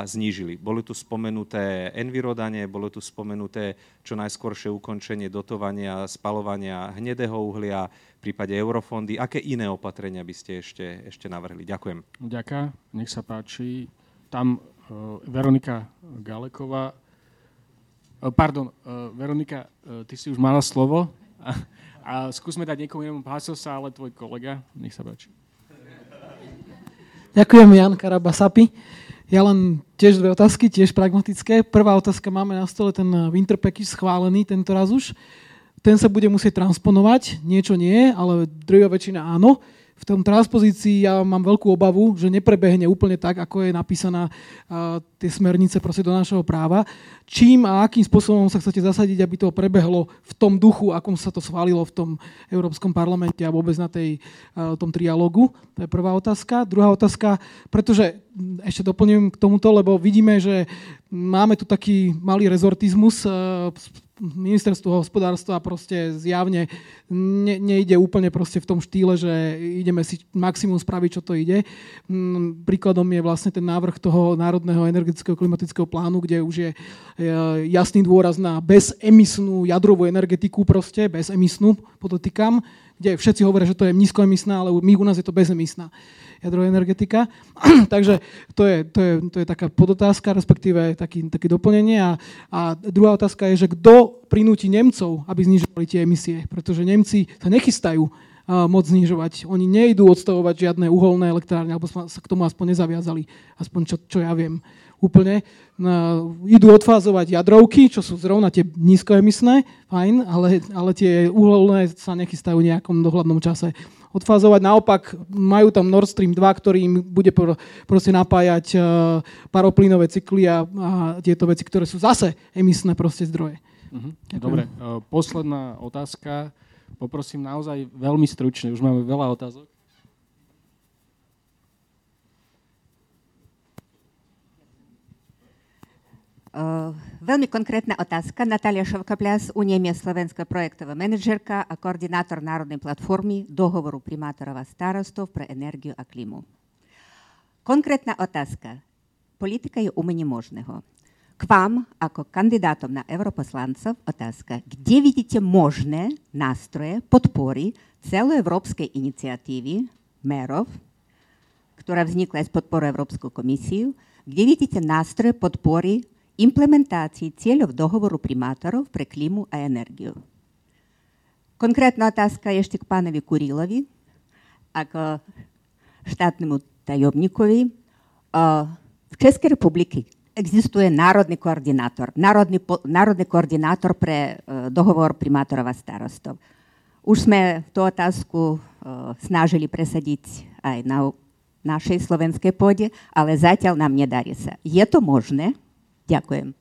znížili. Boli tu spomenuté envirodanie, bolo tu spomenuté čo najskôršie ukončenie dotovania, spalovania hnedého uhlia, v prípade eurofondy. Aké iné opatrenia by ste ešte, ešte navrhli? Ďakujem. Ďakujem, nech sa páči. Tam uh, Veronika Galeková. Uh, pardon, uh, Veronika, uh, ty si už mala slovo. A, a skúsme dať niekomu inému. Hlásil sa ale tvoj kolega. Nech sa páči. Ďakujem, Jan Karabasapi. Ja len tiež dve otázky, tiež pragmatické. Prvá otázka, máme na stole ten winter package schválený tento raz už. Ten sa bude musieť transponovať, niečo nie, ale druhá väčšina áno. V tom transpozícii ja mám veľkú obavu, že neprebehne úplne tak, ako je napísaná uh, tie smernice proste do našeho práva. Čím a akým spôsobom sa chcete zasadiť, aby to prebehlo v tom duchu, akom sa to schválilo v tom Európskom parlamente a vôbec na tej, uh, tom trialógu? To je prvá otázka. Druhá otázka, pretože ešte doplním k tomuto, lebo vidíme, že máme tu taký malý rezortizmus uh, ministerstvo hospodárstva proste zjavne ne, nejde úplne proste v tom štýle, že ideme si maximum spraviť, čo to ide. Mm, príkladom je vlastne ten návrh toho Národného energetického klimatického plánu, kde už je jasný dôraz na bezemisnú jadrovú energetiku proste, bezemisnú, podotýkam, kde všetci hovoria, že to je nízkoemisná, ale my u nás je to bezemisná jadrová energetika. Takže to je, to, je, to je taká podotázka, respektíve taký, také doplnenie. A, a druhá otázka je, že kto prinúti Nemcov, aby znižovali tie emisie, pretože Nemci sa nechystajú moc znižovať. Oni nejdú odstavovať žiadne uholné elektrárne, alebo sa k tomu aspoň nezaviazali, aspoň čo, čo ja viem úplne. No, idú odfázovať jadrovky, čo sú zrovna tie nízkoemisné, fajn, ale, ale tie uholné sa nechystajú v nejakom dohľadnom čase odfázovať. Naopak majú tam Nord Stream 2, ktorý im bude proste napájať uh, paroplínové cykly a, a tieto veci, ktoré sú zase emisné proste zdroje. Uh-huh. Dobre, uh, posledná otázka. Poprosím naozaj veľmi stručne, už máme veľa otázok. Veľmi konkrétna otázka. Natália Šovkapľas, Unie miest Slovenská projektová manažerka a koordinátor Národnej platformy dohovoru primátorov a starostov pre energiu a klimu. Konkrétna otázka. Politika je umenie možného. K vám, ako kandidátom na europoslancov, otázka. Kde vidíte možné nástroje podpory celoevropskej iniciatívy merov, ktorá vznikla z podporu Európsku komisiu, kde vidíte nástroje podpory implementácii cieľov dohovoru primátorov pre klímu a energiu. Konkrétna otázka je ešte k pánovi Kurilovi, ako štátnemu tajomníkovi. V Českej republike existuje národný koordinátor, národný, národný koordinátor pre e, dohovor primátorov a starostov. Už sme tú otázku e, snažili presadiť aj na našej slovenskej pôde, ale zatiaľ nám nedarí sa. Je to možné? Ďakujem.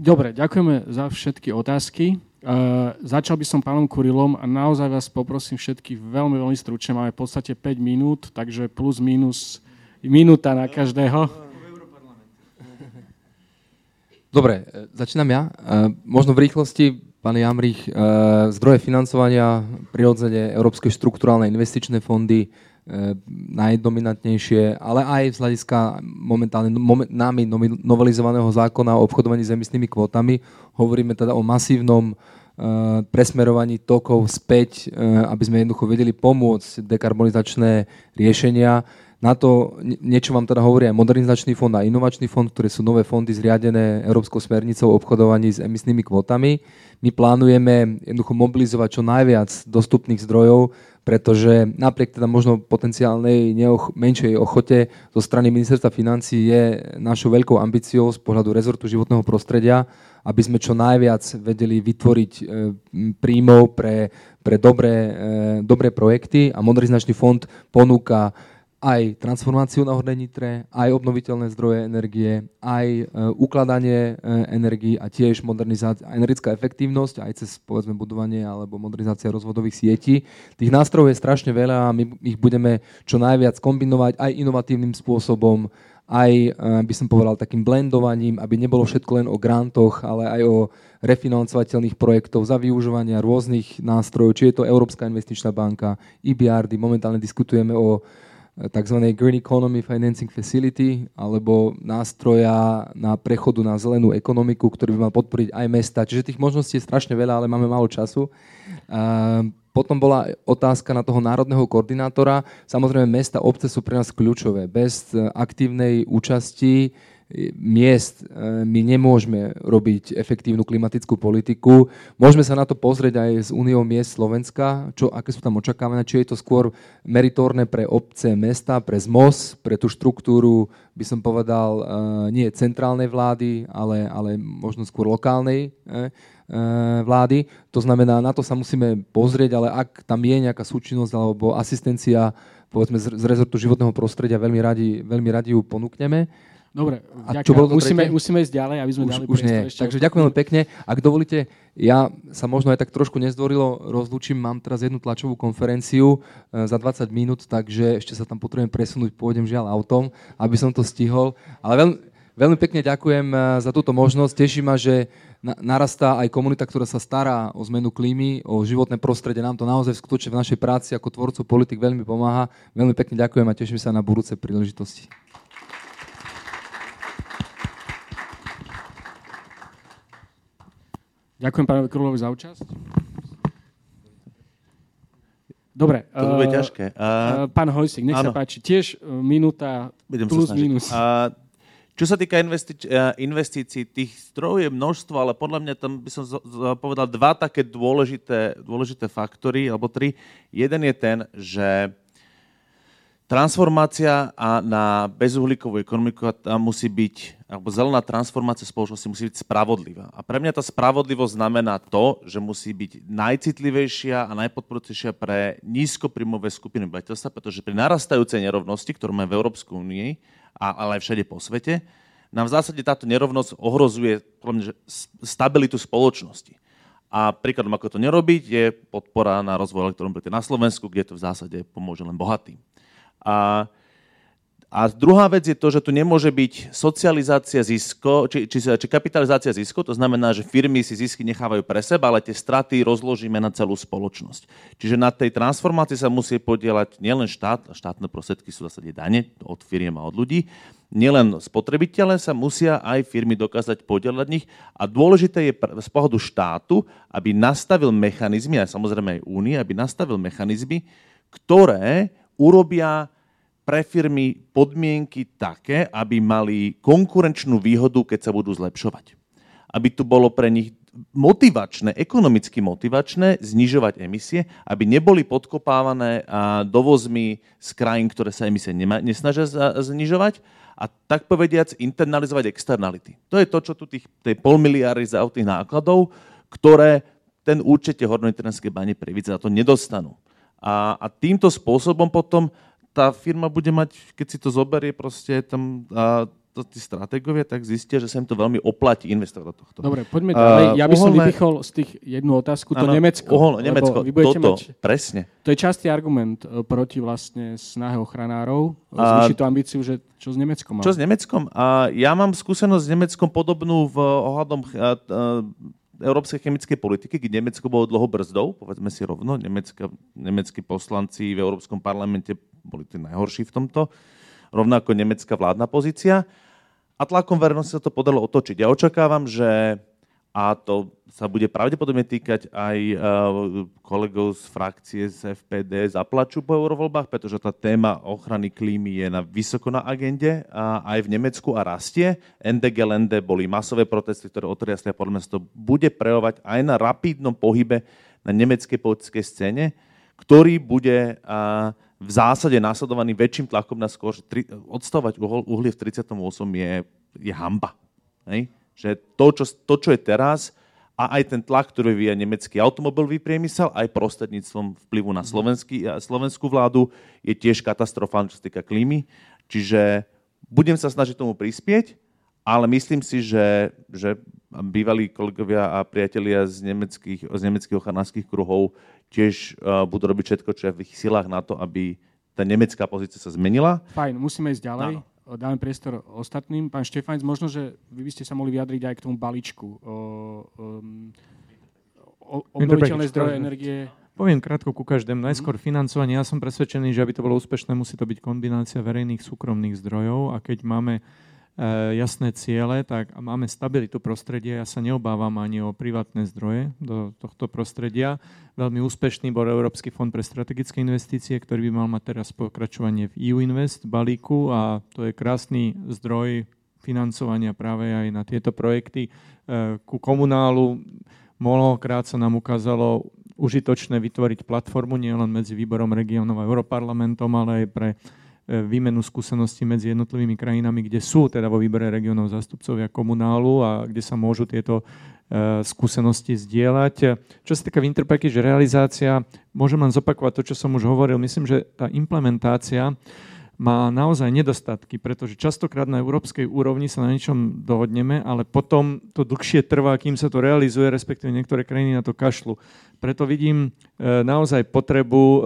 Dobre, ďakujeme za všetky otázky. Uh, začal by som pánom Kurilom a naozaj vás poprosím všetky veľmi, veľmi stručne. Máme v podstate 5 minút, takže plus minus minúta na každého. Dobre, e, začínam ja. Uh, možno v rýchlosti, pán Jamrich, uh, zdroje financovania, prirodzene Európske štruktúrálne investičné fondy, E, najdominantnejšie, ale aj z hľadiska momentálne moment, nami novelizovaného zákona o obchodovaní s emisnými kvótami. Hovoríme teda o masívnom uh, presmerovaní tokov späť, uh, aby sme jednoducho vedeli pomôcť dekarbonizačné riešenia. Na to niečo vám teda hovorí aj Modernizačný fond a Inovačný fond, ktoré sú nové fondy zriadené Európskou smernicou o obchodovaní s emisnými kvótami. My plánujeme jednoducho mobilizovať čo najviac dostupných zdrojov, pretože napriek teda možno potenciálnej neoch- menšej ochote zo strany ministerstva financí je našou veľkou ambíciou z pohľadu rezortu životného prostredia, aby sme čo najviac vedeli vytvoriť e, príjmov pre, pre dobré, e, dobré projekty. A modernizačný fond ponúka aj transformáciu na Hornej Nitre, aj obnoviteľné zdroje energie, aj e, ukladanie e, energii a tiež modernizácia, energetická efektívnosť, aj cez povedzme budovanie alebo modernizácia rozvodových sietí. Tých nástrojov je strašne veľa a my ich budeme čo najviac kombinovať aj inovatívnym spôsobom, aj e, by som povedal takým blendovaním, aby nebolo všetko len o grantoch, ale aj o refinancovateľných projektov za využívania rôznych nástrojov, či je to Európska investičná banka, EBRD, momentálne diskutujeme o tzv. Green Economy Financing Facility alebo nástroja na prechodu na zelenú ekonomiku, ktorý by mal podporiť aj mesta. Čiže tých možností je strašne veľa, ale máme málo času. Potom bola otázka na toho národného koordinátora. Samozrejme, mesta, obce sú pre nás kľúčové. Bez aktívnej účasti miest e, my nemôžeme robiť efektívnu klimatickú politiku. Môžeme sa na to pozrieť aj z Úniou miest Slovenska, čo, aké sú tam očakávané, či je to skôr meritórne pre obce, mesta, pre ZMOS, pre tú štruktúru, by som povedal, e, nie centrálnej vlády, ale, ale možno skôr lokálnej e, vlády. To znamená, na to sa musíme pozrieť, ale ak tam je nejaká súčinnosť alebo asistencia povedzme z rezortu životného prostredia, veľmi radi, veľmi radi ju ponúkneme. Dobre, a čo bolo musíme, musíme ísť ďalej, aby sme už, dali už nie. Takže ďakujem veľmi pekne. Ak dovolíte, ja sa možno aj tak trošku nezdvorilo rozlúčim. Mám teraz jednu tlačovú konferenciu e, za 20 minút, takže ešte sa tam potrebujem presunúť, pôjdem žiaľ autom, aby som to stihol. Ale veľmi, veľmi pekne ďakujem e, za túto možnosť. Teší ma, že narastá aj komunita, ktorá sa stará o zmenu klímy, o životné prostredie. Nám to naozaj skutočne v našej práci ako tvorcov politik veľmi pomáha. Veľmi pekne ďakujem a teším sa na budúce príležitosti. Ďakujem pánovi Krulovi za účasť. Dobre. To bude uh, ťažké. Uh, pán Hojsik, nech áno. sa páči. Tiež uh, minúta Budem plus minus. Uh, čo sa týka investič- investícií, tých strojov je množstvo, ale podľa mňa tam by som z- z- povedal dva také dôležité, dôležité faktory, alebo tri. Jeden je ten, že transformácia a na bezuhlíkovú ekonomiku tam musí byť, alebo zelená transformácia spoločnosti musí byť spravodlivá. A pre mňa tá spravodlivosť znamená to, že musí byť najcitlivejšia a najpodporujúcejšia pre nízkoprímové skupiny obyvateľstva, pretože pri narastajúcej nerovnosti, ktorú máme v Európskej únii, ale aj všade po svete, nám v zásade táto nerovnosť ohrozuje mňa, stabilitu spoločnosti. A príkladom, ako to nerobiť, je podpora na rozvoj elektromobility na Slovensku, kde to v zásade pomôže len bohatým. A, a druhá vec je to, že tu nemôže byť socializácia zisko, či, či, či kapitalizácia zisko, to znamená, že firmy si zisky nechávajú pre seba, ale tie straty rozložíme na celú spoločnosť. Čiže na tej transformácii sa musí podielať nielen štát, štátne prostriedky sú zásade dane od firiem a od ľudí, nielen spotrebiteľe sa musia aj firmy dokázať podielať nich a dôležité je z pohľadu štátu, aby nastavil mechanizmy, a samozrejme aj únie, aby nastavil mechanizmy, ktoré urobia pre firmy podmienky také, aby mali konkurenčnú výhodu, keď sa budú zlepšovať. Aby tu bolo pre nich motivačné, ekonomicky motivačné znižovať emisie, aby neboli podkopávané dovozmi z krajín, ktoré sa emisie nesnažia znižovať a tak povediac internalizovať externality. To je to, čo tu tých, tej pol miliardy za tých nákladov, ktoré ten určite hornointernetské bane privíc za to nedostanú. A, a týmto spôsobom potom tá firma bude mať, keď si to zoberie proste tam a, to tí stratégovia, tak zistia, že sa im to veľmi oplatí investovať do tohto. Dobre, poďme ďalej. Ja by som uholné... vypichol z tých jednu otázku, to ano, Nemecko. Uhol, Nemecko, toto, mať, presne. To je častý argument e, proti vlastne snahe ochranárov e, zvýšiť tú ambíciu, že čo s Nemeckom má? Čo s Nemeckom? A ja mám skúsenosť s Nemeckom podobnú v ohľadom európskej chemickej politiky, kde Nemecko bolo dlho brzdou, povedzme si rovno, Nemecka, nemeckí poslanci v Európskom parlamente boli tí najhorší v tomto, rovnako nemecká vládna pozícia. A tlakom verejnosti sa to podalo otočiť. Ja očakávam, že a to sa bude pravdepodobne týkať aj uh, kolegov z frakcie z FPD zaplaču po eurovoľbách, pretože tá téma ochrany klímy je na, vysoko na agende a aj v Nemecku a rastie. NDG Lende boli masové protesty, ktoré otriasli a podľa mňa to bude prejavovať aj na rapidnom pohybe na nemeckej politickej scéne, ktorý bude v zásade následovaný väčším tlakom na skôr, že odstavovať uhlie v 38 je, je hamba. Hej? Že to čo, to, čo je teraz, a aj ten tlak, ktorý vyvíja nemecký automobilový priemysel, aj prostredníctvom vplyvu na slovenský, slovenskú vládu, je tiež katastrofálne, čo sa týka klímy. Čiže budem sa snažiť tomu prispieť, ale myslím si, že, že bývalí kolegovia a priatelia z nemeckých, z nemeckých ochránskych kruhov tiež uh, budú robiť všetko, čo je v ich silách na to, aby tá nemecká pozícia sa zmenila. Fajn, musíme ísť ďalej. No dáme priestor ostatným. Pán Štefánc, možno, že vy by ste sa mohli vyjadriť aj k tomu balíčku o, o, obnoviteľné zdroje energie. Poviem krátko ku každému. Najskôr mhm. financovanie. Ja som presvedčený, že aby to bolo úspešné, musí to byť kombinácia verejných súkromných zdrojov a keď máme jasné ciele, tak máme stabilitu prostredia. Ja sa neobávam ani o privátne zdroje do tohto prostredia. Veľmi úspešný bol Európsky fond pre strategické investície, ktorý by mal mať teraz pokračovanie v EU Invest balíku a to je krásny zdroj financovania práve aj na tieto projekty. Ku komunálu mnohokrát sa nám ukázalo užitočné vytvoriť platformu nielen medzi výborom regionov a Europarlamentom, ale aj pre výmenu skúseností medzi jednotlivými krajinami, kde sú teda vo výbere regionov zastupcovia komunálu a kde sa môžu tieto e, skúsenosti zdieľať. Čo sa týka Winterpacky, že realizácia, môžem len zopakovať to, čo som už hovoril, myslím, že tá implementácia má naozaj nedostatky, pretože častokrát na európskej úrovni sa na niečom dohodneme, ale potom to dlhšie trvá, kým sa to realizuje, respektíve niektoré krajiny na to kašľú. Preto vidím e, naozaj potrebu e,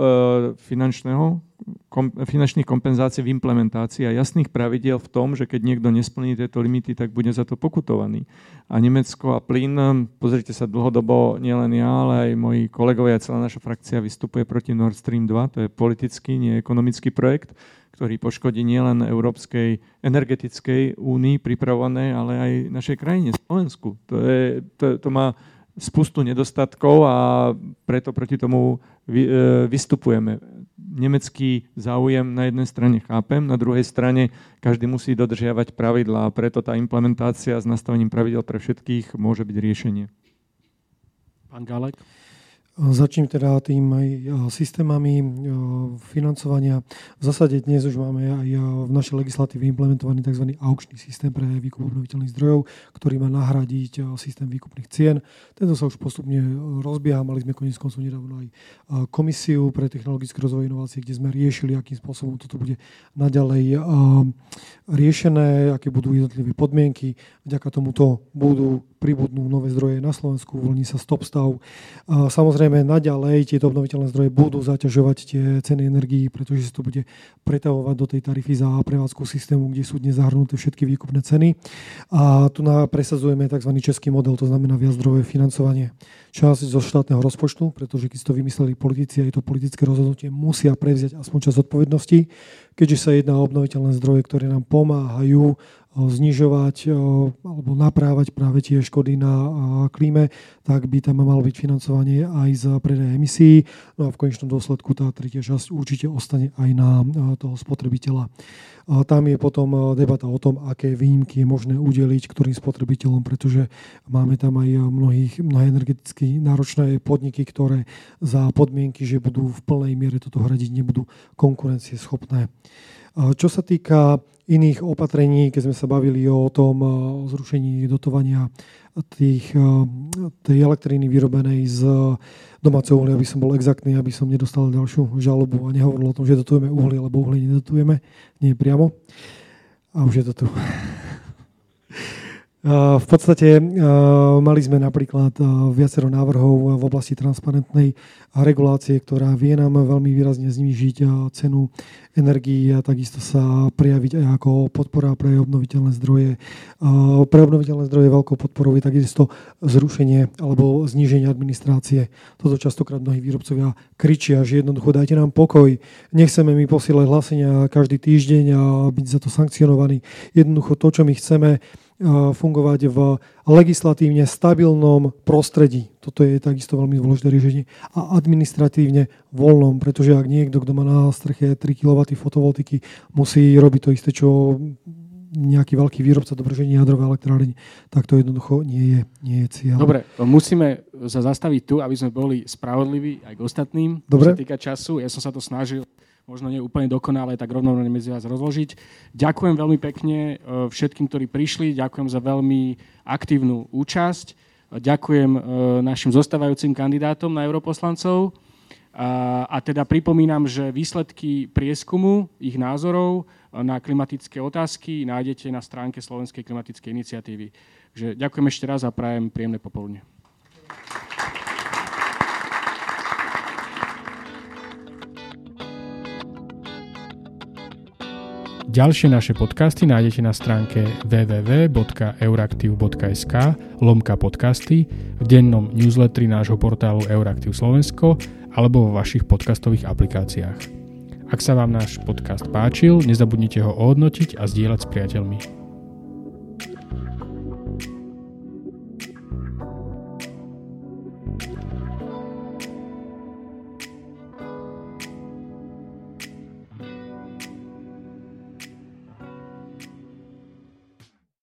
finančného, kom, finančných kompenzácií v implementácii a jasných pravidiel v tom, že keď niekto nesplní tieto limity, tak bude za to pokutovaný. A Nemecko a plyn, pozrite sa dlhodobo, nielen ja, ale aj moji kolegovia, celá naša frakcia vystupuje proti Nord Stream 2, to je politický, nie ekonomický projekt, ktorý poškodí nielen Európskej energetickej únii pripravované, ale aj našej krajine, Slovensku. To, je, to, to má spustu nedostatkov a preto proti tomu e, vystupujeme. Nemecký záujem na jednej strane chápem, na druhej strane každý musí dodržiavať pravidlá a preto tá implementácia s nastavením pravidel pre všetkých môže byť riešenie. Pán Galek? Začnem teda tým aj systémami financovania. V zásade dnes už máme aj v našej legislatíve implementovaný tzv. aukčný systém pre výkup obnoviteľných zdrojov, ktorý má nahradiť systém výkupných cien. Tento sa už postupne rozbieha. Mali sme koniec koncov nedávno aj komisiu pre technologické rozvoj inovácie, kde sme riešili, akým spôsobom toto bude naďalej riešené, aké budú jednotlivé podmienky. Vďaka tomuto budú pribudnú nové zdroje na Slovensku, uvoľní sa stop stav. Samozrejme, naďalej tieto obnoviteľné zdroje budú zaťažovať tie ceny energií, pretože sa to bude pretavovať do tej tarify za prevádzku systému, kde sú dnes zahrnuté všetky výkupné ceny. A tu presadzujeme tzv. český model, to znamená viaczdrojové financovanie. Časť zo štátneho rozpočtu, pretože keď si to vymysleli politici a je to politické rozhodnutie, musia prevziať aspoň časť odpovednosti, keďže sa jedná o obnoviteľné zdroje, ktoré nám pomáhajú znižovať alebo naprávať práve tie škody na klíme, tak by tam malo byť financovanie aj z predaja emisí. No a v konečnom dôsledku tá tretia časť určite ostane aj na toho spotrebiteľa. A tam je potom debata o tom, aké výnimky je možné udeliť ktorým spotrebiteľom, pretože máme tam aj mnohých, mnohé energeticky náročné podniky, ktoré za podmienky, že budú v plnej miere toto hradiť, nebudú konkurencieschopné. Čo sa týka iných opatrení, keď sme sa bavili o tom zrušení dotovania tých, tej elektriny vyrobenej z domáceho uhlia, aby som bol exaktný, aby som nedostal ďalšiu žalobu a nehovoril o tom, že dotujeme uhlie, lebo uhlie nedotujeme, nie priamo. A už je to tu. V podstate mali sme napríklad viacero návrhov v oblasti transparentnej regulácie, ktorá vie nám veľmi výrazne znížiť cenu energii a takisto sa prejaviť aj ako podpora pre obnoviteľné zdroje. Pre obnoviteľné zdroje veľkou podporou je takisto zrušenie alebo zníženie administrácie. Toto častokrát mnohí výrobcovia kričia, že jednoducho dajte nám pokoj, nechceme mi posielať hlasenia každý týždeň a byť za to sankcionovaní. Jednoducho to, čo my chceme, fungovať v legislatívne stabilnom prostredí. Toto je takisto veľmi dôležité riešenie. A administratívne voľnom, pretože ak niekto, kto má na streche 3 kW fotovoltiky, musí robiť to isté, čo nejaký veľký výrobca dobrženia jadrovej elektrárne, tak to jednoducho nie je, nie je cieľ. Dobre, musíme sa zastaviť tu, aby sme boli spravodliví aj k ostatným. Dobre. Čo sa týka času, ja som sa to snažil možno nie úplne dokonale, tak rovno medzi vás rozložiť. Ďakujem veľmi pekne e, všetkým, ktorí prišli, ďakujem za veľmi aktívnu účasť, ďakujem e, našim zostávajúcim kandidátom na europoslancov a, a teda pripomínam, že výsledky prieskumu ich názorov e, na klimatické otázky nájdete na stránke Slovenskej klimatickej iniciatívy. Takže ďakujem ešte raz a prajem príjemné popoludne. Ďalšie naše podcasty nájdete na stránke www.euraktiv.sk lomka podcasty v dennom newsletteri nášho portálu Euraktiv Slovensko alebo vo vašich podcastových aplikáciách. Ak sa vám náš podcast páčil, nezabudnite ho ohodnotiť a zdieľať s priateľmi.